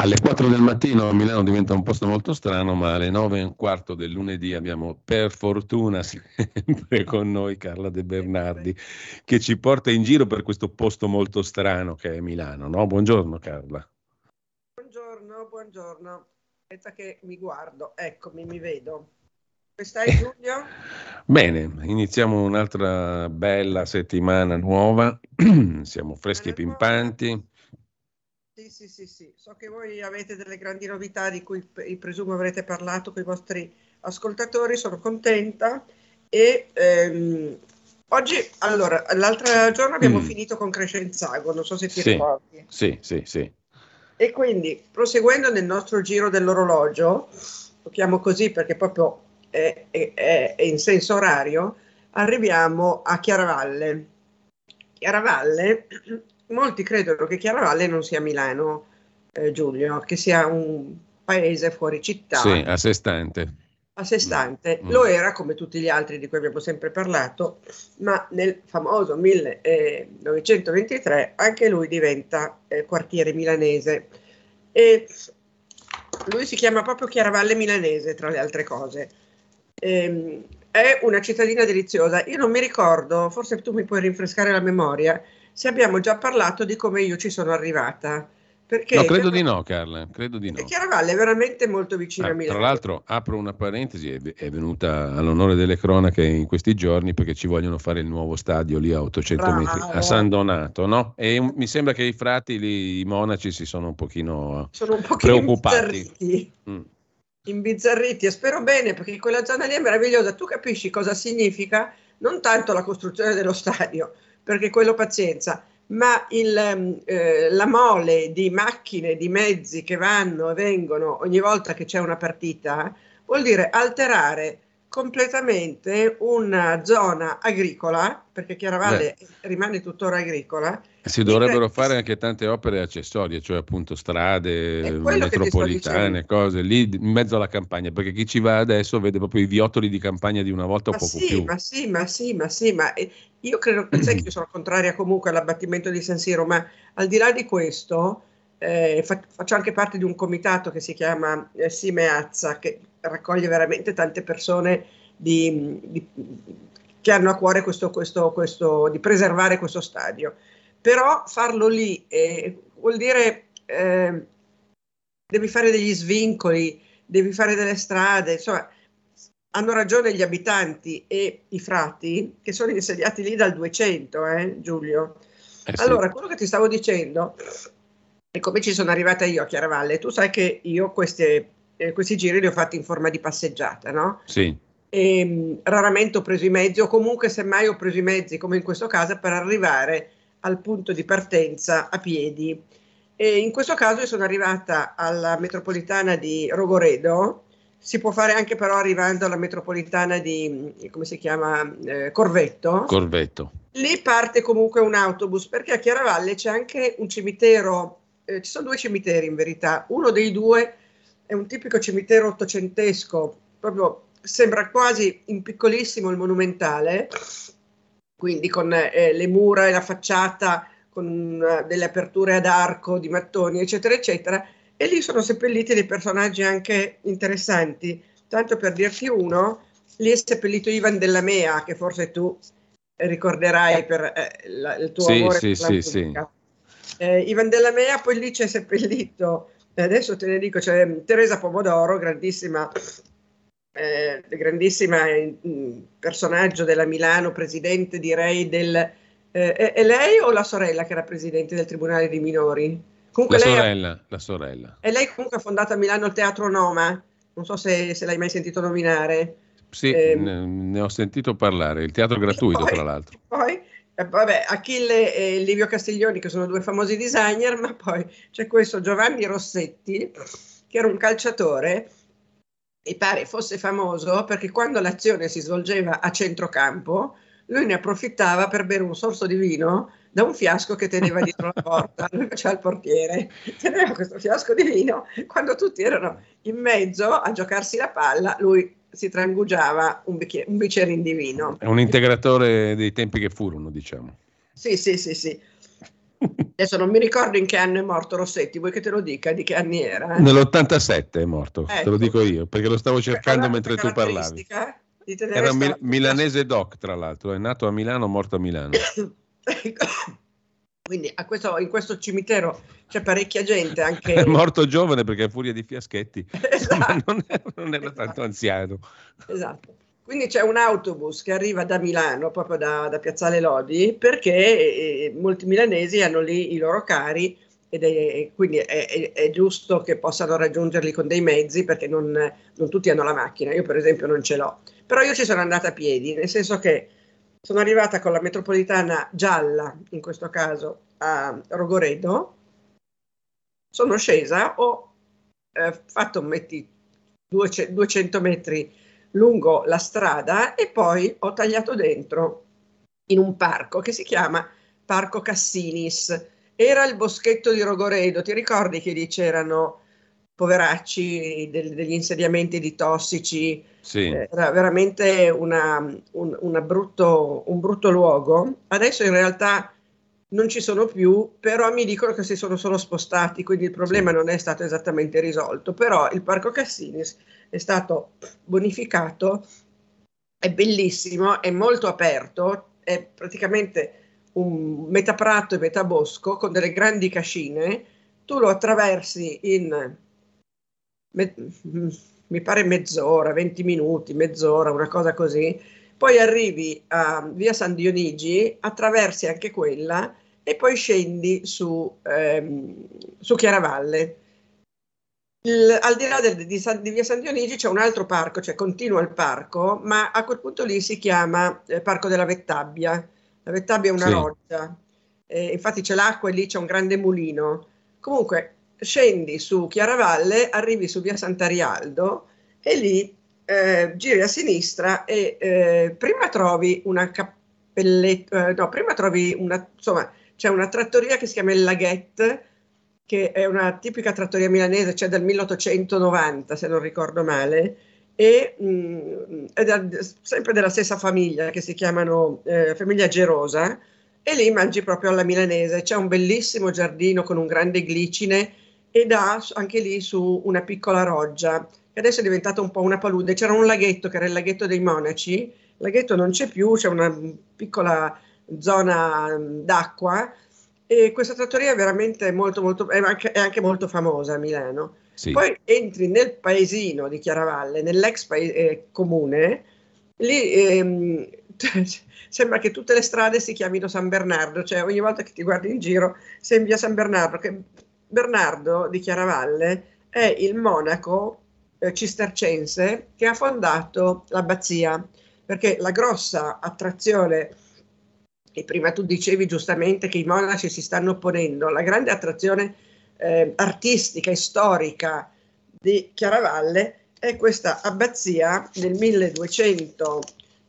Alle 4 del mattino Milano diventa un posto molto strano, ma alle 9 e un quarto del lunedì abbiamo per fortuna sempre con noi Carla De Bernardi che ci porta in giro per questo posto molto strano che è Milano. No? Buongiorno Carla. Buongiorno, buongiorno. Aspetta che mi guardo, eccomi, mi vedo. Come stai Giulio? Bene, iniziamo un'altra bella settimana nuova, siamo freschi e pimpanti sì, sì, sì, sì. So che voi avete delle grandi novità di cui presumo avrete parlato con i vostri ascoltatori, sono contenta. E ehm, oggi, allora, l'altro giorno abbiamo mm. finito con Crescenzago, non so se ti sì, ricordi. Sì, sì, sì. E quindi, proseguendo nel nostro giro dell'orologio, lo chiamo così perché proprio è, è, è in senso orario, arriviamo a Chiaravalle. Chiaravalle molti credono che Chiaravalle non sia Milano, eh, Giulio, che sia un paese fuori città. Sì, a sé stante. A sé stante. Mm. Lo era come tutti gli altri di cui abbiamo sempre parlato, ma nel famoso 1923 anche lui diventa eh, quartiere milanese. E lui si chiama proprio Chiaravalle Milanese, tra le altre cose. Ehm, è una cittadina deliziosa. Io non mi ricordo, forse tu mi puoi rinfrescare la memoria, se abbiamo già parlato di come io ci sono arrivata. Perché no, credo di no, Carla, credo di no. Chiaravalle è veramente molto vicino Ah, a Milano. tra l'altro, apro una parentesi, è, venuta all'onore delle cronache in questi giorni perché ci vogliono fare il nuovo stadio lì a 800 Bravo. metri a San Donato, no? E mi sembra che i frati lì, i monaci, si sono un pochino sono un pochino preoccupati. imbizzarriti, Mm. imbizzarriti e spero bene perché quella zona lì è meravigliosa. Tu capisci cosa significa non tanto la costruzione dello stadio, perché quello pazienza, ma il, ehm, eh, la mole di macchine, di mezzi che vanno e vengono ogni volta che c'è una partita, vuol dire alterare completamente una zona agricola, perché Chiaravalle rimane tuttora agricola, Si dovrebbero fare anche tante opere accessorie, cioè appunto strade, sto metropolitane, cose lì in mezzo alla campagna, perché chi ci va adesso vede proprio i viottoli di campagna di una volta o Ma poco sì, più. ma sì, ma sì, ma sì, ma eh, io credo, sai che io sono contraria comunque all'abbattimento di San Siro, ma al di là di questo, eh, fa- faccio anche parte di un comitato che si chiama eh, Simeazza, che raccoglie veramente tante persone di- di- che hanno a cuore questo, questo, questo, di preservare questo stadio. Però farlo lì eh, vuol dire eh, devi fare degli svincoli, devi fare delle strade, insomma, hanno ragione gli abitanti e i frati che sono insediati lì dal 200, eh, Giulio. Eh sì. Allora, quello che ti stavo dicendo come ci sono arrivata io a Chiaravalle. Tu sai che io queste, eh, questi giri li ho fatti in forma di passeggiata, no? Sì, E, mh, raramente ho preso i mezzi, o comunque semmai ho preso i mezzi, come in questo caso, per arrivare al punto di partenza a piedi. E in questo caso sono arrivata alla metropolitana di Rogoredo, si può fare anche però arrivando alla metropolitana di, mh, come si chiama, Eh, Corvetto. Corvetto. Lì parte comunque un autobus perché a Chiaravalle c'è anche un cimitero, eh, ci sono due cimiteri in verità, uno dei due è un tipico cimitero ottocentesco, proprio sembra quasi in piccolissimo il monumentale, quindi con eh, le mura e la facciata, con eh, delle aperture ad arco di mattoni, eccetera, eccetera, e lì sono seppelliti dei personaggi anche interessanti. Tanto per dirti uno, lì è seppellito Ivan della Mea, che forse tu ricorderai per eh, la- il tuo Sì, amore sì, per la sì, sì. Eh, Ivan della Mea, poi lì c'è seppellito, eh, adesso te ne dico, c'è Teresa Pomodoro, grandissima, eh, grandissima mm, personaggio della Milano, presidente direi del... eh, è, lei o la sorella che era presidente del Tribunale dei Minori? Comunque La lei ha- sorella, la sorella. e lei comunque ha fondato a Milano il Teatro Noma, non so se, se l'hai mai sentito nominare. Sì, Ehm, ne, ne ho sentito parlare, il teatro gratuito poi- tra l'altro. Poi, eh, vabbè, Achille e Livio Castiglioni, che sono due famosi designer, ma poi c'è questo Giovanni Rossetti, che era un calciatore e pare fosse famoso perché quando l'azione si svolgeva a centrocampo, lui ne approfittava per bere un sorso di vino da un fiasco che teneva dietro la porta. Lui faceva il portiere, teneva questo fiasco di vino. Quando tutti erano in mezzo a giocarsi la palla, lui si trangugiava un, bicchiere, un bicchierino di vino. È un integratore dei tempi che furono, diciamo. Sì, sì, sì, sì. Adesso non mi ricordo in che anno è morto Rossetti, vuoi che te lo dica di che anni era? Nell'87 è morto, te Ecco. lo dico io, perché lo stavo cercando mentre tu parlavi. Era mil- milanese doc, tra l'altro, è nato a Milano, morto a Milano. Ecco. Quindi a questo- in questo cimitero c'è parecchia gente anche... È morto giovane perché a furia di fiaschetti, Esatto. ma non era, non era tanto anziano. Esatto. Quindi c'è un autobus che arriva da Milano, proprio da, da Piazzale Lodi, perché eh, molti milanesi hanno lì i loro cari ed è, quindi è, è- è giusto che possano raggiungerli con dei mezzi perché non, non tutti hanno la macchina. Io per esempio non ce l'ho. Però io ci sono andata a piedi, nel senso che sono arrivata con la metropolitana gialla, in questo caso a Rogoredo, sono scesa, ho eh, fatto metti 200 200 metri lungo la strada e poi ho tagliato dentro in un parco che si chiama Parco Cassinis. Era il boschetto di Rogoredo, ti ricordi che lì c'erano poveracci del- degli insediamenti di tossici? Sì. Eh, Era veramente una- un, una brutto, un brutto luogo. Adesso in realtà non ci sono più, però mi dicono che si sono solo spostati, quindi il problema non è stato esattamente risolto. Però il Parco Cassinis è stato bonificato è bellissimo, è molto aperto, è praticamente un metà prato e metà bosco con delle grandi cascine, tu lo attraversi in me, mi pare mezz'ora, 20 minuti, mezz'ora, una cosa così, poi arrivi a via San Dionigi, attraversi anche quella e poi scendi su, ehm, su Chiaravalle. Il, al di là del, di, San, di, via San Dionigi c'è un altro parco, cioè continua il parco, ma a quel punto lì si chiama eh, Parco della Vettabbia. La Vettabbia è una sì. roccia, eh, infatti c'è l'acqua e lì c'è un grande mulino. Comunque scendi su Chiaravalle, arrivi su via Sant'Arialdo e lì eh, giri a sinistra e eh, prima trovi una cappelletta, eh, no, prima trovi una, insomma, c'è una trattoria che si chiama il Laghetto, che è una tipica trattoria milanese, cioè del 1890 se non ricordo male, e mh, mm, è da, sempre della stessa famiglia che si chiamano eh, famiglia Gerosa e lì mangi proprio alla milanese, c'è un bellissimo giardino con un grande glicine ed ha anche lì su una piccola roggia, che adesso è diventata un po' una palude. C'era un laghetto che era il laghetto dei monaci, il laghetto non c'è più, c'è una piccola zona d'acqua e questa trattoria è veramente molto, molto, è anche, è anche molto famosa a Milano. Sì. Poi entri nel paesino di Chiaravalle, nell'ex paese, eh, comune, lì ehm, sembra che tutte le strade si chiamino San Bernardo, cioè ogni volta che ti guardi in giro sembra San Bernardo, che Bernardo di Chiaravalle è il monaco eh, cistercense che ha fondato l'abbazia, perché la grossa attrazione, e prima tu dicevi giustamente che i monaci si stanno opponendo, la grande attrazione eh, artistica e storica di Chiaravalle è questa abbazia nel 1200,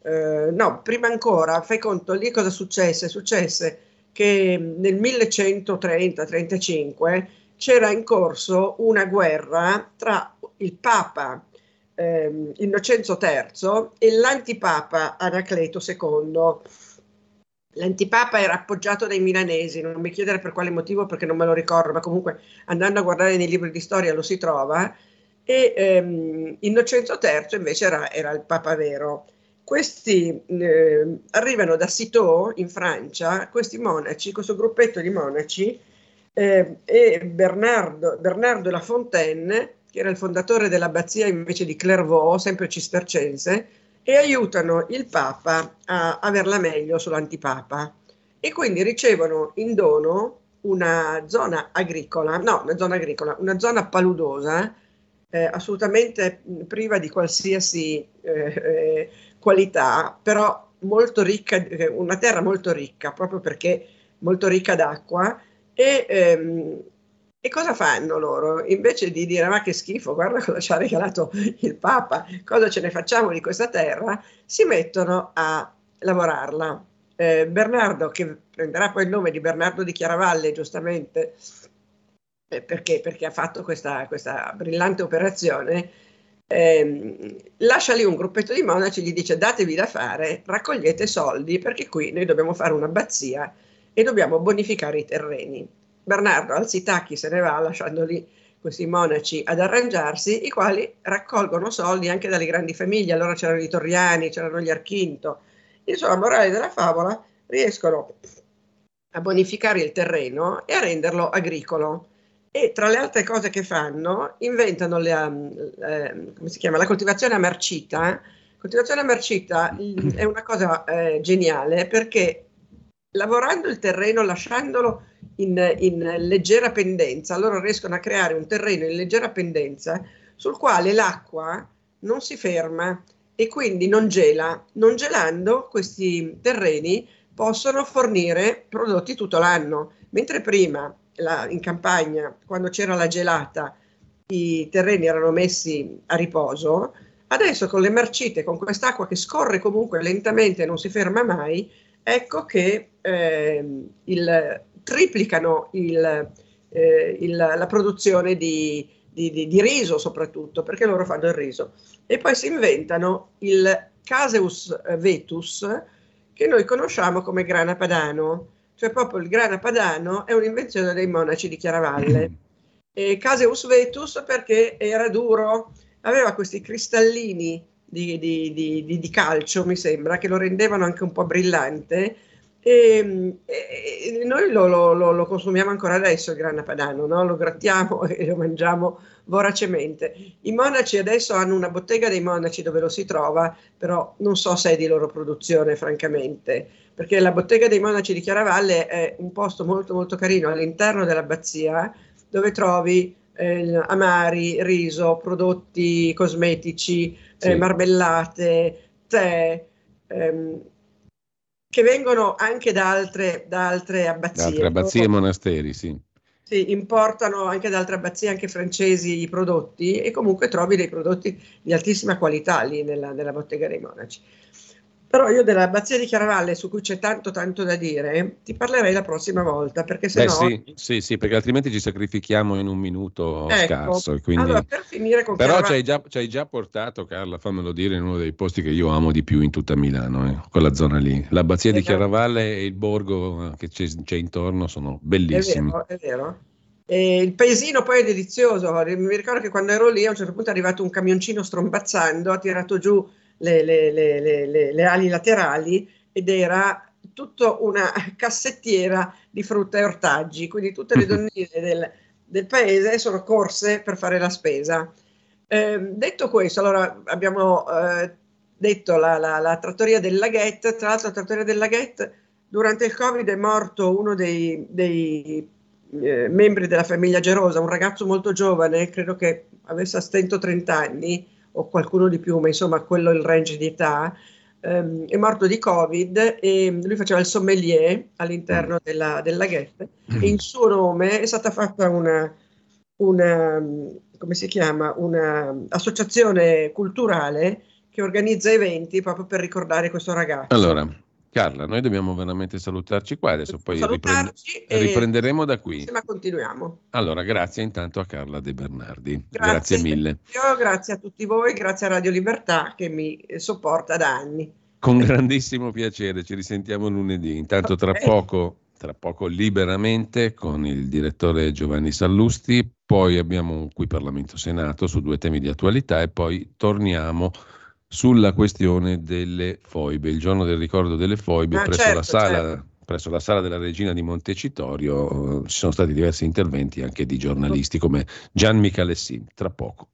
eh, no, prima ancora, fai conto lì cosa successe? Successe che nel 1130-35 c'era in corso una guerra tra il Papa eh, Innocenzo III e l'antipapa Anacleto II. L'antipapa era appoggiato dai milanesi, non mi chiedere per quale motivo perché non me lo ricordo, ma comunque andando a guardare nei libri di storia lo si trova, e ehm, Innocenzo III invece era, era il papa vero. Questi eh, arrivano da Citeaux in Francia, questi monaci, questo gruppetto di monaci, eh, e Bernardo, Bernardo La Fontaine, che era il fondatore dell'abbazia invece di Clairvaux, sempre cistercense, e aiutano il Papa a averla meglio sull'antipapa. E quindi ricevono in dono una zona agricola, no, una zona agricola, una zona paludosa, eh, assolutamente priva di qualsiasi eh, eh qualità, però molto ricca, eh, una terra molto ricca, proprio perché molto ricca d'acqua. E, ehm, e cosa fanno loro? Invece di dire ma che schifo, guarda cosa ci ha regalato il Papa, cosa ce ne facciamo di questa terra, si mettono a lavorarla. Eh, Bernardo, che prenderà poi il nome di Bernardo di Chiaravalle, giustamente, eh, perché, perché, ha fatto questa, questa brillante operazione, eh, lascia lì un gruppetto di monaci, gli dice datevi da fare, raccogliete soldi perché qui noi dobbiamo fare un'abbazia e dobbiamo bonificare i terreni. Bernardo Alzitacchi se ne va lasciando lì questi monaci ad arrangiarsi, i quali raccolgono soldi anche dalle grandi famiglie, allora c'erano i Torriani, c'erano gli Archinto. Insomma, morale della favola, riescono a bonificare il terreno e a renderlo agricolo e tra le altre cose che fanno inventano le, eh, come si chiama, la coltivazione a marcita. Coltivazione a marcita è una cosa eh, geniale perché lavorando il terreno, lasciandolo in, in, leggera pendenza, loro riescono a creare un terreno in leggera pendenza sul quale l'acqua non si ferma e quindi non gela. Non gelando questi terreni possono fornire prodotti tutto l'anno, mentre prima la, in campagna, quando c'era la gelata, i terreni erano messi a riposo, adesso con le marcite, con quest'acqua che scorre comunque lentamente e non si ferma mai, ecco che eh, il, triplicano il, eh, il, la produzione di, di, di, di, riso soprattutto, perché loro fanno il riso. E poi si inventano il Caseus vetus, che noi conosciamo come grana padano, cioè proprio il grana padano è un'invenzione dei monaci di Chiaravalle. E Caseus vetus perché era duro, aveva questi cristallini di, di, di, di calcio, mi sembra, che lo rendevano anche un po' brillante. E, e noi lo, lo, lo, consumiamo ancora adesso il grana padano, no? lo grattiamo e lo mangiamo voracemente. I monaci adesso hanno una bottega dei monaci dove lo si trova, però non so se è di loro produzione, francamente, perché la bottega dei monaci di Chiaravalle è un posto molto molto carino all'interno dell'abbazia dove trovi eh, amari, riso, prodotti cosmetici, sì. eh, marmellate, tè, ehm, che vengono anche da altre, da altre abbazie. Da altre abbazie e monasteri, sì. Sì, importano anche da altre abbazie, anche francesi, i prodotti e comunque trovi dei prodotti di altissima qualità lì nella, nella bottega dei monaci. Però io dell'abbazia di Chiaravalle, su cui c'è tanto tanto da dire, ti parlerei la prossima volta, perché se no... Sì, sì, sì, perché altrimenti ci sacrifichiamo in un minuto ecco. scarso. Quindi... Allora, per finire con Però ci hai, già, già, portato, Carla, fammelo dire, in uno dei posti che io amo di più in tutta Milano, eh, quella zona lì. L'abbazia esatto. di Chiaravalle e il borgo che c'è, c'è intorno sono bellissimi. È vero, è vero. E il paesino poi è delizioso. Mi ricordo che quando ero lì a un certo punto è arrivato un camioncino strombazzando, ha tirato giù le, le, le, le ali laterali ed era tutta una cassettiera di frutta e ortaggi, quindi tutte le donnine del, del paese sono corse per fare la spesa. Eh, detto questo, allora abbiamo eh, detto la, la, la, trattoria del Laghetto, tra l'altro la trattoria del Laghetto durante il Covid è morto uno dei, dei eh, membri della famiglia Gerosa, un ragazzo molto giovane, credo che avesse a stento 30 anni, o qualcuno di più, ma insomma quello il range di età, ehm, è morto di Covid e lui faceva il sommelier all'interno mm. della, del laghetto e in suo nome è stata fatta una, una come si chiama, un'associazione culturale che organizza eventi proprio per ricordare questo ragazzo. Allora, Carla, noi dobbiamo veramente salutarci qua, adesso poi riprende, riprenderemo da qui. Ma continuiamo. Allora, grazie intanto a Carla De Bernardi. Grazie, grazie mille. Io, grazie a tutti voi, grazie a Radio Libertà che mi sopporta da anni. Con grandissimo piacere, ci risentiamo lunedì. Intanto tra poco, tra poco liberamente con il direttore Giovanni Sallusti, poi abbiamo qui Parlamento Senato su due temi di attualità e poi torniamo sulla questione delle foibe, il giorno del ricordo delle foibe ah, presso, certo, la sala, certo. presso, la sala, della Regina di Montecitorio. Ci sono stati diversi interventi anche di giornalisti come Gian Michalessin. Tra poco.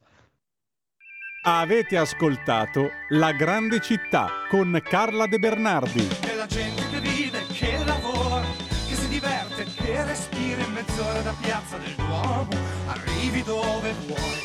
Avete ascoltato La grande città con Carla De Bernardi. È la gente che vive, che lavora, che si diverte, che respira in mezz'ora da piazza del Duomo, arrivi dove vuoi